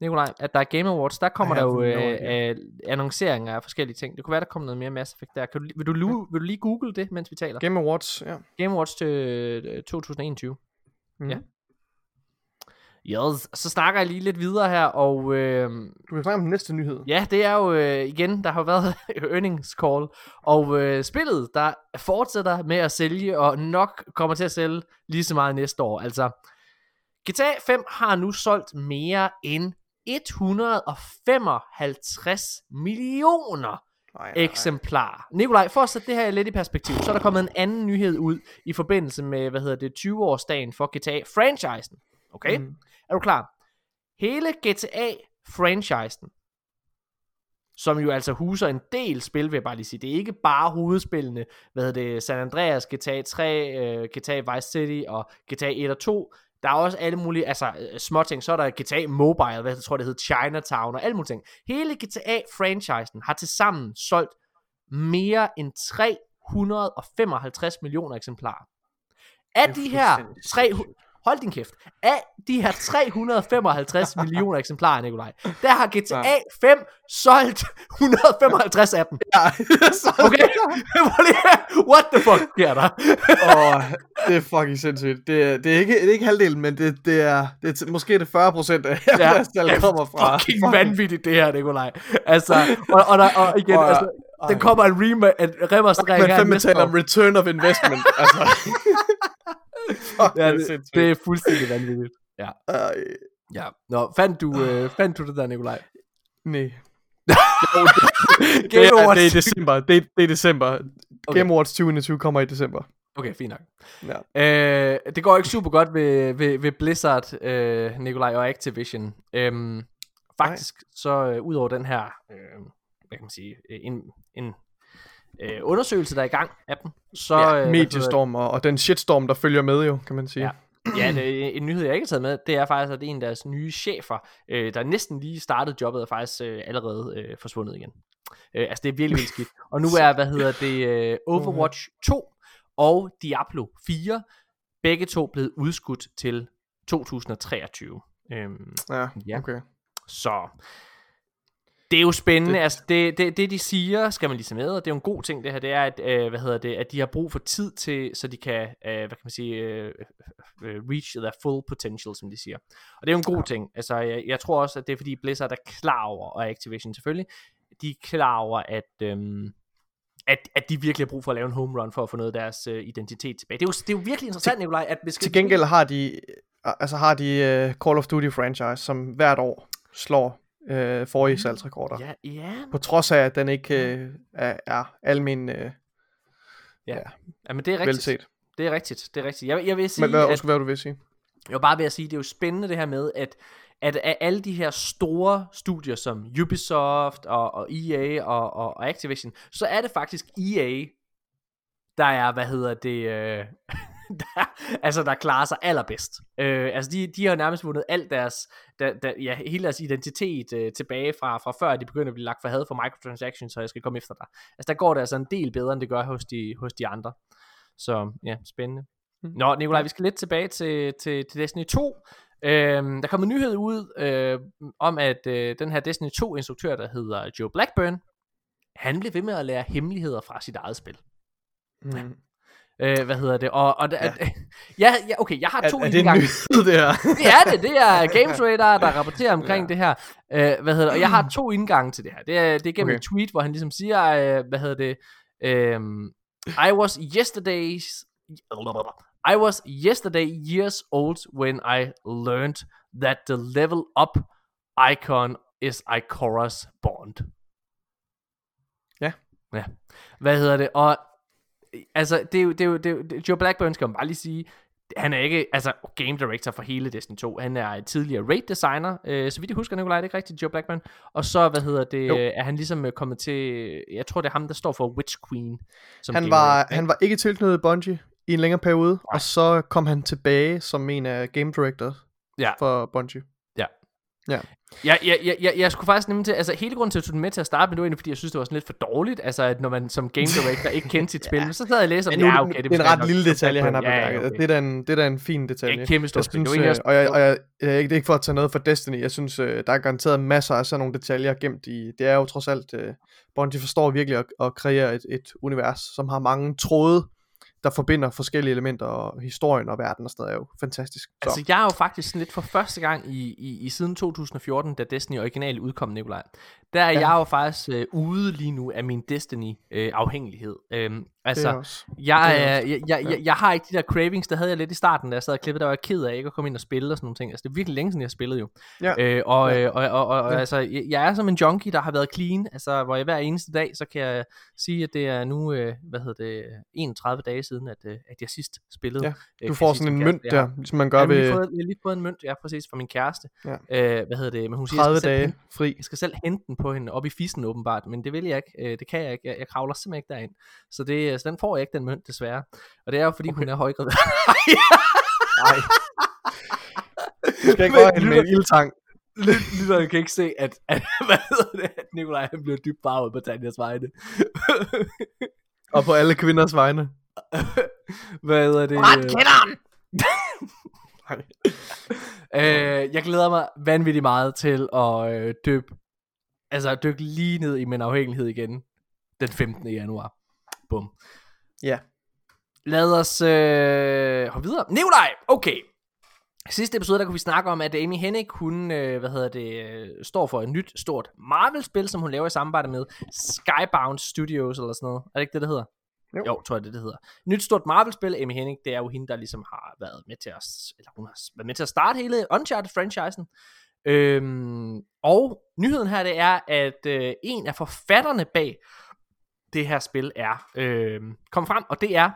Nikolaj, at der er Game Awards, der kommer der jo øh, øh, annonceringer af forskellige ting. Det kunne være, der kommer noget mere Mass Effect der. Kan du, vil, du, lu, vil du lige google det, mens vi taler? Game Awards, ja. Game Awards til øh, 2021. Mm. Ja. Yes, så snakker jeg lige lidt videre her, og... Øh, Du kan snakke om den næste nyhed. Ja, det er jo øh, igen, der har været earnings call, og øh, spillet, der fortsætter med at sælge, og nok kommer til at sælge lige så meget næste år. Altså, GTA 5 har nu solgt mere end 155 millioner Nej, eksemplarer. Nikolaj, for at sætte det her lidt i perspektiv, så er der kommet en anden nyhed ud i forbindelse med, hvad hedder det, 20-årsdagen for GTA-franchisen. Okay? Mm. Er du klar? Hele GTA-franchisen, som jo altså huser en del spil, vil jeg bare lige sige. Det er ikke bare hovedspillene, hvad hedder det, San Andreas, GTA 3, øh, GTA Vice City og GTA 1 og 2. Der er også alle mulige, altså øh, småting. Så er der GTA Mobile, hvad jeg tror det hedder, Chinatown og alle mulige ting. Hele GTA-franchisen har tilsammen solgt mere end 355 millioner eksemplarer. Af de her fuldstændig 300, hold din kæft, af de her 355 millioner eksemplarer, Nikolaj, der har GTA 5 solgt 155 af dem. Ja, Okay? What the fuck sker der? Åh, det er fucking sindssygt. Det er, det er, ikke, det er ikke halvdelen, men det, det er, det er måske det 40 procent af ja, Ja, der kommer fra. Fucking vanvittigt det her, Nikolaj. Altså, og, og, der, og igen, Og- altså, den kommer en, rema- en remasterering Man her fandme næste taler om return of investment. altså. Fuck, Ja, det er det, det er fuldstændig vanvittigt. Ej, Ja. Nå, fandt du, øh, fandt du det der, Nikolaj? nej. Game Det er, Awards. det er i december. Det er, det er december. Okay. Game Awards 2021 kommer i december. Okay, fint nok. Ja. Øh, det går ikke super godt ved, ved, ved Blizzard, øh, Nikolaj, og Activision. Øhm, faktisk, Nej. så øh, ud over den her, øh, hvad kan man sige, øh, en, en øh, undersøgelse, der er i gang af dem, så... øh, ja, hedder mediestorm og, og den shitstorm, der følger med jo, kan man sige. Ja. Ja, det, en nyhed, jeg ikke har taget med, det er faktisk, at en af deres nye chefer, øh, der næsten lige startede jobbet, er faktisk øh, allerede øh, forsvundet igen. Øh, altså, det er virkelig vildt skidt. Og nu er, hvad hedder det, øh, Overwatch 2 og Diablo 4, begge to blevet udskudt til 2023. Øhm, Ja, Ja. okay. så det er jo spændende, Det- altså det, det, det de siger, skal man lige tage med, og det er jo en god ting det her, det er, at, øh, hvad hedder det, at de har brug for tid til, så de kan, øh, hvad kan man sige, øh, øh, reach their full potential, som de siger. Og det er jo en god ting, altså jeg, jeg tror også, at det er fordi Blizzard er klar over, og Activision selvfølgelig, de er klar over, at, øhm, at, at de virkelig har brug for at lave en home run for at få noget af deres øh, identitet tilbage. Det er, jo, det er jo virkelig interessant, Nikolaj, at hvis Til gengæld har de, altså har de uh, Call of Duty franchise, som hvert år slår uh, forrige salgsrekorder. Ja, ja, På trods af, at den ikke uh, er, er almen uh, ja. men det er rigtigt. velset. Det er rigtigt, det er rigtigt. Jeg, jeg vil sige, Men hvad, at, hvad du vil sige? Jeg var bare ved at sige, det er jo spændende det her med, at, at af alle de her store studier som Ubisoft og, og EA og, og, og Activision, så er det faktisk EA, der er, hvad hedder det, øh, der, altså, der klarer sig allerbedst. Øh, altså, de, de har nærmest vundet alt deres, der, der, ja, hele deres identitet øh, tilbage fra, fra før, de begyndte at blive lagt for had for microtransactions, så jeg skal komme efter dig. Altså, der går det altså en del bedre, end det gør hos de, hos de andre. Så ja, spændende. Nå, Nikolaj, vi skal lidt tilbage til, til, til Destiny 2. Øhm, der kom en nyhed ud øh, om, at øh, den her Destiny 2-instruktør, der hedder Joe Blackburn, han blev ved med at lære hemmeligheder fra sit eget spil. Mm. Øh, hvad hedder det? Og, og ja. ja, ja, okay, jeg har Er, to er det en indgange. nyhed, det her? Det er det, det er Games Radar, der rapporterer omkring ja. det her. Øh, hvad hedder det? Og jeg har to indgange til det her. Det er, det er gennem okay. Et tweet, hvor han ligesom siger, øh, hvad hedder det? Um, I was yesterday's I was yesterday years old when I learned that the level up icon is Ikora's Bond. Ja. Ja. Hvad hedder det? Og altså, det er jo, det er jo, det er jo Joe Blackburn skal man bare lige sige, han er ikke, altså, game director for hele Destiny 2. Han er tidligere raid designer, øh, så vidt jeg husker, Nikolaj, er det ikke rigtigt, Joe Blackburn? Og så, hvad hedder det, Jo. er han ligesom øh, kommet til, jeg tror, det er ham, der står for Witch Queen. Som Han var, director, han var ikke tilknyttet Bungie i en længere periode, og så kom han tilbage som en af game directors Ja. for Bungie. Jeg, jeg, jeg, jeg, jeg skulle faktisk nemlig til, altså hele grunden til at tage den med til at starte med, det var egentlig, fordi jeg synes, det var sådan lidt for dårligt, altså at når man som game director ikke kendte sit spil, men så sad jeg og læste om, ja, okay, det, det er en ret jeg lille detalje, han har Ja, ja, bemærket. okay. Det, er en, det er da en fin detalje. Det er kæmpe stort Jeg synes, øh, og jeg, og jeg, jeg, det er ikke for at tage noget fra Destiny, jeg synes, øh, der er garanteret masser af sådan nogle detaljer gemt i, det er jo trods alt, øh, Bungie forstår virkelig at, at kreere et, et univers, som har mange tråde, der forbinder forskellige elementer, og historien og verden og sådan noget er jo fantastisk. Så. Altså, jeg er jo faktisk sådan lidt for første gang i, i, i siden 2014, da Destiny originalt udkom, Nikolaj. Der er ja. Jeg jo faktisk øh, ude lige nu af min Destiny-afhængighed. Øhm, det altså, jeg, jeg, jeg, jeg, jeg har ikke de der cravings, der havde jeg lidt i starten, da jeg sad og klippede, der var jeg ked af ikke at komme ind og spille og sådan nogle ting. Altså, det er virkelig længe siden, jeg spillede jo. Ja. Øh, og, Ja. øh, og, og, og, og Ja. altså, jeg, jeg er som en junkie, der har været clean, altså, hvor jeg hver eneste dag, så kan jeg sige, at det er nu, øh, hvad hedder det, 31 dage siden, at, øh, at jeg sidst spillede. Ja, øh, Du får jeg sådan en mønt. Jeg har- der, ligesom man gør Ja, men jeg, ved har fået, jeg har lige fået en mønt, ja, præcis, fra min kæreste. Ja. Øh, hvad hedder det? Men hun siger, jeg 30 skal, selv dage hente, fri. jeg skal selv hente den på hende op i fissen åbenbart, men det vil jeg ikke. Øh, det kan jeg ikke. Jeg, jeg kravler simpelthen ikke derind. Så, det, så den får jeg ikke, den mønt, desværre. Og det er jo, fordi okay. hun er højgravid. Nej. Du skal ikke røre hende med en ildtang. Lytterne kan ikke se, at, at hvad det, at Nikolaj han bliver dybt farvet på Tanjas vegne. Og på alle kvinders vegne. hvad hedder det? Ret kælderen! Nej. Øh, jeg glæder mig vanvittigt meget til at øh, dykke, altså dykke lige ned i min afhængighed igen den 15. januar. Bum. Ja. Lad os øh, hoppe videre. Nikolaj, okay. Sidste episode, der kunne vi snakke om, at Amy Hennig, hun, øh, hvad hedder det, øh, står for et nyt, stort Marvel-spil, som hun laver i samarbejde med Skybound Studios, eller sådan noget. Er det ikke det, det hedder? Jo. jo tror jeg, det, det hedder. Nyt stort Marvel-spil, Amy Hennig, det er jo hende, der ligesom har været med til at, eller hun har været med til at starte hele Uncharted-franchisen. Øhm, og nyheden her, det er, at øh, en af forfatterne bag det her spil er øh, kom frem, og det er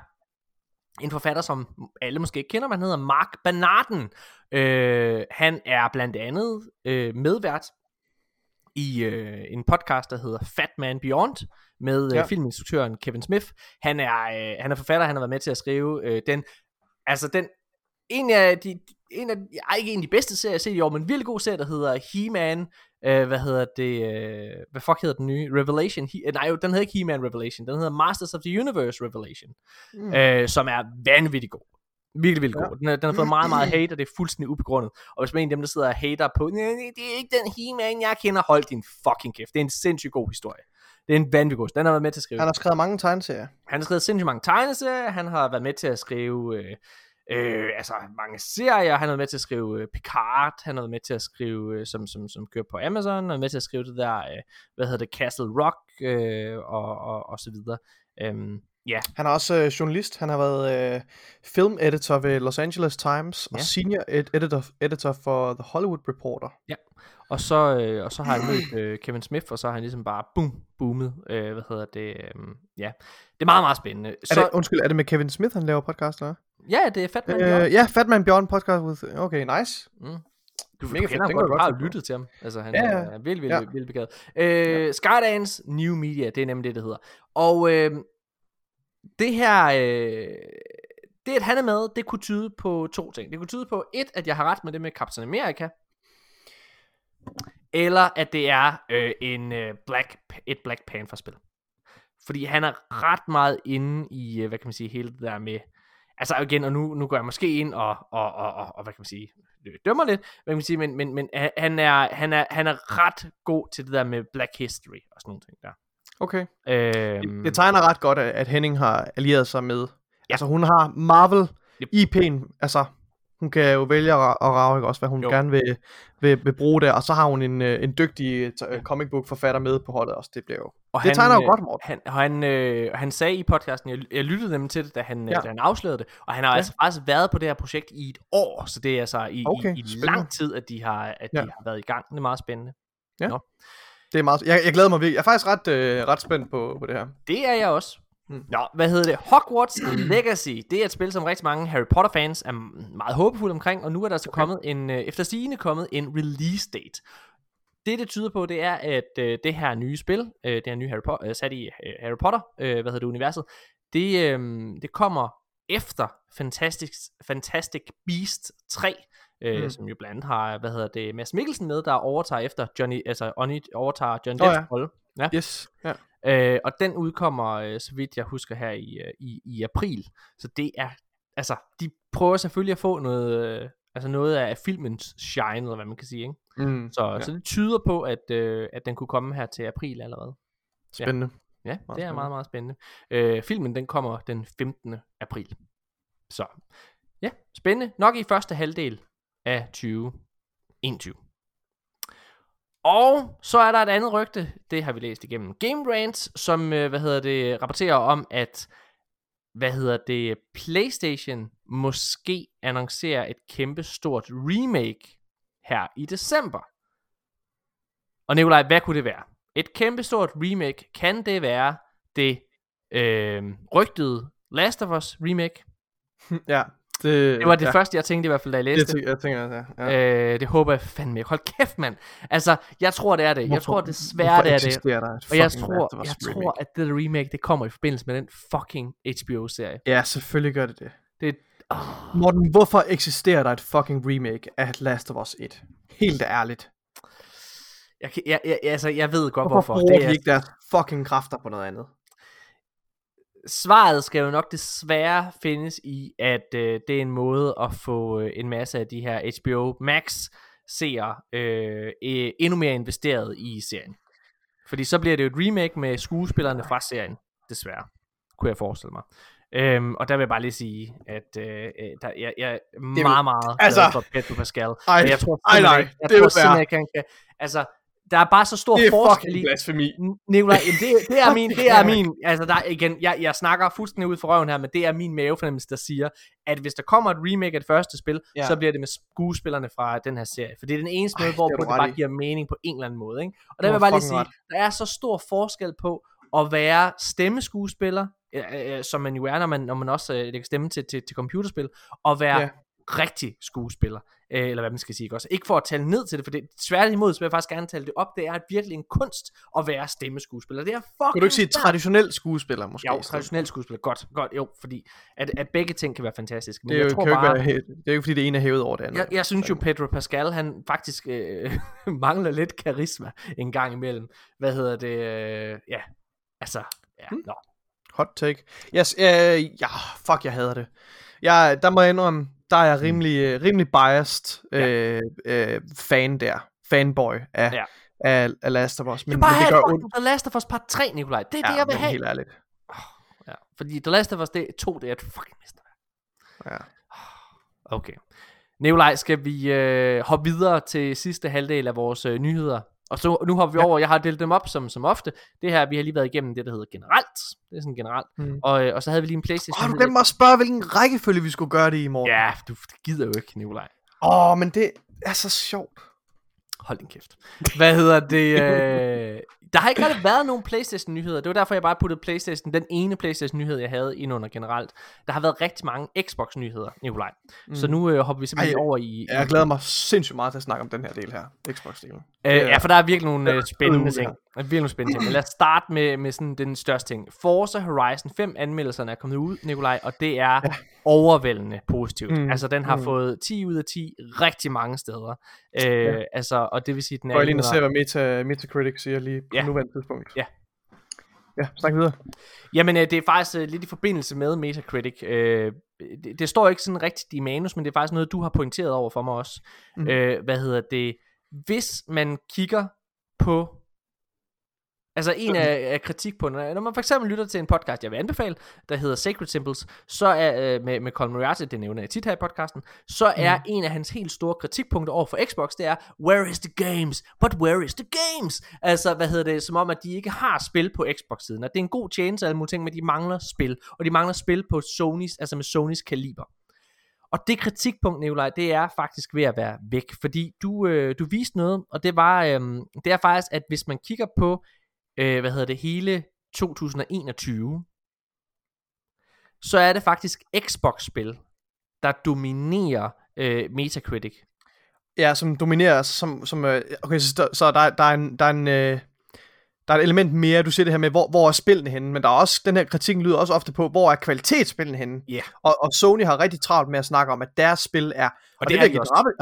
en forfatter, som alle måske ikke kender, han hedder Mark Bernarden. Øh, han er blandt andet øh, medvært i øh, en podcast, der hedder Fat Man Beyond, med øh, Ja. filminstruktøren Kevin Smith. Han er, øh, han er forfatter, han har været med til at skrive øh, den, altså den, en af de, en af, ej, ikke en af de bedste serier, jeg har set i år, men en virkelig god serie, der hedder He-Man, øh, hvad hedder det, øh, hvad fuck hedder den nye, Revelation, He, nej jo, den hedder ikke He-Man Revelation, den hedder Masters of the Universe Revelation, mm. øh, som er vanvittig god. Virkelig, virkelig god. Den, den har fået meget, meget hate, og det er fuldstændig ubegrundet. Og hvis man er en af dem, der sidder og hater på, "Nej, det er ikke den He-Man, jeg kender, hold din fucking kæft. Det er en sindssygt god historie. Det er en vanvittig god. Den har været med til at skrive. Han har skrevet mange tegneserier. Han har skrevet sindssygt mange tegneserier, han har været med til at skrive øh, øh, altså mange serier, han har været med til at skrive øh, Picard, han har været med til at skrive, øh, som, som, som kører på Amazon, han været med til at skrive det der, øh, hvad hedder det, Castle Rock, øh, og, og, og så videre. Øhm, ja, Han er også øh, journalist. Han har været øh, film editor ved Los Angeles Times og Ja. senior ed- editor, editor for The Hollywood Reporter. Og så, øh, og så har han mødt øh, Kevin Smith, og så har han ligesom bare boom, boomet, øh, hvad hedder det, øh, ja. Det er meget, meget spændende. Er Så, det, undskyld, er det med Kevin Smith, han laver podcast, eller? ja, det er fedt, man. Øh, ja, Fatman Bjørn podcast with... Okay, nice. Mm. Du, Mega du fedt, kender ham godt, kan du har lyttet til ham. Altså, han Ja, ja, ja. er virkelig, Ja. virkelig, virkelig begavet. Øh, Skydance New Media, det er nemlig det, det hedder. Og øh, det her, øh, det, at han er med, det kunne tyde på to ting. Det kunne tyde på, et, at jeg har ret med det med Captain America, eller at det er øh, en øh, Black, et Black Panther-spil. Fordi han er ret meget inde i, øh, hvad kan man sige, hele det der med, altså igen, og nu, nu går jeg måske ind og, og, og, og, og hvad kan man sige, øh, dømmer lidt, hvad kan man sige, men, men, men han, er, han, er, han er ret god til det der med Black History og sådan nogle ting der. Okay. Øhm, Det tegner ret godt, at at Henning har allieret sig med. Ja. Altså, hun har Marvel Yep. IP'en, altså, hun kan jo vælge at, ra- at rage, ikke også, hvad hun Jo. gerne vil, vil, vil bruge der, og så har hun en, øh, en dygtig øh, comic book forfatter med på holdet også, det bliver jo, Og det tegner jo øh, godt, Morten. Han, han, øh, han sagde i podcasten, jeg, jeg lyttede nemlig til det, da han, ja. Ja. da han afslørede det, og han har ja. Ja. altså faktisk været på det her projekt i et år, så det er altså i, okay, i, i lang tid, at de har, at de Ja. har været i gang. Det er meget spændende. Det er meget, jeg, jeg glæder mig virkelig. Jeg er faktisk ret, øh, ret spændt på, på det her. Det er jeg også. Hmm. Nå, hvad hedder det? Hogwarts Legacy. Det er et spil, som rigtig mange Harry Potter fans er meget håbefulde omkring, og nu er der så okay. kommet en, øh, efter sigende kommet en release date. Det, det tyder på, det er, at øh, det her nye spil, øh, det her nye Harry Potter, øh, sat i øh, Harry Potter, øh, hvad hedder det, universet, det, øh, det kommer efter Fantastic, Fantastic Beast 3, øh, mm. Mm. som jo blandt andet har, hvad hedder det, Mads Mikkelsen med, der overtager efter Johnny, altså Oni, overtager John Nå Deppes ja. rolle. Ja. Yes. Ja. Øh, og den udkommer, øh, så vidt jeg husker, her i, øh, i, i april. Så det er, altså, de prøver selvfølgelig at få noget, øh, altså noget af filmens shine, eller hvad man kan sige, ikke? Mm, Så, ja. ja. så det tyder på, at, øh, at den kunne komme her til april allerede. Spændende. Ja, det er spændende. meget, meget spændende. Øh, filmen, den kommer den 15. april. Så, ja, spændende. Nok i første halvdel af 2021. Og så er der et andet rygte, det har vi læst igennem Game Rant, som, øh, hvad hedder det, rapporterer om, at, hvad hedder det, PlayStation måske annoncerer et kæmpe stort remake her i december. Og Nikolaj, hvad kunne det være? Et kæmpe stort remake, kan det være det øh, rygtede Last of Us remake? Ja. Det, Det var det ja, første, jeg tænkte i hvert fald, da jeg læste det. tænker- Jeg tænker, ja. ja. Øh, det håber jeg fandme ikke. Hold kæft, mand. Altså, jeg tror, det er det. Jeg tror det er det. der Og jeg tror, jeg remake? tror, at det remake, det kommer i forbindelse med den fucking HBO-serie. Ja, selvfølgelig gør det det. Det oh, Morten, hvorfor eksisterer der et fucking remake af Last of Us 1? Helt ærligt. jeg, kan- jeg, jeg, altså, jeg ved godt, Hvorfor, hvorfor. bruger Det de er, ikke deres fucking kræfter på noget andet? Svaret skal jo nok desværre findes i, at øh, det er en måde at få øh, en masse af de her HBO Max seere øh, øh, endnu mere investeret i serien. Fordi så bliver det jo et remake med skuespillerne fra serien, desværre, kunne jeg forestille mig. Øhm, og der vil jeg bare lige sige, at øh, øh, der, jeg, jeg er meget, meget glad altså- for Pedro Pascal. Ej, jeg tror ej, nej, ikke- jeg det tror vil være- han kan, altså, der er bare så stor Det er forskel i, blasfemi. Nikolaj, det, det er min, det er min, altså der, igen, jeg, jeg snakker fuldstændig ud fra røven her, men det er min mavefornemmelse, der siger, at hvis der kommer et remake af det første spil, Ja. så bliver det med skuespillerne fra den her serie, for det er den eneste Ej, måde, det hvor det du ret bare i. giver mening på en eller anden måde, ikke? Og der vil jeg bare lige sige, der er så stor forskel på at være stemmeskuespiller, øh, øh, som man jo er, når man, når man også øh, lægger stemme til, til, til computerspil, og være Ja. rigtig skuespiller, øh, eller hvad man skal sige, ikke også? Ikke for at tale ned til det, for det tværtimod, så vil jeg faktisk gerne tale det op, det er virkelig en kunst at være stemmeskuespiller. Det er fucking Kunne du ikke sige traditionel skuespiller, måske? Jo, traditionel skuespiller, godt, godt, jo, fordi at, at begge ting kan være fantastiske, men Det er jo, jeg tror kan jo ikke bare, være, det er jo ikke, fordi det ene er hævet over det andet. jeg, jeg synes jo, Pedro Pascal, han faktisk øh, mangler lidt karisma en gang imellem. Hvad hedder det? Øh, ja, altså, ja, Hmm. nå. Hot take. Yes, øh, ja, fuck, jeg hader det. Jeg, der må jeg indrømme, der er jeg rimelig, øh, rimelig biased øh, øh, fan der. Fanboy af, Ja. af, af Last of Us. Det Men, men bare det have gør ondt. The Last of Us part 3, Nikolaj. Det er Ja, det, jeg vil men have. helt ærligt. Ja, fordi The Last of Us det, 2, det er et fucking mesterværk. Ja. Okay. Nikolaj, skal vi øh, hoppe videre til sidste halvdel af vores øh, nyheder? Og så nu hopper vi Ja. over, jeg har delt dem op som, som ofte. Det her, vi har lige været igennem det, der hedder generelt. Det er sådan generelt. Mm. Og, øh, og så havde vi lige en Playstation. Åh, du nyhed. glemte mig at spørge, hvilken rækkefølge vi skulle gøre det i morgen. Ja, du gider jo ikke, Nikolaj. Åh, oh, men det er så sjovt. Hold din kæft. Hvad hedder det? Øh, Der har ikke rigtig været nogen Playstation-nyheder. Det var derfor, jeg bare puttede Playstation, den ene Playstation-nyhed, jeg havde ind under generelt. Der har været rigtig mange Xbox-nyheder, Nikolaj. Mm. Så nu øh, hopper vi simpelthen Ej, over i... Jeg glæder mig sindssygt meget til at snakke om den her del her. Xbox-delen. Øh, ja, for der er virkelig nogle øh, spændende ting. Der er virkelig nogle spændende ting. Men lad os starte med, med sådan den største ting. Forza Horizon 5 anmeldelserne er kommet ud, Nikolaj, og det er ja. overvældende positivt. Mm, Altså, den har mm. fået 10 ud af 10 rigtig mange steder. Øh, Ja. Altså, og det vil sige, den er... Jeg lige under- ser, hvad Meta, Metacritic siger lige på Ja. nuværende tidspunkt. Ja. Ja, snak videre. Jamen, øh, det er faktisk øh, lidt i forbindelse med Metacritic. Øh, det, det står ikke sådan rigtigt i manus, men det er faktisk noget, du har pointeret over for mig også. Mm. Hvad hedder det? Hvis man kigger på... Altså en af, af kritikpunkterne, når man for eksempel lytter til en podcast, jeg vil anbefale, der hedder Sacred Symbols, så er øh, med, med Colin Moriarty, det nævner jeg tit her i podcasten, så er Mhm. en af hans helt store kritikpunkter over for Xbox, det er, where is the games? But where is the games? Altså, hvad hedder det, som om, at de ikke har spil på Xbox-siden, og det er en god tjeneste, alle mulige ting, men de mangler spil, og de mangler spil på Sonys, altså med Sonys kaliber. Og det kritikpunkt, Nikolaj, det er faktisk ved at være væk, fordi du, øh, du viste noget, og det var, øh, det er faktisk, at hvis man kigger på, øh, hvad hedder det, hele 2021, så er det faktisk Xbox-spil, der dominerer øh, Metacritic. Ja, som dominerer, altså, som, som øh, okay, så, der- så der, der er en, der er en, øh, der er et element mere, du siger det her med, hvor, hvor er spillene henne, men der er også, den her kritik lyder også ofte på, hvor er kvalitetsspillene henne. Ja. Og, og Sony har rigtig travlt med at snakke om, at deres spil er, og, og det, er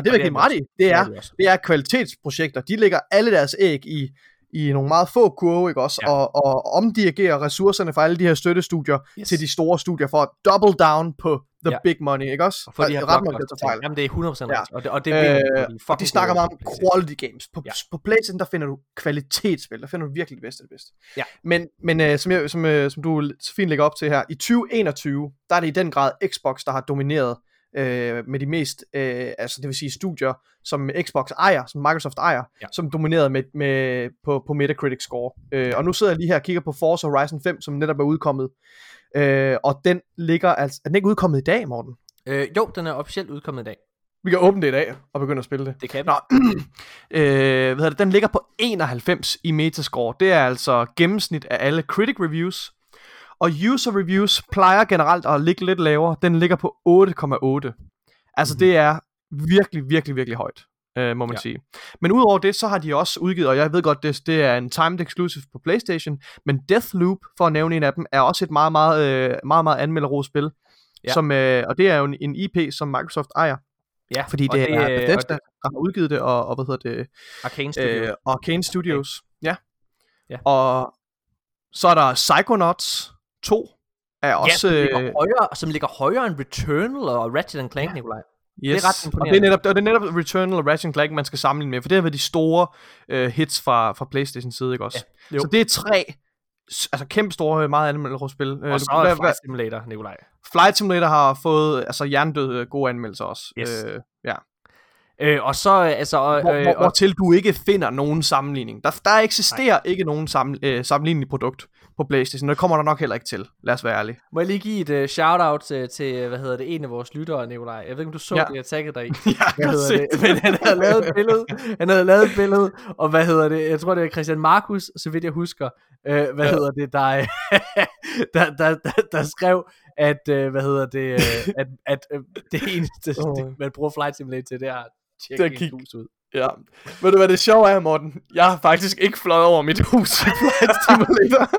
det vil jeg give dem ret i, det er, de også. det er kvalitetsprojekter. De lægger alle deres æg i, i nogle meget få kurve, ikke også? Ja. Og, og omdirigerer ressourcerne fra alle de her støttestudier Yes. til de store studier for at double down på the Ja. big money, ikke også? Og for de her ret tager fejl. Jamen det er 100% Ja. ret. Og det, og det er virkelig, Øh, og de snakker meget om quality games. På, ja. på PlayStation, der finder du kvalitetsspil. Der finder du virkelig det bedste af det bedste. Ja. Men, men øh, som, jeg, som, øh, som du så fint lægger op til her, i 2021, der er det i den grad Xbox, der har domineret øh, med de mest, øh, altså det vil sige studier, som Xbox ejer, som Microsoft ejer, Ja. som dominerede med, med, på, på Metacritic score. Øh, og nu sidder jeg lige her og kigger på Forza Horizon 5, som netop er udkommet. Øh, og den ligger altså, er den ikke udkommet i dag, Morten? Øh, jo, den er officielt udkommet i dag. Vi kan åbne det i dag og begynde at spille det. Det kan Nå, øh, hvad hedder det? Den ligger på 91 i Metascore. Det er altså gennemsnit af alle critic reviews. Og user reviews plejer generelt at ligge lidt lavere. Den ligger på 8,8. Altså Mhm. det er virkelig, virkelig, virkelig højt, øh, må man Ja. sige. Men udover det, så har de også udgivet, og jeg ved godt, det, det er en timed exclusive på Playstation, men Deathloop, for at nævne en af dem, er også et meget, meget, øh, meget, meget anmelderrost spil. Ja. Som, øh, og det er jo en, en IP, som Microsoft ejer. Ja, Fordi det, det er øh, Bethesda, det- der har udgivet det, og, og hvad hedder det, Arcane Studio. øh, Arcane Studios. Ja. Ja. Og så er der Psychonauts 2, er ja, også... som, ligger øh, højere, som ligger højere end Returnal og Ratchet Clank, ja. Nikolaj. yes. er ret og imponerende. det er, netop, og det er netop Returnal og Ratchet Clank, man skal sammenligne med, for det har været de store øh, hits fra, fra Playstation side, ikke også? Ja, jo. så det er tre altså kæmpe store, meget anmeldte spil. Øh, Og så er Flight Simulator, Nikolaj. Flight Simulator har fået altså jerndøde gode anmeldelser også. Yes. Øh, ja. Øh, og så, øh, altså... Øh, Hvor, hvor, og, hvortil du ikke finder nogen sammenligning. Der, der eksisterer Nej. ikke nogen sammen, øh, sammenlignelig produkt på PlayStation. Det kommer der nok heller ikke til. Lad os være ærlige. må jeg lige give et uh, shout-out uh, til, øh, hvad hedder det, en af vores lyttere, Nikolaj. Jeg ved ikke, om du så ja. Det, jeg taggede dig i. Ja, hvad hedder det? Men han havde lavet et billede, han havde lavet et billede, og hvad hedder det, jeg tror det er Christian Markus, så vidt jeg husker, øh, hvad ja. hedder det, der, der, der, der, der skrev, at, øh, hvad hedder det, øh, at, at øh, det eneste, Åh. det, man bruger Flight Simulator til, det er at tjekke hus ud. Ja. Ved du hvad det sjove er, Morten? Jeg har faktisk ikke fløjet over mit hus i Flight Simulator.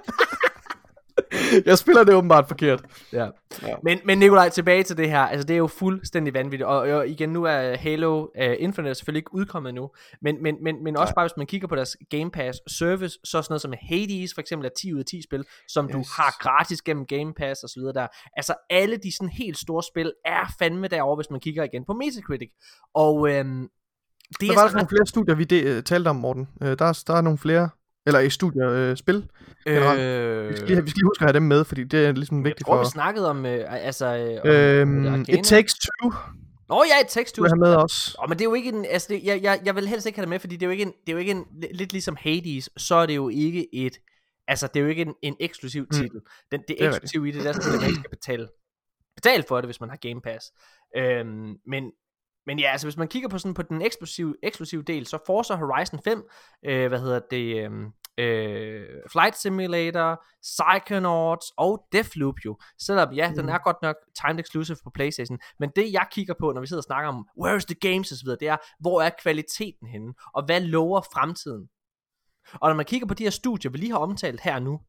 jeg spiller det åbenbart forkert. Ja. Ja. Men, men Nikolaj, tilbage til det her. Altså, det er jo fuldstændig vanvittigt. Og, og igen, nu er Halo uh, Infinite selvfølgelig ikke udkommet nu. Men, men, men, men også bare, hvis man kigger på deres Game Pass service, så sådan noget som Hades for eksempel er 10 ud af 10 spil, som yes. du har gratis gennem Game Pass og så videre der. Altså, alle de sådan helt store spil er fandme derovre, hvis man kigger igen på Metacritic. Og øhm, det Der er var der så nogle flere studier, vi de, uh, talte om, Morten. Uh, der, er- der er nogle flere, eller i studier uh, spil. generelt. øh, Vi skal, lige, vi skal lige huske at have dem med, fordi det er ligesom jeg vigtigt tror, for... vi snakkede om, øh, altså, øh, om, Øhm, om It Takes Two, Åh oh, ja, et tekst, du have med også. Åh, men det er jo ikke en, altså det, jeg, jeg, jeg vil helst ikke have det med, fordi det er jo ikke en, det er jo ikke en, li- lidt ligesom Hades, så er det jo ikke et, altså det er jo ikke en, en eksklusiv titel. Den, det, Det er eksklusive i det, der skal man ikke skal betale, betale for det, hvis man har Game Pass. Øhm, men, men ja, altså hvis man kigger på sådan på den eksklusive, eksklusive del, så Forza Horizon 5, øh, hvad hedder det, øhm, øh, Flight Simulator, Psychonauts og Deathloop jo. Selvom ja, den er godt nok timed exclusive på Playstation, men det jeg kigger på, når vi sidder og snakker om, where's the games osv., det er, hvor er kvaliteten henne, og hvad lover fremtiden? Og når man kigger på de her studier, vi lige har omtalt her nu,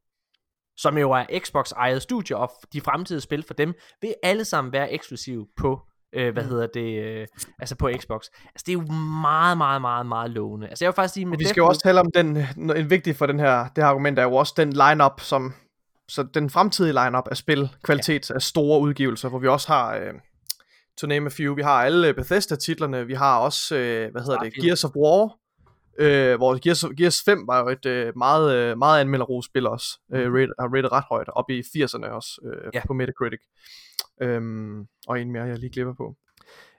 som jo er Xbox eget studier, og de fremtidige spil for dem, vil alle sammen være eksklusive på, øh, hvad hedder det, øh, altså på Xbox. Altså det er jo meget, meget, meget, meget lovende. Altså jeg vil faktisk sige, med Vi skal jo også tale om den, en vigtig for den her, det her argument er jo også den lineup som, så den fremtidige lineup af spil, kvalitet af store udgivelser, hvor vi også har, øh, to name a few, vi har alle Bethesda-titlerne, vi har også, øh, hvad hedder det, Starfield. Gears of War, øh, hvor Gears, Gears 5 var jo et øh, meget, øh, meget anmelderrost spil også, øh, rated, har rated ret højt, op i 80'erne også, øh. Ja. på Metacritic. Øhm, og en mere, jeg lige glipper på.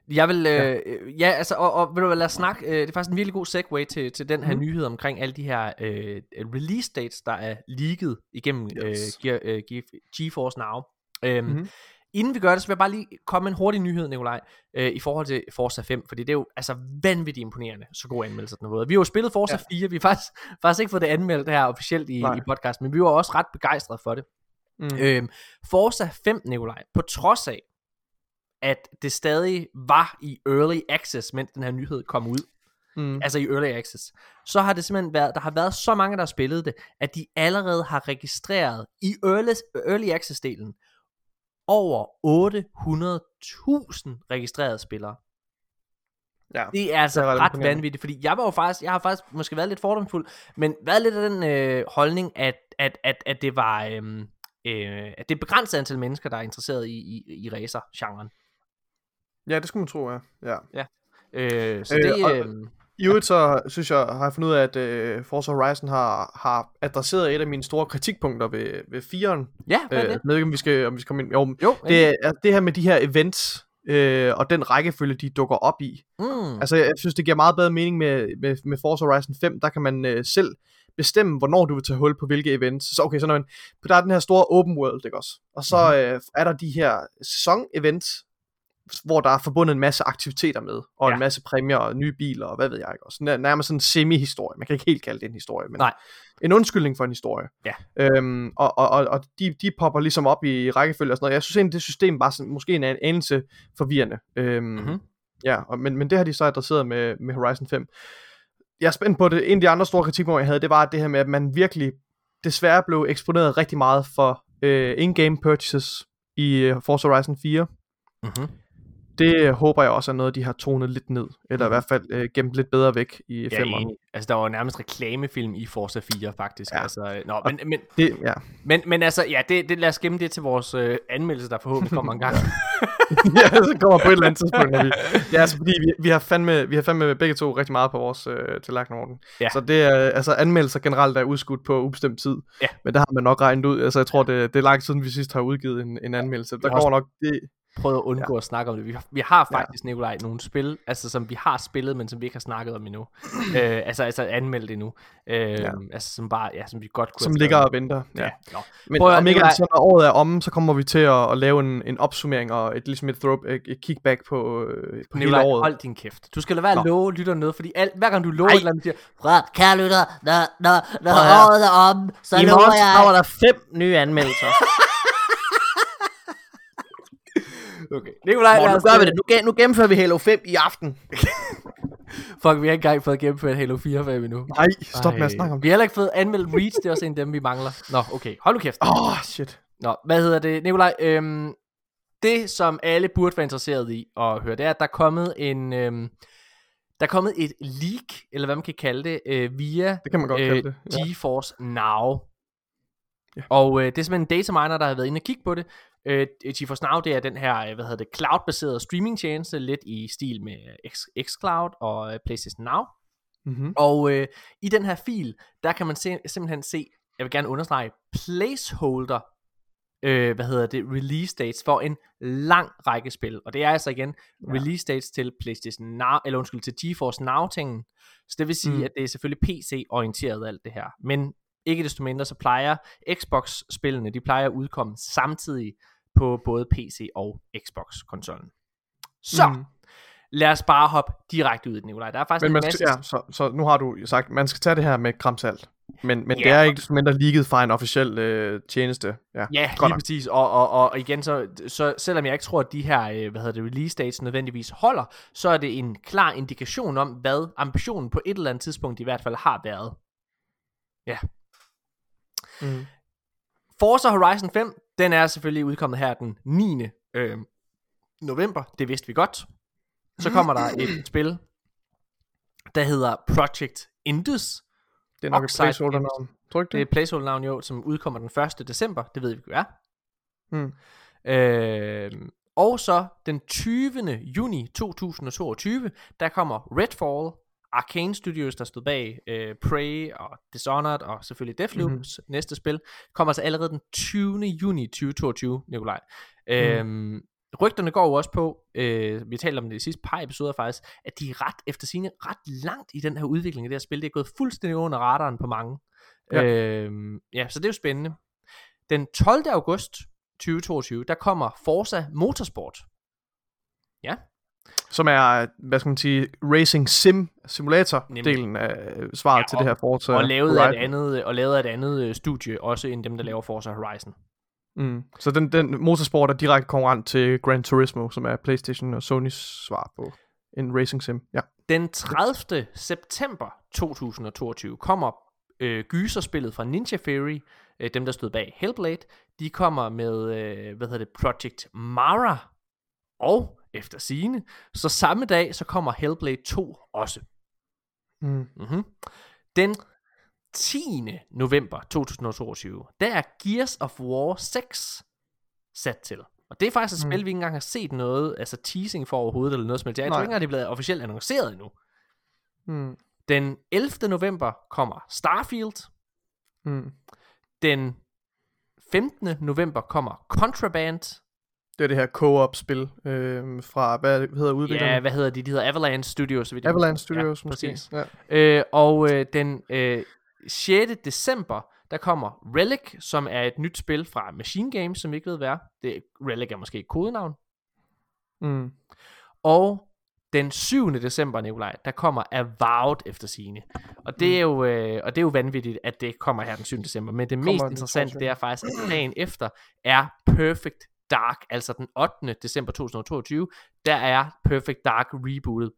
Jeg vil, øh, ja. ja, altså, og, og vil du hvad, lad os snakke, øh, det er faktisk en virkelig god segue til, til den her Mhm. nyhed omkring alle de her øh, release dates, der er leaget igennem Yes. øh, Ge- øh, Ge- GeForce Now. Øhm, Mhm. Inden vi gør det, så vil jeg bare lige komme med en hurtig nyhed, Nikolaj, øh, i forhold til Forza 5, fordi det er jo altså vanvittigt imponerende, så gode anmeldelser den har fået. Vi har jo spillet Forza Ja. ja. 4, vi har faktisk, faktisk ikke fået det anmeldt her officielt i, Nej. i podcast, men vi var også ret begejstrede for det. Mm. Øhm, Forza 5, Nikolaj, på trods af, at det stadig var i early access, mens den her nyhed kom ud, Mm. altså i early access, så har det simpelthen været, der har været så mange, der har spillet det, at de allerede har registreret i early, early access-delen over 800.000 registrerede spillere. Ja. Det er altså Det ret vanvittigt, fordi jeg var jo faktisk, jeg har faktisk måske været lidt fordomsfuld, men været lidt af den øh, holdning, at, at, at, at det var, øhm, øh, at det er et begrænset antal mennesker, der er interesseret i, i, i racer-genren. Ja, det skulle man tro, ja. ja. Øh, så Øh, det, og- øh, I øvrigt så synes jeg, har jeg fundet ud af, at uh, Forza Horizon har, har adresseret et af mine store kritikpunkter ved, ved 4'eren. ja, hvad er Øh, det? jeg ved ikke, om vi skal, om vi skal komme ind. Jo, Jo, det er det her med de her events, øh, og den rækkefølge, de dukker op i. mm, Altså, jeg synes, det giver meget bedre mening med, med, med Forza Horizon 5. Der kan man øh, selv bestemme, hvornår du vil tage hul på hvilke events. Så okay, så når man, der er den her store open world, ikke også? Og så Mhm. øh, er der de her sæson-events, hvor der er forbundet en masse aktiviteter med, og Ja. en masse præmier og nye biler, og hvad ved jeg ikke også. Nær- Nærmest sådan en semi-historie. Man kan ikke helt kalde det en historie, men Nej. en undskyldning for en historie. Ja. Øhm, og og, og, og de, de popper ligesom op i rækkefølge og sådan noget. Jeg synes egentlig, det system var sådan, måske en an- anelse forvirrende. Øhm, Mhm. Ja, og, men, men det har de så adresseret med, med Horizon 5. Jeg er spændt på det. En af de andre store kritikpunkter, jeg havde, det var det her med, at man virkelig desværre blev eksponeret rigtig meget for øh, in-game purchases i øh, Forza Horizon 4. mm-hmm. Det øh, håber jeg også er noget, de har tonet lidt ned, eller i Mhm. hvert fald øh, gemt lidt bedre væk i Ja, 5'eren. enig. altså der var nærmest reklamefilm i Forza 4 faktisk. Ja. Altså, øh, nå, men, men, Det, ja. men, men altså, ja, det, det, lad os gemme det til vores øh, anmeldelse, der forhåbentlig kommer en gang. ja, så kommer på et eller andet tidspunkt. Vi, er altså fordi, vi, vi, har fandme, vi har fandme begge to rigtig meget på vores øh, tallerken over den. Ja. Så det er, altså anmeldelser generelt er udskudt på ubestemt tid. Ja. Men der har man nok regnet ud. Altså jeg tror, det, det er lang tid siden, vi sidst har udgivet en, en anmeldelse. Der går nok, det, prøvet at undgå ja. at snakke om det. Vi har, vi har faktisk, ja. Nikolaj, nogle spil, altså som vi har spillet, men som vi ikke har snakket om endnu. øh, altså, altså anmeldt endnu. Øh, ja. Altså som bare, ja, som vi godt kunne som ligger og venter. Ja. Ja, nå. Men Prøv om ikke Nikolaj- så når året er omme, så kommer vi til at, at lave en, en opsummering og et, ligesom et, throw, et, et kickback på, øh, på hele Nikolaj, året. hold din kæft. Du skal lade være at love lytter noget, fordi alt, hver gang du lover Ej. et eller andet, siger, Prøv kære lytter, når, når, når året er om, så I lover morgen så kommer jeg... der fem nye anmeldelser. okay. Nikolaj, Morten, nu gør vi det. Nu, gen- nu gennemfører vi Halo 5 i aften. Fuck, vi har ikke engang fået gennemført Halo 4 for endnu. Nej, stop med at snakke om Vi har heller ikke fået anmeldt Reach, det er også en af dem, vi mangler. Nå, okay. Hold nu kæft. Åh, oh, shit. Nå, hvad hedder det, Nikolaj? Øhm, det, som alle burde være interesseret i at høre, det er, at der er kommet en... Øhm, der er kommet et leak, eller hvad man kan kalde det, øh, via Det kan man godt øh, kalde det. Ja. GeForce Now. Ja. Og øh, det er simpelthen en dataminer, der har været inde og kigge på det. Øh, GeForce Now, det er den her, øh, hvad hedder det, cloud-baserede streaming-tjeneste, lidt i stil med øh, X, xCloud og øh, PlayStation Now. Mm-hmm. Og øh, i den her fil, der kan man se, simpelthen se, jeg vil gerne understrege, placeholder, øh, hvad hedder det, release dates for en lang række spil. Og det er altså igen Ja. release dates til PlayStation Now, eller undskyld, til GeForce Now-tingen. Så det vil sige, mm. at det er selvfølgelig PC-orienteret alt det her. Men ikke desto mindre, så plejer Xbox-spillene, de plejer at udkomme samtidig på både PC og Xbox-konsollen. Så, mm. lad os bare hoppe direkte ud i den, Nikolaj. Der er faktisk Men en man masse... skal, ja, så, så nu har du sagt, man skal tage det her med et gram salt. Men, men Ja. det er ikke desto mindre leaget fra en officiel øh, tjeneste. Ja, Ja, godt lige nok. præcis. Og, og, og, og igen, så, så selvom jeg ikke tror, at de her øh, hvad hedder det, release dates nødvendigvis holder, så er det en klar indikation om, hvad ambitionen på et eller andet tidspunkt i hvert fald har været. Ja. Mm. Forza Horizon 5, den er selvfølgelig udkommet her den 9. Øh, november. Det vidste vi godt. Så kommer der et spil, der hedder Project Indus. Det er nok et Oxide placeholder-navn. Tror ikke Det er det? et placeholder-navn jo, som udkommer den 1. december. Det ved vi jo er. Mm. Øh, og så den 20. juni 2022, der kommer Redfall, Arcane Studios, der stod bag øh, Prey og Dishonored og selvfølgelig Deathloop, Mhm. mm-hmm. næste spil, kommer altså allerede den 20. juni 2022, Nikolaj. Øhm, rygterne går jo også på, øh, vi talte om det i sidste par episoder faktisk, at de er ret efter sine ret langt i den her udvikling af det her spil. Det er gået fuldstændig under radaren på mange. Ja, øhm, ja så det er jo spændende. Den 12. august 2022, der kommer Forza Motorsport. Ja, Som er, hvad skal man sige, racing sim simulator delen af svaret Ja, ja, til og- det her Forza og lavet af et Horizon. andet, og lavet et andet øh, studie, også end dem, der laver Forza Horizon. Mm. Så den, den motorsport er direkte konkurrent til Gran Turismo, som er Playstation og Sonys svar på en racing sim. Ja. Den 30. september 2022 kommer øh, gyserspillet fra Ninja Theory, øh, dem der stod bag Hellblade, de kommer med, øh, hvad hedder det, Project Mara, og efter sigende, så samme dag, så kommer Hellblade 2 også. Mm. Mm-hmm. Den 10. november 2022, der er Gears of War 6 sat til. Og det er faktisk et Mm. spil, vi ikke engang har set noget, altså teasing for overhovedet, eller noget som helst. Jeg tror ikke engang, det er blevet officielt annonceret endnu. Mm. Den 11. november kommer Starfield. Mm. Den 15. november kommer Contraband. Det er det her co-op-spil øh, fra, hvad hedder udviklerne? Ja, hvad hedder de? De hedder Avalanche Studios. så vidt Avalanche. Studios ja, måske. Præcis. Ja. Øh, og øh, den øh, 6. december, der kommer Relic, som er et nyt spil fra Machine Games, som vi ikke ved hvad er. Det, Relic er måske et kodenavn. Mm. Og den 7. december, Nikolaj, der kommer Avowed efter sine. Og det, er jo, øh, og det er jo vanvittigt, at det kommer her den 7. december. Men det Kommer mest interessante, 22.. det er faktisk, at dagen efter er Perfect Dark, altså den 8. december 2022, der er Perfect Dark rebootet,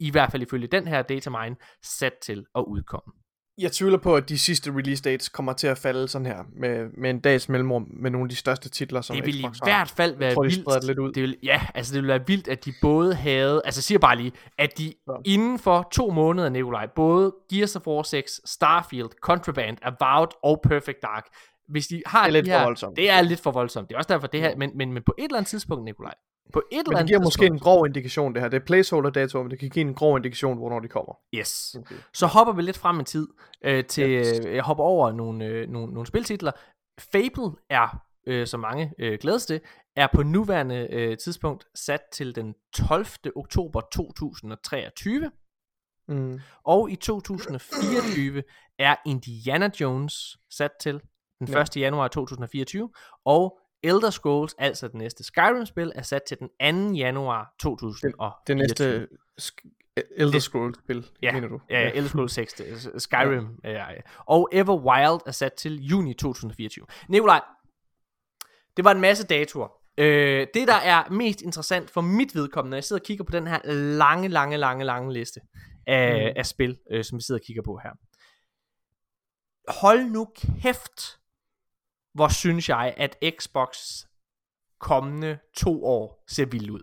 i hvert fald ifølge den her datamine, sat til at udkomme. Jeg tvivler på, at de sidste release dates kommer til at falde sådan her, med, med en dags mellemrum, med nogle af de største titler, som det vil i hvert fald være tror, de vildt. det lidt ud. Det vil, ja, altså det vil være vildt, at de både havde, altså siger bare lige, at de Ja. inden for to måneder, Nikolaj, både Gears of War 6, Starfield, Contraband, Avowed og Perfect Dark, hvis de har Det er lidt de for her, voldsomt. Det er lidt for voldsomt. Det er også derfor det her, men, men, men på et eller andet tidspunkt, Nikolaj, på et eller Men det andet giver måske tidspunkt, en grov indikation, det her. Det er placeholder dato, men det kan give en grov indikation, hvornår de kommer. yes. Okay. Så hopper vi lidt frem i tid øh, til, øh, jeg hopper over nogle, øh, nogle, nogle spiltitler. Fable er, øh, som mange øh, glædes til, er på nuværende øh, tidspunkt sat til den 12. oktober 2023. Mm. Og i 2024 er Indiana Jones sat til den Ja. 1. januar 2024. Og Elder Scrolls, altså det næste Skyrim-spil, er sat til den 2. januar 2024. Det næste sk- Elder Det- Scrolls-spil, Ja, mener du? Ja, ja Elder Scrolls 6, det Skyrim. Ja. Ja, ja. Og Everwild er sat til juni 2024. Nikolaj, det var en masse datoer. Øh, det, der er mest interessant for mit vedkommende, når jeg sidder og kigger på den her lange, lange, lange, lange liste af, Mm. af spil, øh, som vi sidder og kigger på her. Hold nu kæft, hvor synes jeg, at Xbox kommende to år ser vild ud.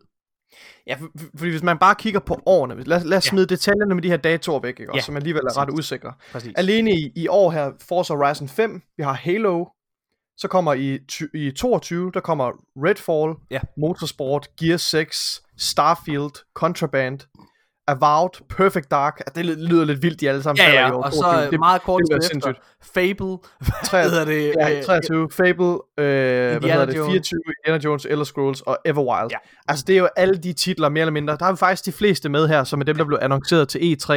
Ja, for, for- fordi hvis man bare kigger på årene, lad, lad os Ja. smide detaljerne med de her datoer væk, ikke? Ja, Også, som alligevel er ret usikre. Præcis. Alene i, i år her, Forza Horizon 5, vi har Halo, så kommer i, i 22, der kommer Redfall, Ja. Motorsport, Gear 6, Starfield, Contraband, Avowed, Perfect Dark, altså, det ly- lyder lidt vildt, de alle sammen Ja, ja, og 22. så det, meget kort det bliver efter. Fable, hvad hedder det? Ja, Øh, 23, Fable, øh, hvad hedder det, Jones. 24, Indiana Jones, Elder Scrolls og Everwild. Ja. Altså det er jo alle de titler, mere eller mindre. Der har vi faktisk de fleste med her, som er dem, der blev annonceret til E3.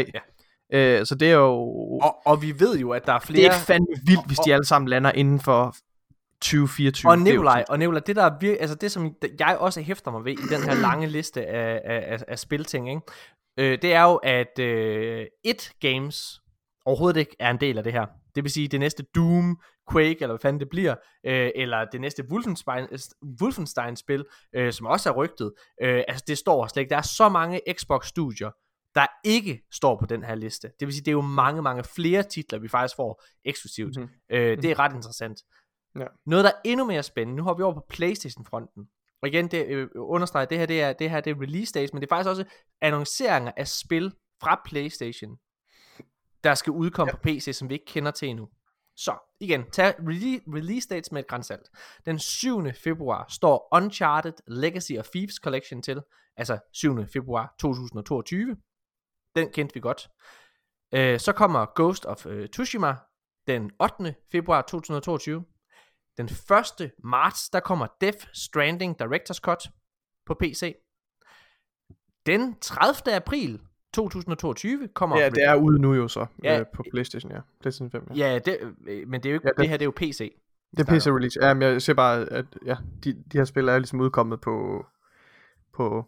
Ja. Øh, så det er jo... Og, og vi ved jo, at der er flere... det er fandme vildt, hvis de alle sammen lander inden for 2024. Og Det er Nikolaj, og Nikolaj, det der er vir- altså det som jeg også hæfter mig ved i den her lange liste af, af, af, af spilting, ikke? Øh, det er jo, at øh, It Games overhovedet ikke er en del af det her. Det vil sige, det næste Doom, Quake, eller hvad fanden det bliver, øh, eller det næste Wolfenstein, Wolfenstein-spil, øh, som også er rygtet. Øh, altså, det står slet ikke. Der er så mange Xbox-studier, der ikke står på den her liste. Det vil sige, det er jo mange, mange flere titler, vi faktisk får eksklusivt. Mhm. Øh, det er ret interessant. Ja. Noget, der er endnu mere spændende, nu har vi over på Playstation-fronten. Og igen, det øh, understreger, det her, det er, det her det er release dates, men det er faktisk også annonceringer af spil fra Playstation, der skal udkomme ja. på PC, som vi ikke kender til endnu. Så, igen, tag rele- release dates med et grænsalt. Den 7. februar står Uncharted Legacy of Thieves Collection til, altså 7. februar 2022. Den kendte vi godt. Øh, så kommer Ghost of øh, Tsushima den 8. februar 2022. Den 1. marts, der kommer Death Stranding Director's Cut på PC. Den 30. april 2022 kommer... Ja, det er ude nu jo så, Ja. ja. øh, på Playstation, ja. PlayStation 5, ja. Ja, det, øh, men det er jo ikke, Ja, det, det- her det er jo PC. Det er PC release. Ja, men jeg ser bare, at ja, de, de her spil er ligesom udkommet på, på,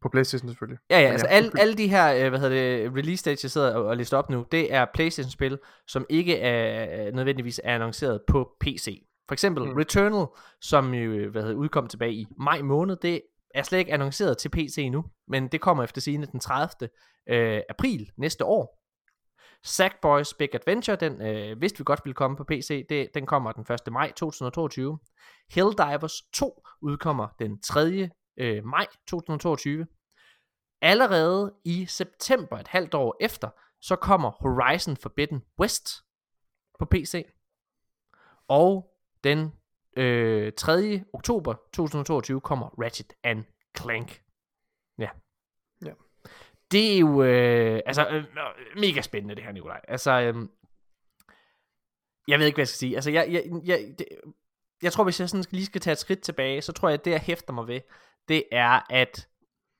på Playstation selvfølgelig. Ja, ja, Men altså ja, alle, alle de her, øh, hvad hedder det, release dates, jeg sidder og, og lister op nu, det er Playstation-spil, som ikke er øh, nødvendigvis er annonceret på PC. For eksempel mm. Returnal, som jo, øh, hvad hedder, udkom tilbage i maj måned, det er slet ikke annonceret til PC endnu, men det kommer efter sigende den 30. Øh, april næste år. Sackboys Big Adventure, den øh, vidste vi godt ville komme på PC, det, den kommer den 1. maj 2022. Helldivers 2 udkommer den 3. Øh, maj 2022. Allerede i september, et halvt år efter, så kommer Horizon Forbidden West på PC. Og den øh, 3. oktober 2022 kommer Ratchet and Clank. Ja. Ja. Det er jo øh, altså øh, mega spændende det her, Nikolaj. Altså, øh, jeg ved ikke, hvad jeg skal sige. Altså, jeg, jeg, jeg, det, jeg tror, hvis jeg sådan lige skal tage et skridt tilbage, så tror jeg, at det, jeg hæfter mig ved, det er, at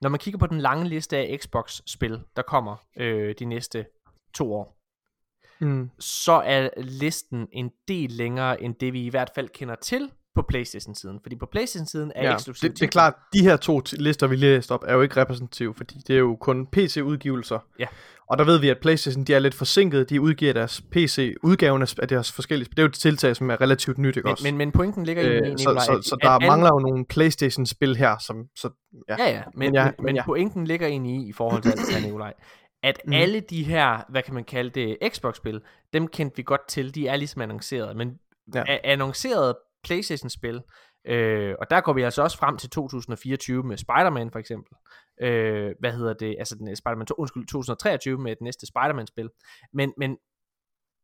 når man kigger på den lange liste af Xbox-spil, der kommer øh, de næste to år, Mm. så er listen en del længere, end det vi i hvert fald kender til på Playstation-siden. Fordi på Playstation-siden er Ja, eksklusivt. det, det er klart, de her to lister, vi lige læste op, er jo ikke repræsentative, fordi det er jo kun PC-udgivelser. Ja. Og der ved vi, at PlayStation de er lidt forsinket. De udgiver deres PC-udgaven af af deres forskellige... Det er jo et tiltag, som er relativt nyt, ikke men, også? men, men pointen ligger i, øh, så, så, at- så at der alle- mangler jo nogle PlayStation-spil her, som... Så, ja. Ja, ja, men, Men ja, men, men, men ja. pointen ligger egentlig i, i forhold til alt det her, Nikolaj, at mm. Alle de her, hvad kan man kalde det, Xbox-spil, dem kendte vi godt til, de er ligesom annonceret, men ja. Annoncerede Playstation-spil, øh, og der går vi altså også frem til 2024 med Spider-Man for eksempel, øh, hvad hedder det, altså den, Spider-Man, to- undskyld, 2023 med det næste Spider-Man-spil, men, men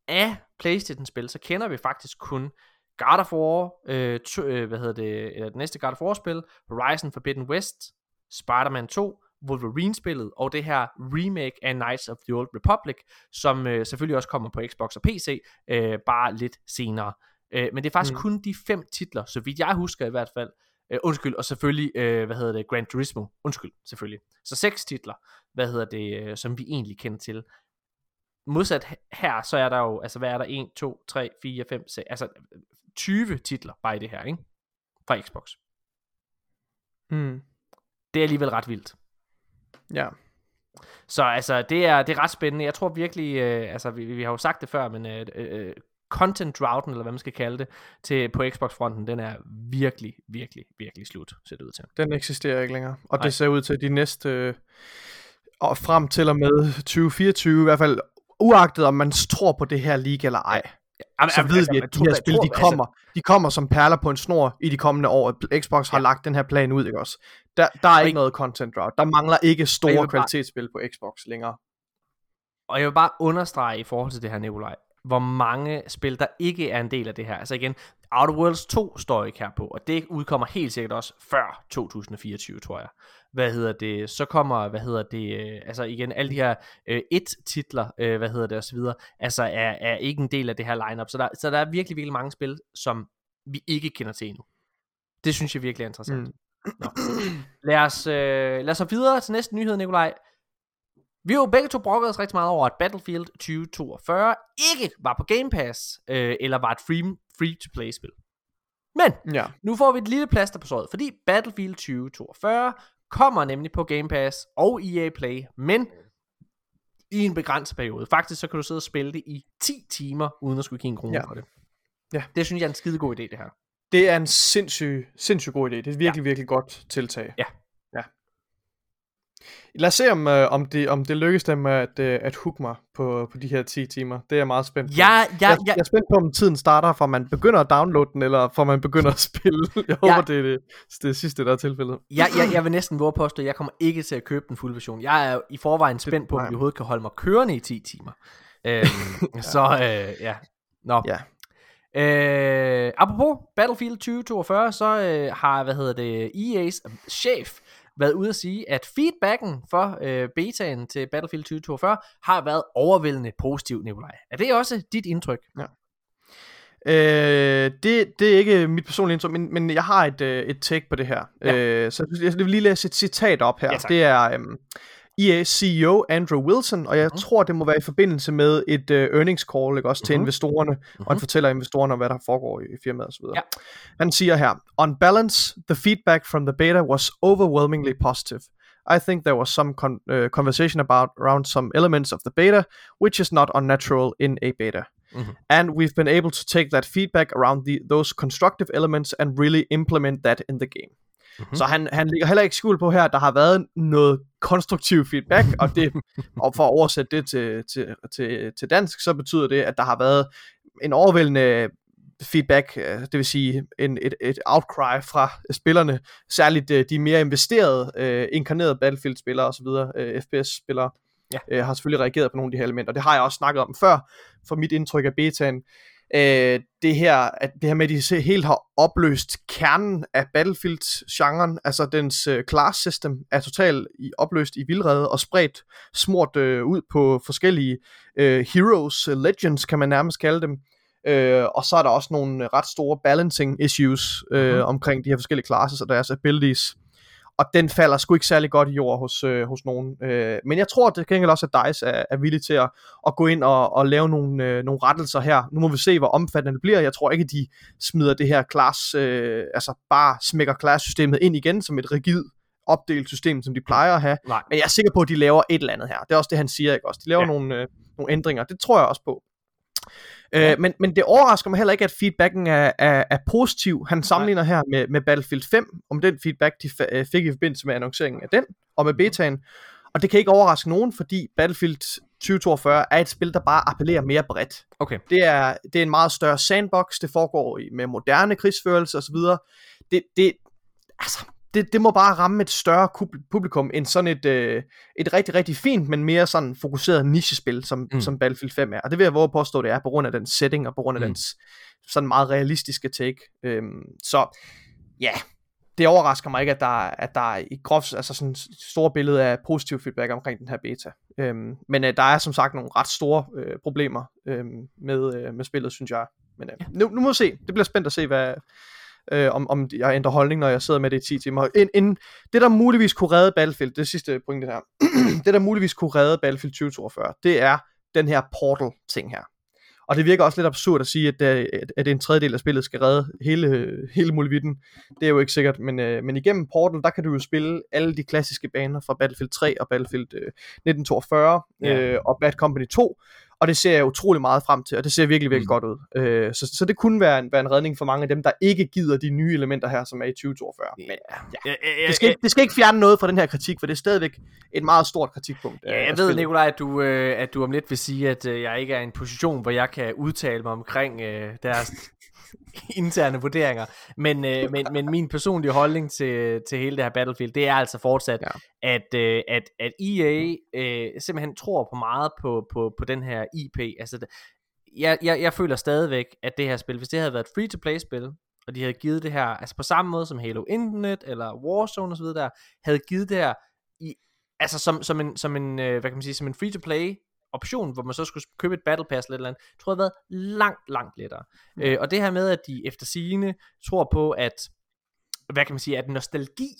af Playstation-spil, så kender vi faktisk kun God of War, øh, to, øh, hvad hedder det, eller det næste God of War-spil, Horizon Forbidden West, Spider-Man 2, Wolverine-spillet, og det her remake af Knights of the Old Republic, som øh, selvfølgelig også kommer på Xbox og PC, øh, bare lidt senere. Øh, men det er faktisk mm. Kun de fem titler, så vidt jeg husker i hvert fald, øh, undskyld, og selvfølgelig, øh, hvad hedder det, Gran Turismo, undskyld, selvfølgelig. Så seks titler, hvad hedder det, øh, som vi egentlig kender til. Modsat he- her, så er der jo, altså hvad er der, 1, 2, 3, 4, 5, 6, altså 20 titler bare i det her, ikke? Fra Xbox. Mm. Det er alligevel ret vildt. Ja. Så altså, det er, det er ret spændende. Jeg tror virkelig, øh, altså vi, vi har jo sagt det før, men øh, øh, content droughen, eller hvad man skal kalde det, til, på Xbox-fronten, den er virkelig, virkelig, virkelig slut, ser det ud til. Den eksisterer ikke længere. Og Nej. det ser ud til, at de næste... Øh, og frem til og med 2024, i hvert fald uagtet om man tror på det her league eller ej, Jamen, så ved vi, at de her spil, de kommer, de kommer som perler på en snor i de kommende år. Xbox har Ja. lagt den her plan ud, ikke også? Der, der er ikke- ikke noget content drought. Der mangler ikke store bare- kvalitetsspil på Xbox længere. Og jeg vil bare understrege i forhold til det her, Nikolaj, hvor mange spil, der ikke er en del af det her. Altså igen, Outer Worlds 2 står ikke her på, og det udkommer helt sikkert også før 2024, tror jeg. Hvad hedder det? Så kommer, hvad hedder det, øh, altså igen, alle de her øh, et-titler, øh, hvad hedder det, videre, altså er, er ikke en del af det her lineup. Så der, så der er virkelig, virkelig mange spil, som vi ikke kender til endnu. Det synes jeg virkelig er interessant. Mm. Nå. Lad os, øh, lad os så videre til næste nyhed, Nikolaj. Vi har jo begge to brokket os rigtig meget over, at Battlefield 2042 ikke var på Game Pass, øh, eller var et free, free-to-play-spil. Men Ja. nu får vi et lille plaster på såret, fordi Battlefield 2042 kommer nemlig på Game Pass og EA Play, men i en begrænset periode. Faktisk så kan du sidde og spille det i 10 timer, uden at skulle give en krone Ja. for det. Ja. Det synes jeg er en skide god idé, det her. Det er en sindssyg, sindssyg god idé. Det er et virkelig, ja. virkelig godt tiltag. Ja. ja. Lad os se, om, øh, om, det, om det lykkes dem at, øh, at hook mig på, på de her 10 timer. Det er jeg meget spændt på. Ja, ja, jeg, ja. jeg er spændt på, om tiden starter, fra man begynder at downloade den, eller fra man begynder at spille. Jeg håber, det er det, det, sidste, der er tilfældet. Jeg, jeg, jeg vil næsten våge påstå, at jeg kommer ikke til at købe den fulde version. Jeg er i forvejen spændt på, om vi overhovedet kan holde mig kørende i 10 timer. Øhm, så øh, ja. Nå. Ja. Øh, apropos Battlefield 2042, så øh, har, hvad hedder det, EA's chef været ude at sige, at feedbacken for øh, betaen til Battlefield 2042 har været overvældende positiv, Nikolaj. Er det også dit indtryk? Øh, det, det er ikke mit personlige indtryk, men, men jeg har et, øh, et take på det her. Ja. Øh, så jeg vil lige læse et citat op her. Ja, tak. det er um, EA CEO Andrew Wilson, og jeg Mhm. tror, det må være i forbindelse med et uh, earnings call, ikke, også til Mhm. investorerne, og han fortæller investorerne, hvad der foregår i, i firmaet osv. Ja. Han siger her, On balance, the feedback from the beta was overwhelmingly positive. I think there was some con- uh, conversation about around some elements of the beta, which is not unnatural in a beta. Mhm. And we've been able to take that feedback around the, those constructive elements and really implement that in the game. Mhm. Så han, han ligger heller ikke skjul på her, at der har været noget konstruktiv feedback, og, det, og for at oversætte det til, til, til, til dansk, så betyder det, at der har været en overvældende feedback, øh, det vil sige en, et, et outcry fra spillerne, særligt øh, de mere investerede, øh, inkarnerede Battlefield-spillere osv., øh, FPS-spillere, Ja. øh, har selvfølgelig reageret på nogle af de her elementer. Det har jeg også snakket om før, for mit indtryk af betaen. Øh, det her, at det her med, at de helt har opløst kernen af Battlefield-genren, altså dens øh, class system, er totalt i, opløst i vildrede og spredt smurt øh, ud på forskellige øh, heroes, øh, legends kan man nærmest kalde dem. Øh, og så er der også nogle øh, ret store balancing issues øh, mm-hmm. omkring de her forskellige classes og deres abilities. Og den falder sgu ikke særlig godt i jord hos, øh, hos nogen. Øh, men jeg tror det gengæld også, at DICE er, er villig til at, at gå ind og, og lave nogle, øh, nogle rettelser her. Nu må vi se, hvor omfattende det bliver. Jeg tror ikke, de smider det her class, øh, altså bare smækker class-systemet ind igen som et rigid opdelt system, som de plejer at have. Nej. Men jeg er sikker på, at de laver et eller andet her. Det er også det, han siger, ikke også? De laver Ja. ja. nogle, øh, nogle ændringer. Det tror jeg også på. Øh, men, men det overrasker mig heller ikke, at feedbacken er, er, er positiv. Han sammenligner her med, med Battlefield 5, om den feedback, de øh, fik i forbindelse med annonceringen af den, og med betaen. Og det kan ikke overraske nogen, fordi Battlefield 2042 er et spil, der bare appellerer mere bredt. Okay. Det er, det er en meget større sandbox, det foregår i, med moderne krigsførelse osv. Det, det, altså, det, det må bare ramme et større publikum end sådan et, øh, et rigtig, rigtig fint, men mere sådan fokuseret nichespil, som, Mm. som Battlefield 5 er. Og det vil jeg våge at påstå, det er på grund af den setting og på grund af Mm. dens sådan meget realistiske take. Øhm, så ja, det overrasker mig ikke, at der, at der er i groft, altså sådan stort billede af positiv feedback omkring den her beta. Øhm, men øh, der er som sagt nogle ret store øh, problemer øh, med, øh, med spillet, synes jeg. Men øh, nu, nu må vi se. Det bliver spændt at se, hvad, øh, om, om jeg ændrer holdning, når jeg sidder med det i 10 timer. En, en, det, der muligvis kunne redde Battlefield, det sidste pointe her, det, der muligvis kunne redde Battlefield 2042, det er den her portal-ting her. Og det virker også lidt absurd at sige, at, øh, at, at en tredjedel af spillet skal redde hele, hele muligheden. Det er jo ikke sikkert, men, øh, men igennem Portal, der kan du jo spille alle de klassiske baner fra Battlefield 3 og Battlefield øh, 1942 Ja. øh, og Bad Company 2, og det ser jeg utrolig meget frem til, og det ser virkelig, virkelig Mm. godt ud. Øh, så, så det kunne være en, være en redning for mange af dem, der ikke gider de nye elementer her, som er i 2042. Men Ja, det, skal ikke, det skal ikke fjerne noget fra den her kritik, for det er stadigvæk et meget stort kritikpunkt. Ja, af- jeg ved. Nikolaj, at du, øh, at du om lidt vil sige, at øh, jeg ikke er i en position, hvor jeg kan udtale mig omkring øh, deres interne vurderinger. Men, øh, men, men min personlige holdning til, til hele det her Battlefield, det er altså fortsat, ja. At, øh, at, at EA øh, simpelthen tror på meget på, på, på den her IP. Altså, jeg, jeg, jeg føler stadigvæk, at det her spil, hvis det havde været et free-to-play-spil, og de havde givet det her, altså på samme måde som Halo Infinite, eller Warzone osv., der, havde givet det her i, altså som, som en, som en øh, hvad kan man sige, som en free-to-play option, hvor man så skulle købe et battle pass eller et eller andet, tror jeg havde været langt, langt lettere. Mm. Øh, og det her med, at de efter sigende tror på, at, hvad kan man sige, at nostalgi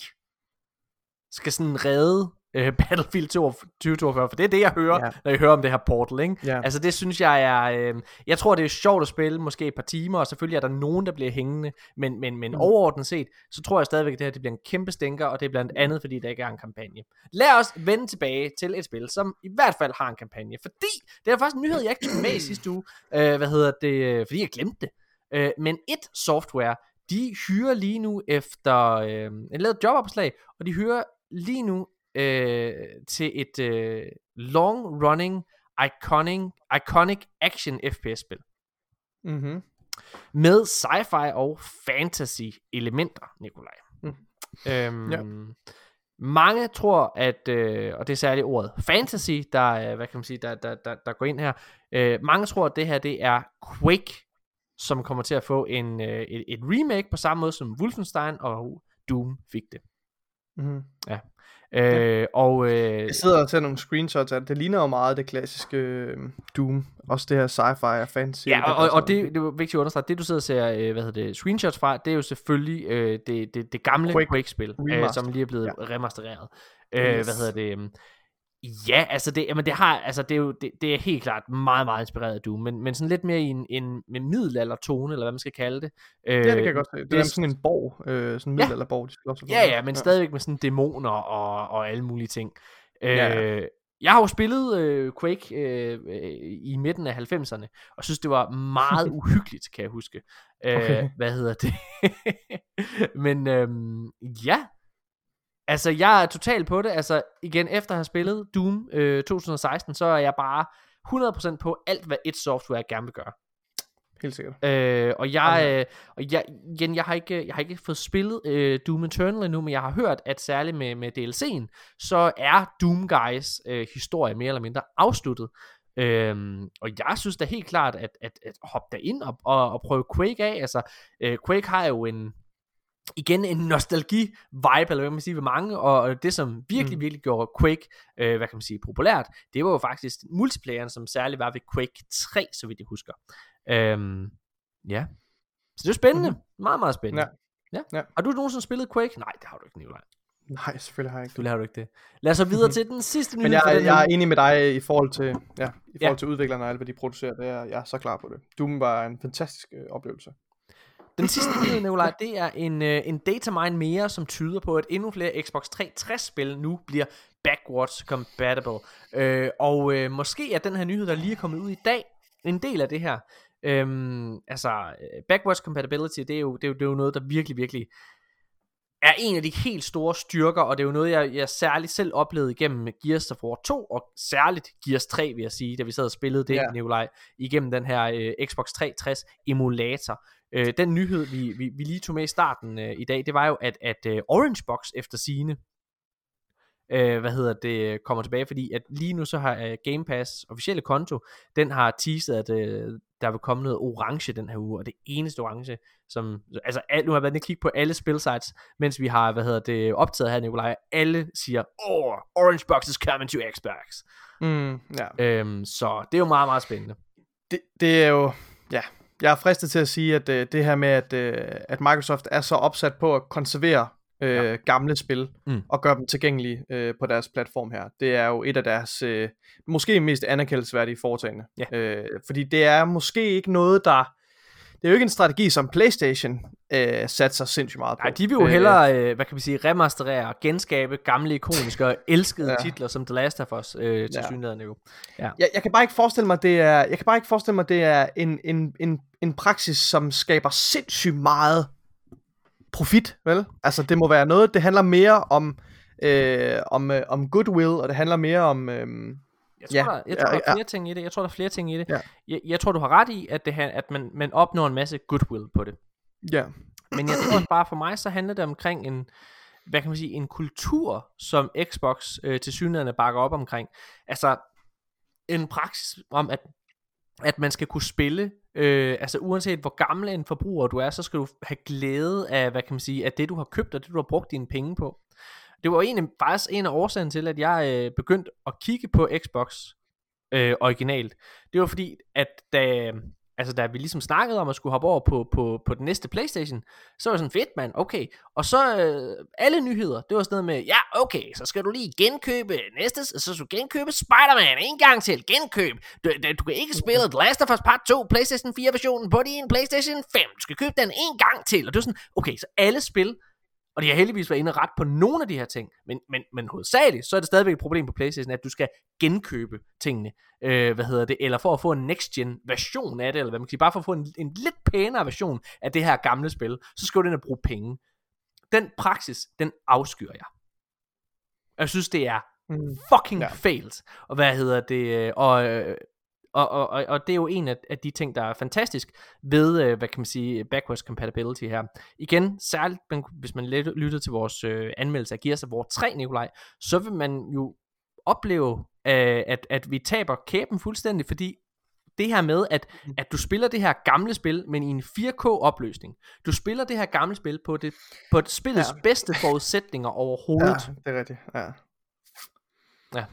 skal sådan redde øh, Battlefield 2042, for det er det, jeg hører, Ja. når jeg hører om det her Portal, ikke? Ja. Altså det synes jeg er, øh, jeg tror det er sjovt at spille, måske et par timer, og selvfølgelig er der nogen, der bliver hængende, men, men, men Mm. overordnet set, så tror jeg stadigvæk, at det her det bliver en kæmpe stinker, og det er blandt andet, fordi der ikke er en kampagne. Lad os vende tilbage til et spil, som i hvert fald har en kampagne, fordi det er faktisk en nyhed, jeg ikke tog med i sidste uge, øh, hvad hedder det, fordi jeg glemte det. Øh, men et software, de hyrer lige nu efter øh, en lavet jobopslag, og de hyrer lige nu øh, til et øh, long running iconic, iconic action FPS spil Mm-hmm. med sci-fi og fantasy elementer, Nikolaj. Mm. Øhm, Ja. Mange tror, at, øh, og det er særligt ordet fantasy, der, øh, hvad kan man sige, der, der, der, der går ind her. Øh, mange tror, at det her det er Quake, som kommer til at få en, øh, et, et remake på samme måde som Wolfenstein og Doom fik det. Mm-hmm. Øh, og øh, Jeg sidder og tager nogle screenshots af det. Det ligner jo meget det klassiske øh, Doom. Også det her sci-fi og fantasy. Ja, og, og, og det, det er vigtigt at understrege, det du sidder og ser, øh, hvad hedder det, screenshots fra, det er jo selvfølgelig øh, det, det, det gamle Quake Quake-spil, øh, Remastered. som lige er blevet Ja. ja. remastereret. Øh, Yes. Hvad hedder det? Ja, altså det, jamen det har, altså det er jo, det, det er helt klart meget, meget inspireret af Doom, men, men sådan lidt mere i en, en, en middelaldertone, eller hvad man skal kalde det. Øh, Ja, det kan jeg godt se. Det er det- nærmest sådan en borg. Øh, sådan en Ja. middelalderborg, de sig på. Ja, ja, men stadigvæk med sådan dæmoner og, og alle mulige ting. Øh, Ja, ja. Jeg har jo spillet øh, Quake øh, øh, i midten af 90'erne, og synes det var meget uhyggeligt, kan jeg huske. Øh, Okay. Hvad hedder det? men øhm, ja, altså jeg er totalt på det. Altså igen, efter at have spillet Doom øh, 2016, så er jeg bare 100% på alt, hvad et software gerne vil gøre. Helt sikkert. Øh, og jeg, øh, og jeg, igen, jeg har ikke, jeg har ikke fået spillet øh, Doom Eternal endnu, men jeg har hørt, at særligt med, med DLC'en, så er Doom Guys øh, historie mere eller mindre afsluttet. Øhm, og jeg synes da helt klart, at, at, at hoppe derind og, og, og prøve Quake af. Altså, øh, Quake har jo en, igen en nostalgi-vibe, eller hvad man siger, ved mange, og det som virkelig, Mm. virkelig gjorde Quake, øh, hvad kan man sige, populært, det var jo faktisk multiplayeren, som særligt var ved Quake 3, så vidt jeg husker. Øhm, ja. Så det er spændende. Mm-hmm. Meget, meget spændende. Ja. ja. Ja. Har du nogensinde spillet Quake? Nej, det har du ikke, Nikolaj. Nej, selvfølgelig har jeg ikke. Selvfølgelig har du ikke det. Lad os så videre til den sidste nyhed Men jeg, den jeg er enig med dig i forhold til, ja, i forhold Ja. til udviklerne og alt, hvad de producerer. Det er, jeg er så klar på det. Doom var en fantastisk øh, oplevelse. Den sidste nyhed, Nikolaj, det er en, øh, en datamine mere, som tyder på, at endnu flere Xbox 360-spil nu bliver backwards compatible. Øh, og øh, måske er den her nyhed, der lige er kommet ud i dag, en del af det her. Øhm, altså, øh, backwards compatibility, det er, jo, det, er jo, det er jo noget, der virkelig, virkelig er en af de helt store styrker, og det er jo noget, jeg, jeg særligt selv oplevede igennem Gears of War 2, og særligt Gears 3, vil jeg sige, da vi sad og spillede det, Ja. ja. Nikolaj, igennem den her øh, Xbox 360 emulator. Øh, den nyhed, vi, vi, vi lige tog med i starten øh, i dag, det var jo, at, at øh, Orange Box efter sine øh, hvad hedder det, kommer tilbage, fordi at lige nu så har øh, Game Pass officielle konto, den har teaset, at øh, der vil komme noget orange den her uge, og det eneste orange, som, altså al, nu har jeg været inde og kigge på alle spilsites, mens vi har, hvad hedder det, optaget her, Nikolaj, alle siger, oh, Orange Box is coming to Xbox. Mm, ja. Øhm, så det er jo meget, meget spændende. det, det er jo, ja, jeg er fristet til at sige, at øh, det her med, at, øh, at Microsoft er så opsat på at konservere øh, ja. gamle spil Mm. og gøre dem tilgængelige øh, på deres platform her. Det er jo et af deres øh, måske mest anerkendelsesværdige foretagende. Ja. Øh, fordi det er måske ikke noget, der... Det er jo ikke en strategi, som PlayStation øh, satser sindssygt meget på. Nej, de vil jo Øh, hellere, øh, hvad kan vi sige, remasterere, genskabe gamle, ikoniske og elskede Ja. ja. titler, som The Last of Us øh, til Ja. ja. synligheden jo. jeg, jeg kan bare ikke forestille mig, det er, jeg kan bare ikke forestille mig, det er en, en, en, en praksis, som skaber sindssygt meget profit, vel? Altså, det må være noget, det handler mere om, øh, om, øh, om goodwill, og det handler mere om, øh, Jeg tror, Ja, der, jeg tror ja, der er ja. flere ting i det. Jeg tror, der er flere ting i det. Ja. Jeg, jeg tror, du har ret i, at, det her, at man, man opnår en masse goodwill på det. ja, Men jeg tror også bare for mig, så handler det omkring en, hvad kan man sige, en kultur, som Xbox øh, til synligheden bakker op omkring. Altså, en praksis om, at, at man skal kunne spille, øh, altså uanset hvor gammel en forbruger du er, så skal du have glæde af, hvad kan man sige, af det du har købt, og det du har brugt dine penge på. Det var egentlig faktisk en af årsagen til, at jeg øh, begyndte at kigge på Xbox øh, originalt. Det var fordi, at da, altså da vi ligesom snakkede om at skulle hoppe over på, på, på den næste Playstation, så var jeg sådan, fedt mand, okay. Og så øh, alle nyheder, det var sådan noget med, ja okay, så skal du lige genkøbe næste, så skal du genkøbe Spider-Man en gang til, genkøb. Du, du, du kan ikke spille The Last of Us Part 2, Playstation 4 versionen på din Playstation 5. Du skal købe den en gang til. Og det var sådan, okay, så alle spil, og de har heldigvis været inde og ret på nogle af de her ting, men, men, men hovedsageligt, så er det stadigvæk et problem på Playstation, at du skal genkøbe tingene, øh, hvad hedder det, eller for at få en next-gen version af det, eller hvad man kan sige, bare for at få en, en lidt pænere version af det her gamle spil, så skal du ind og bruge penge. Den praksis, den afskyr jeg. Jeg synes, det er Mm. fucking Ja. failed. Og hvad hedder det, og, øh, og, og, og, og det er jo en af, af de ting, der er fantastisk ved, øh, hvad kan man sige, backwards compatibility her. Igen, særligt hvis man lytter til vores øh, anmeldelse af Gears of War 3, Nikolaj, så vil man jo opleve, øh, at, at vi taber kæben fuldstændig, fordi det her med, at, at du spiller det her gamle spil, men i en 4K-opløsning. Du spiller det her gamle spil på, det, på et spillets ja. bedste forudsætninger overhovedet. Ja, det er rigtigt. Ja. Ja.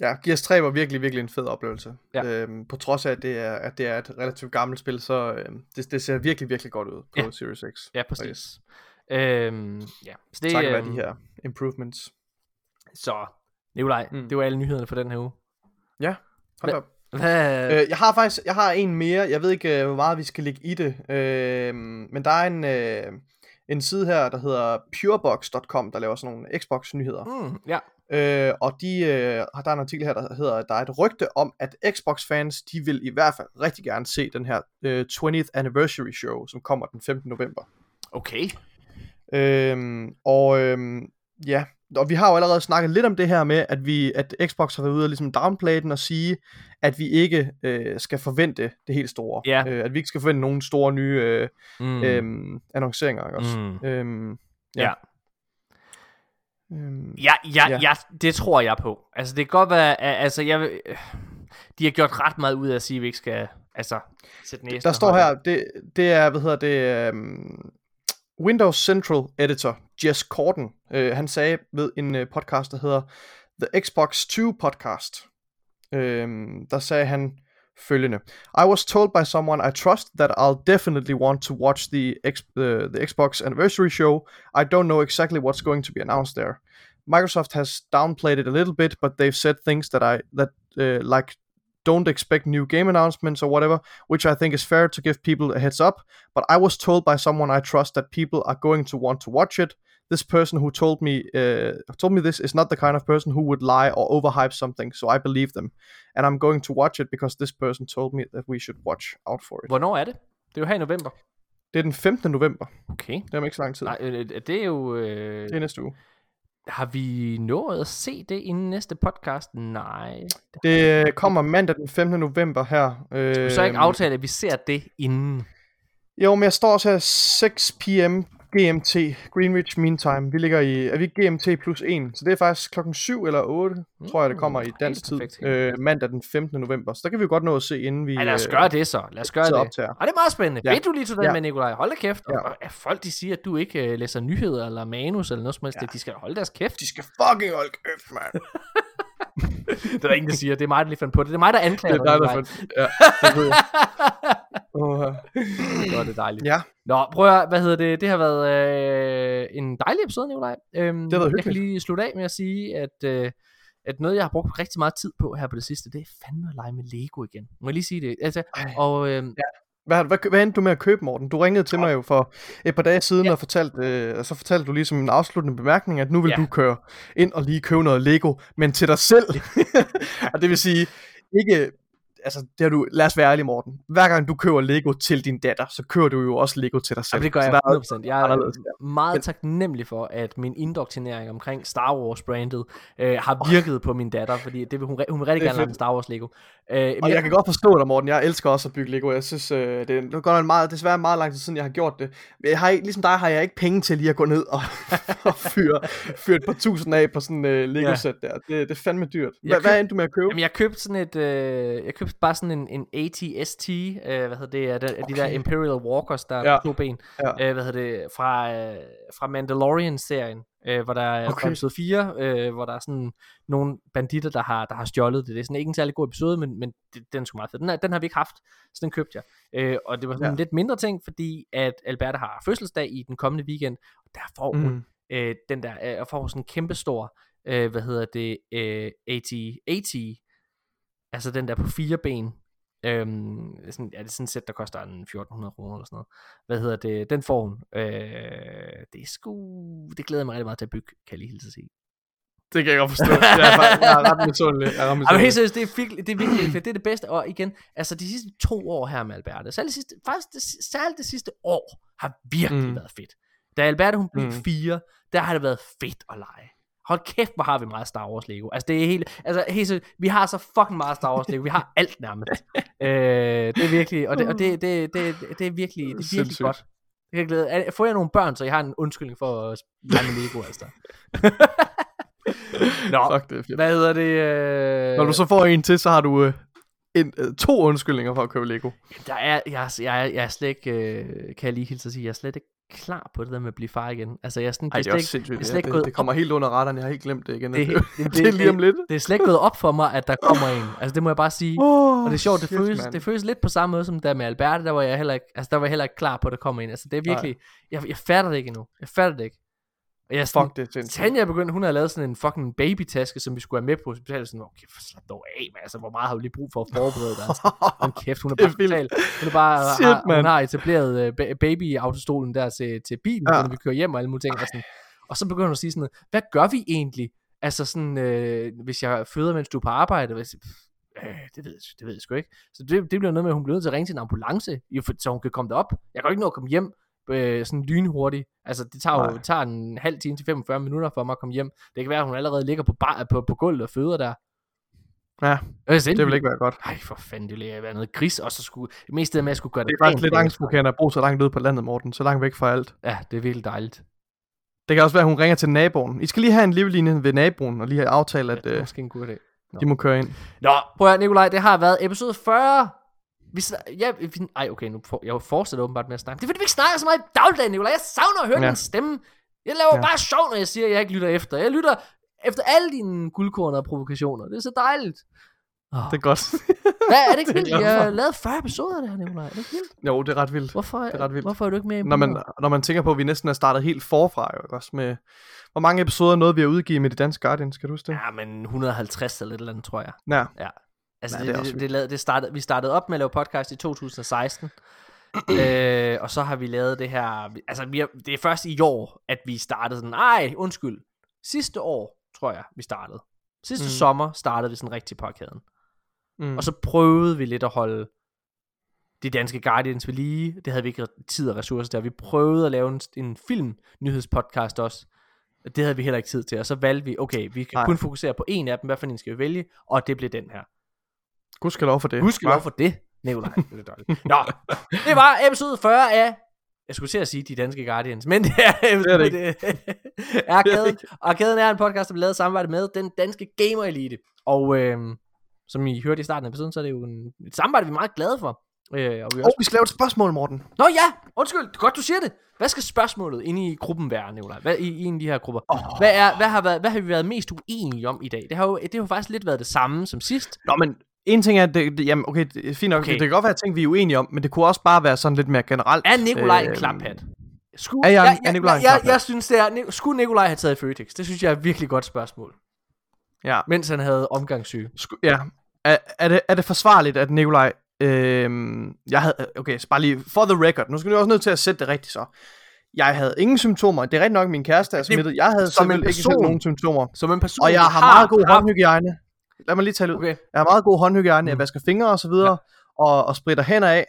Ja, Gears 3 var virkelig, virkelig en fed oplevelse. Ja. Øhm, på trods af, at det er, at det er et relativt gammelt spil, så øhm, det, det ser virkelig, virkelig godt ud på Ja. Series X. Ja, præcis. Øhm, ja. Så det, Takket være øhm, de her improvements. Så, Nikolaj, Mm. det var alle nyhederne for den her uge. Ja, hold. Hvad? Øh, jeg har faktisk jeg har en mere. Jeg ved ikke, øh, hvor meget vi skal lægge i det. Øh, men der er en, øh, en side her, der hedder purebox.com, der laver sådan nogle Xbox-nyheder. mm, ja. Øh, og de, øh, har der er en artikel her, der hedder, at der er et rygte om, at Xbox-fans, de vil i hvert fald rigtig gerne se den her øh, 20th Anniversary Show, som kommer den 15. november. Okay. Øhm, og øhm, ja, og vi har jo allerede snakket lidt om det her med, at vi at Xbox har været ude og ligesom downplay den og sige, at vi ikke øh, skal forvente det helt store. Ja. Øh, at vi ikke skal forvente nogen store nye øh, Mm. øhm, annonceringer. Ikke også? Mm. Øhm, ja. Ja. Øhm, Ja, ja, Ja. ja. det tror jeg på. Altså, det kan godt være, at, altså, jeg de har gjort ret meget ud af at sige, at vi ikke skal, altså, sætte næsen Der står her, det, det er, hvad hedder det, um, Windows Central Editor, Jess Corden, øh, han sagde ved en øh, podcast, der hedder The Xbox 2 Podcast, øhm, der sagde han følgende. I was told by someone I trust that I'll definitely want to watch the, X, uh, the Xbox Anniversary show. I don't know exactly what's going to be announced there. Microsoft has downplayed it a little bit, but they've said things that I that uh, like don't expect new game announcements or whatever, which I think is fair to give people a heads up. But I was told by someone I trust that people are going to want to watch it. This person who told me uh, told me this is not the kind of person who would lie or overhype something, so I believe them, and I'm going to watch it because this person told me that we should watch out for it. Hvornår er det? Det er jo her i november. Det er den 15. november. Okay. Det er om ikke så lang tid. Nej, øh, øh, det er jo... Øh, Det er næste uge. har vi nået at se det inden næste podcast? Nej. Det øh, kommer mandag den 15. november her. Øh, Skal vi så ikke aftale, at vi ser det inden? Jo, men jeg står også her 6 p.m. GMT, Greenwich Mean Time. Vi ligger i, er vi GMT plus 1, så det er faktisk klokken 7 eller 8, mm, tror jeg, det kommer i dansk tid. perfekt, helt Øh, mandag den 15. november. Så der kan vi jo godt nå at se, inden vi... Ej, lad os øh, gøre det så. Lad os gøre det. optager. Og det er meget spændende. Ja. Ja. Ved du lige til den Ja. med, Nikolaj? Hold da kæft. Ja. Og, og folk de siger, at du ikke uh, læser nyheder eller manus eller noget som helst. Ja. Ja. De skal holde deres kæft. De skal fucking holde kæft, mand. det er der ingen, der siger. Det er mig, der lige fandt på det. Det er mig, der anklager det er dig, der fandt. Ja, det ved jeg. Uh, det var det dejligt. ja, Nå, prøv at, hvad hedder det? Det har været øh, en dejlig episode, Nikolaj. Øhm, har været Jeg kan hyggeligt. lige slutte af med at sige, at, øh, at noget, jeg har brugt rigtig meget tid på her på det sidste, det er fandme at lege med Lego igen. Må jeg lige sige det? Altså, Ej. og øh, hvad, hvad, hvad endte du med at købe, Morten? Du ringede til mig jo for et par dage siden Ja. og fortalte, øh, og så fortalte du ligesom en afsluttende bemærkning, at nu vil Ja. du køre ind og lige købe noget Lego, men til dig selv. og det vil sige, ikke, altså det har du, lad os være ærlige, Morten. Hver gang du køber Lego til din datter, så køber du jo også Lego til dig selv. Jamen, det gør jeg der er- 100%. Jeg er meget taknemmelig for, at min indoktrinering omkring Star Wars-brandet øh, har virket på min datter, fordi det vil hun, hun vil rigtig er gerne med Star Wars-Lego. Øh, men Og jeg kan godt forstå dig, Morten. Jeg elsker også at bygge Lego. Jeg synes, øh, det er, det godt nok meget, desværre meget lang tid siden, jeg har gjort det. Men jeg har ligesom dig har jeg ikke penge til lige at gå ned og, og fyre, fyre et par tusind af på sådan en øh, Lego-sæt der. Det, det er fandme dyrt. Hvad, Jeg hvad køb- endte du med at købe? Jamen, jeg købte sådan et, øh, jeg købte bare sådan en, en ATST, øh, hvad hedder det, er det okay. de der. Imperial Walkers, der Ja. ja. to ben, Ja. øh, hvad hedder det, fra, øh, fra Mandalorian-serien, øh, hvor der er Okay. episode 4, øh, hvor der er sådan nogle banditter, der har, der har stjålet det. Det er sådan ikke en særlig god episode, men, men det, den er sgu meget fed. Den, er, den har vi ikke haft, så den købte jeg. Øh, og det var sådan Ja. en lidt mindre ting, fordi at Alberta har fødselsdag i den kommende weekend, og der får hun Mm. øh, den der, øh, og får sådan en kæmpe stor, øh, hvad hedder det, øh, AT, AT, altså den der på fire ben, øhm, sådan, ja, det er sådan et sæt, der koster en 1400 kroner eller sådan noget. Hvad hedder det, den får hun. Øh, det er sgu, det glæder jeg mig rigtig meget til at bygge, kan jeg lige hilse at sige. Det kan jeg godt forstå. Jeg er, faktisk- jeg er ret misundelig. Jeg er ret misundelig. helt seriøst, det er, virkelig, det er virkelig fedt. Det er det bedste. Og igen, altså de sidste to år her med Alberte, særligt det sidste, faktisk det, særligt det sidste år, har virkelig Mm. været fedt. Da Alberte hun blev mm. fire, der har det været fedt at lege. Hold kæft, hvor har vi meget Star Wars Lego. Altså det er helt, altså helt vi har så fucking meget Star Wars Lego. Vi har alt nærmest. øh, det er virkelig, og det, og det, det, det, det, er virkelig, det er virkelig Sindssygt. godt. Jeg kan glæde. Får jeg nogle børn, så jeg har en undskyldning for at lege med Lego, altså. Nå, Fuck det er fedt. hvad hedder det? Øh... Når du så får en til, så har du øh, en, øh, to undskyldninger for at købe Lego. Der er, jeg, jeg, jeg er slet ikke, øh, kan jeg lige hilse at sige, jeg er slet ikke klar på det der med at blive far igen. Altså, jeg er sådan, Ej, det er slet også sindssygt. det er Det, slet ikke det, det kommer helt under retterne. Jeg har helt glemt det igen. Det, Det, det, det, det, det er lige om lidt. Det er slet ikke gået op for mig, at der kommer en. Altså, det må jeg bare sige. Oh, Og det er sjovt, det shit, føles, man. det føles lidt på samme måde som der med Alberte, der var jeg heller ikke, altså der var jeg heller ikke klar på, at der kommer en. Altså det er virkelig, jeg, jeg fatter det ikke endnu. Jeg fatter det ikke. Og jeg Fuck, det er sindssygt. Tanja er begyndt, hun har lavet sådan en fucking babytaske, som vi skulle have med på hospitalet. Sådan, okay, slap dog af, man. Altså, hvor meget har du lige brug for at forberede dig? Altså, hold kæft, hun er bare total. Hun er bare, Shit, har, hun har etableret uh, baby-autostolen der til, til bilen, Ja. når vi kører hjem og alle mulige ting. Og, sådan. og så begynder hun at sige sådan noget, hvad gør vi egentlig? Altså sådan, øh, hvis jeg føder, mens du er på arbejde, hvis, øh, det, ved, det ved jeg sgu ikke. Så det, det bliver noget med, at hun bliver nødt til at ringe til en ambulance, jo, for- så hun kan komme derop. Jeg kan ikke nå at komme hjem øh, sådan lynhurtigt. Altså, det tager jo Nej. det tager en halv time til 45 minutter for mig at komme hjem. Det kan være, at hun allerede ligger på, bar, på, på gulvet og føder der. Ja, Øh, det vil ikke være godt. Ej, for fanden, det ville være noget gris, og så skulle, det meste af med, at skulle gøre det Det er faktisk lidt angstprovokerende at bo så langt ude på landet, Morten. Så langt væk fra alt. Ja, det er virkelig dejligt. Det kan også være, at hun ringer til naboen. I skal lige have en livlinje ved naboen, og lige have aftalt, at det er øh, måske en god idé. de må køre ind. Nå, prøv at høre, Nikolaj, det har været episode 40. Vi, sn- ja, vi, ej, okay, nu for, jeg fortsætter åbenbart med at snakke. Det er fordi, vi ikke snakker så meget i dagligdagen, Nikolaj. Jeg savner at høre Ja. ja. din stemme. Jeg laver Ja. ja. bare sjov, når jeg siger, at jeg ikke lytter efter. Jeg lytter efter alle dine guldkorn og provokationer. Det er så dejligt. Oh. Det er godt. Hvad, er det ikke det vildt? jeg har lavet 40 episoder af det her, Nikolaj. Er det ikke vildt? jo, det er ret vildt. Hvorfor, Det er ret vildt. hvorfor er du ikke med i Når man, når man tænker på, at vi næsten er startet helt forfra, jo, også med... Hvor mange episoder nåede vi at udgive med de danske Guardians, kan du huske det? Ja, men 150 eller et eller andet, tror jeg. Ja. Altså, Ja, det det, det, det, lavede, det startede, vi startede op med at lave podcast i 2016. øh, og så har vi lavet det her... Altså, vi har, det er først i år, at vi startede sådan... Ej, undskyld. Sidste år, tror jeg, vi startede. Sidste Mm. mm. sommer startede vi sådan rigtig podcasten. Mm. Og så prøvede vi lidt at holde de danske Guardians ved lige. Det havde vi ikke tid og ressourcer til. Vi prøvede at lave en, en film-nyhedspodcast også. Og Det havde vi heller ikke tid til. Og så valgte vi, okay, vi kan Nej. Nej. kun fokusere på en af dem. Hvad for en skal vi vælge? Og det blev den her. Gud skal lov for det. Husk Hva? lov for det, Nikolaj. Det er dårligt. Nå, det var episode 40 af... Jeg skulle til at sige De Danske Guardians, men det er, Det er det ikke. er Arkaden. Arkaden er en podcast, der bliver lavet samarbejde med den danske Gamer Elite. Og øhm, som I hørte i starten af episoden, så er det jo en, et samarbejde, vi er meget glade for. Øh, og vi også... vi skal lave et spørgsmål, Morten. Nå ja, undskyld, godt du siger det. Hvad skal spørgsmålet inde i gruppen være, Nikolaj? Hvad, i, i en af de her grupper? Oh. Hvad, er, hvad, har været, hvad har vi været mest uenige om i dag? Det har jo, det har jo faktisk lidt været det samme som sidst. Nå, men en ting er, at det, det, jamen, okay, det er fint nok. Okay. Det, det kan godt være ting, vi er uenige om, men det kunne også bare være sådan lidt mere generelt. Er Nikolaj en Øhm, klaphat? Skulle, er jeg- jeg, er Nikolaj en jeg, jeg, klaphat? jeg synes, det er... Skulle Nikolaj have taget Føtex? Det synes jeg er et virkelig godt spørgsmål. Ja. Mens han havde omgangssyge. Sku- ja. Er, er, det, er det forsvarligt, at Nikolaj... Øhm, jeg havde... Okay, så bare lige... For the record. Nu skal du også nødt til at sætte det rigtigt så. Jeg havde ingen symptomer. Det er rigtigt nok, min kæreste er smittet. Jeg havde som en simpelthen ikke selv person. nogen symptomer. Som en person, Og jeg der har meget god håndhygiejne. Lad mig lige tale ud. Okay. Jeg har meget god håndhygiejne. Jeg Mm. vasker fingre og så videre. Og, og spritter hænder af.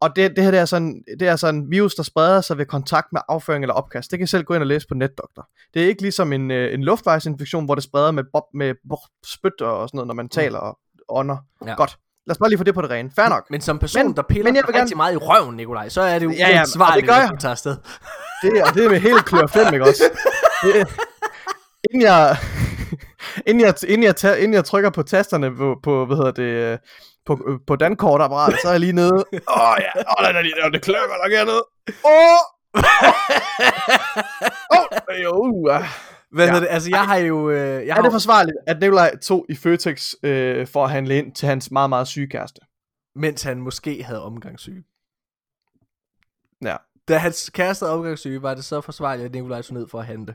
Og det, det her det er, sådan, det er sådan en virus, der spreder sig ved kontakt med afføring eller opkast. Det kan I selv gå ind og læse på NetDoktor. Det er ikke ligesom en, øh, en luftvejsinfektion, hvor det spreder med, bob, med bob, spyt og sådan noget, når man taler og ånder. Mm. Ja. Godt. Lad os bare lige få det på det rene. Fair nok. Men som person, Men- der piller men jeg vil rigtig gerne- meget i røven, Nikolaj, så er det jo Ja, ja, gør at jeg. du tager afsted. Det, og det er med hele klør 5, ikke også? Det, inden jeg, inden jeg, inden jeg, tager, inden jeg trykker på tasterne på, på hvad hedder det, på, på dankortapparatet, så er jeg lige nede. Åh oh, ja, åh, oh, det, det, det klør godt nok hernede. Åh! Åh! Jo, uh. Hvad Ja. det? Altså, jeg har jo... Øh, jeg har Er det forsvarligt, at Nikolaj tog i Føtex øh, for at handle ind til hans meget, meget syge kæreste? mens han måske havde omgangssyge. Ja. Da hans kæreste havde omgangssyge, var det så forsvarligt, at Nikolaj tog ned for at handle.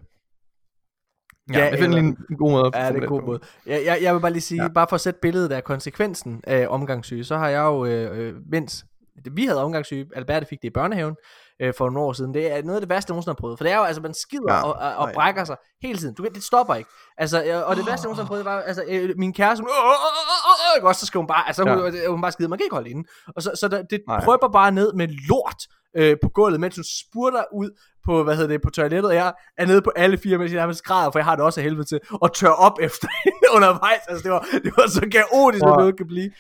Ja, Ja, jeg finder lige en, god måde Ja, det er en god måde. Jeg, jeg, jeg vil bare lige sige, Ja. bare for at sætte billedet af konsekvensen af omgangssyge, så har jeg jo, øh, øh, mens vi havde omgangssyge, Alberte fik det i børnehaven øh, for nogle år siden, det er noget af det værste, jeg nogensinde har prøvet. For det er jo, altså, man skider Ja. og, og, og brækker sig hele tiden. Du, det stopper ikke. Altså, øh, og det værste, jeg nogensinde har prøvet, det var, altså, øh, min kæreste, hun, øh, øh, ikke også, så skal hun bare, altså, hun, Ja. hun bare skide, man kan ikke holde inde. Og så, så det Nej. prøber bare ned med lort øh, på gulvet, mens hun spurter ud på, hvad hedder det, på toilettet, og jeg er nede på alle fire, mens jeg nærmest græder, for jeg har det også af helvede til, og tør op efter hende undervejs. Altså, det var, det var så kaotisk, at at- noget kan blive.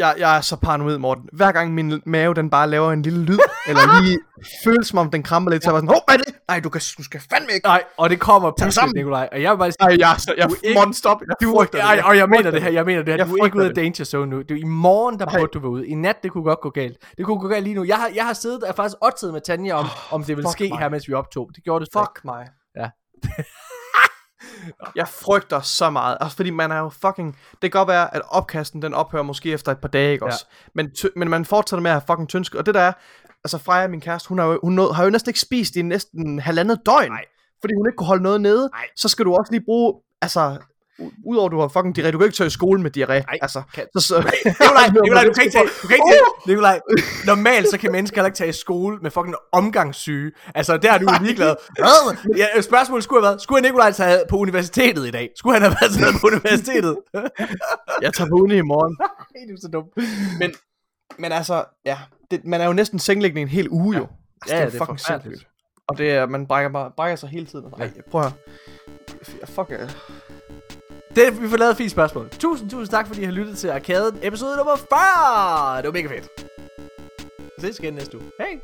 Jeg, jeg er så paranoid, Morten. Hver gang min mave, den bare laver en lille lyd, eller lige føles som om den kramper lidt, så er jeg bare sådan, Hov, hvad er det? Nej, du, kan, du skal fandme ikke. Nej, og det kommer pludselig, sammen. Nikolaj. Og jeg vil bare sige, Ej, jeg, så- jeg, Du ikke- Morten, stop. Jeg du, frygter ej, det. og jeg mener det her, jeg mener det her. Jeg Du er ikke ude af danger zone nu. Det er i morgen, der burde du være ude. I nat, det kunne godt gå galt. Det kunne gå galt lige nu. Jeg har, jeg har siddet og faktisk oddset med Tanja om, om det ville ske mig. her, mens vi optog. Det gjorde det. Fuck mig. Ja. jeg frygter så meget. Altså, fordi man er jo fucking... Det kan godt være, at opkasten, den ophører måske efter et par dage, ikke Ja. også? Men, ty- men man fortsætter med at have fucking tyndsk. Og det der er... Altså, Freja, min kæreste, hun har jo, hun nåede, har jo næsten ikke spist i næsten halvandet døgn. Nej. Fordi hun ikke kunne holde noget nede. Nej. Så skal du også lige bruge... Altså, udover du har fucking diarré, du kan ikke tage i skole med diarré. Nej. Altså, Kan- så, Nikolaj, Nikolaj, du kan ikke tage, du kan ikke tage, Uh! Nikolaj, normalt så kan mennesker heller ikke tage i skole med fucking omgangssyge. Altså, der er du ligeglad. Ja, spørgsmålet skulle have været, skulle Nikolaj tage på universitetet i dag? Skulle han have været taget på universitetet? jeg tager på uni i morgen. Nej, du er så dum. Men, men altså, ja, det, man er jo næsten sengeliggende en hel uge jo. Altså, Ja, det er det er fucking sindssygt. Og det er, man brækker, bare, brækker sig hele tiden. Nej, prøv at høre. Fuck, det, vi får lavet et fint spørgsmål. Tusind, tusind tak, fordi I har lyttet til Arkaden episode nummer 40. Det var mega fedt. Vi ses igen næste uge. Hej.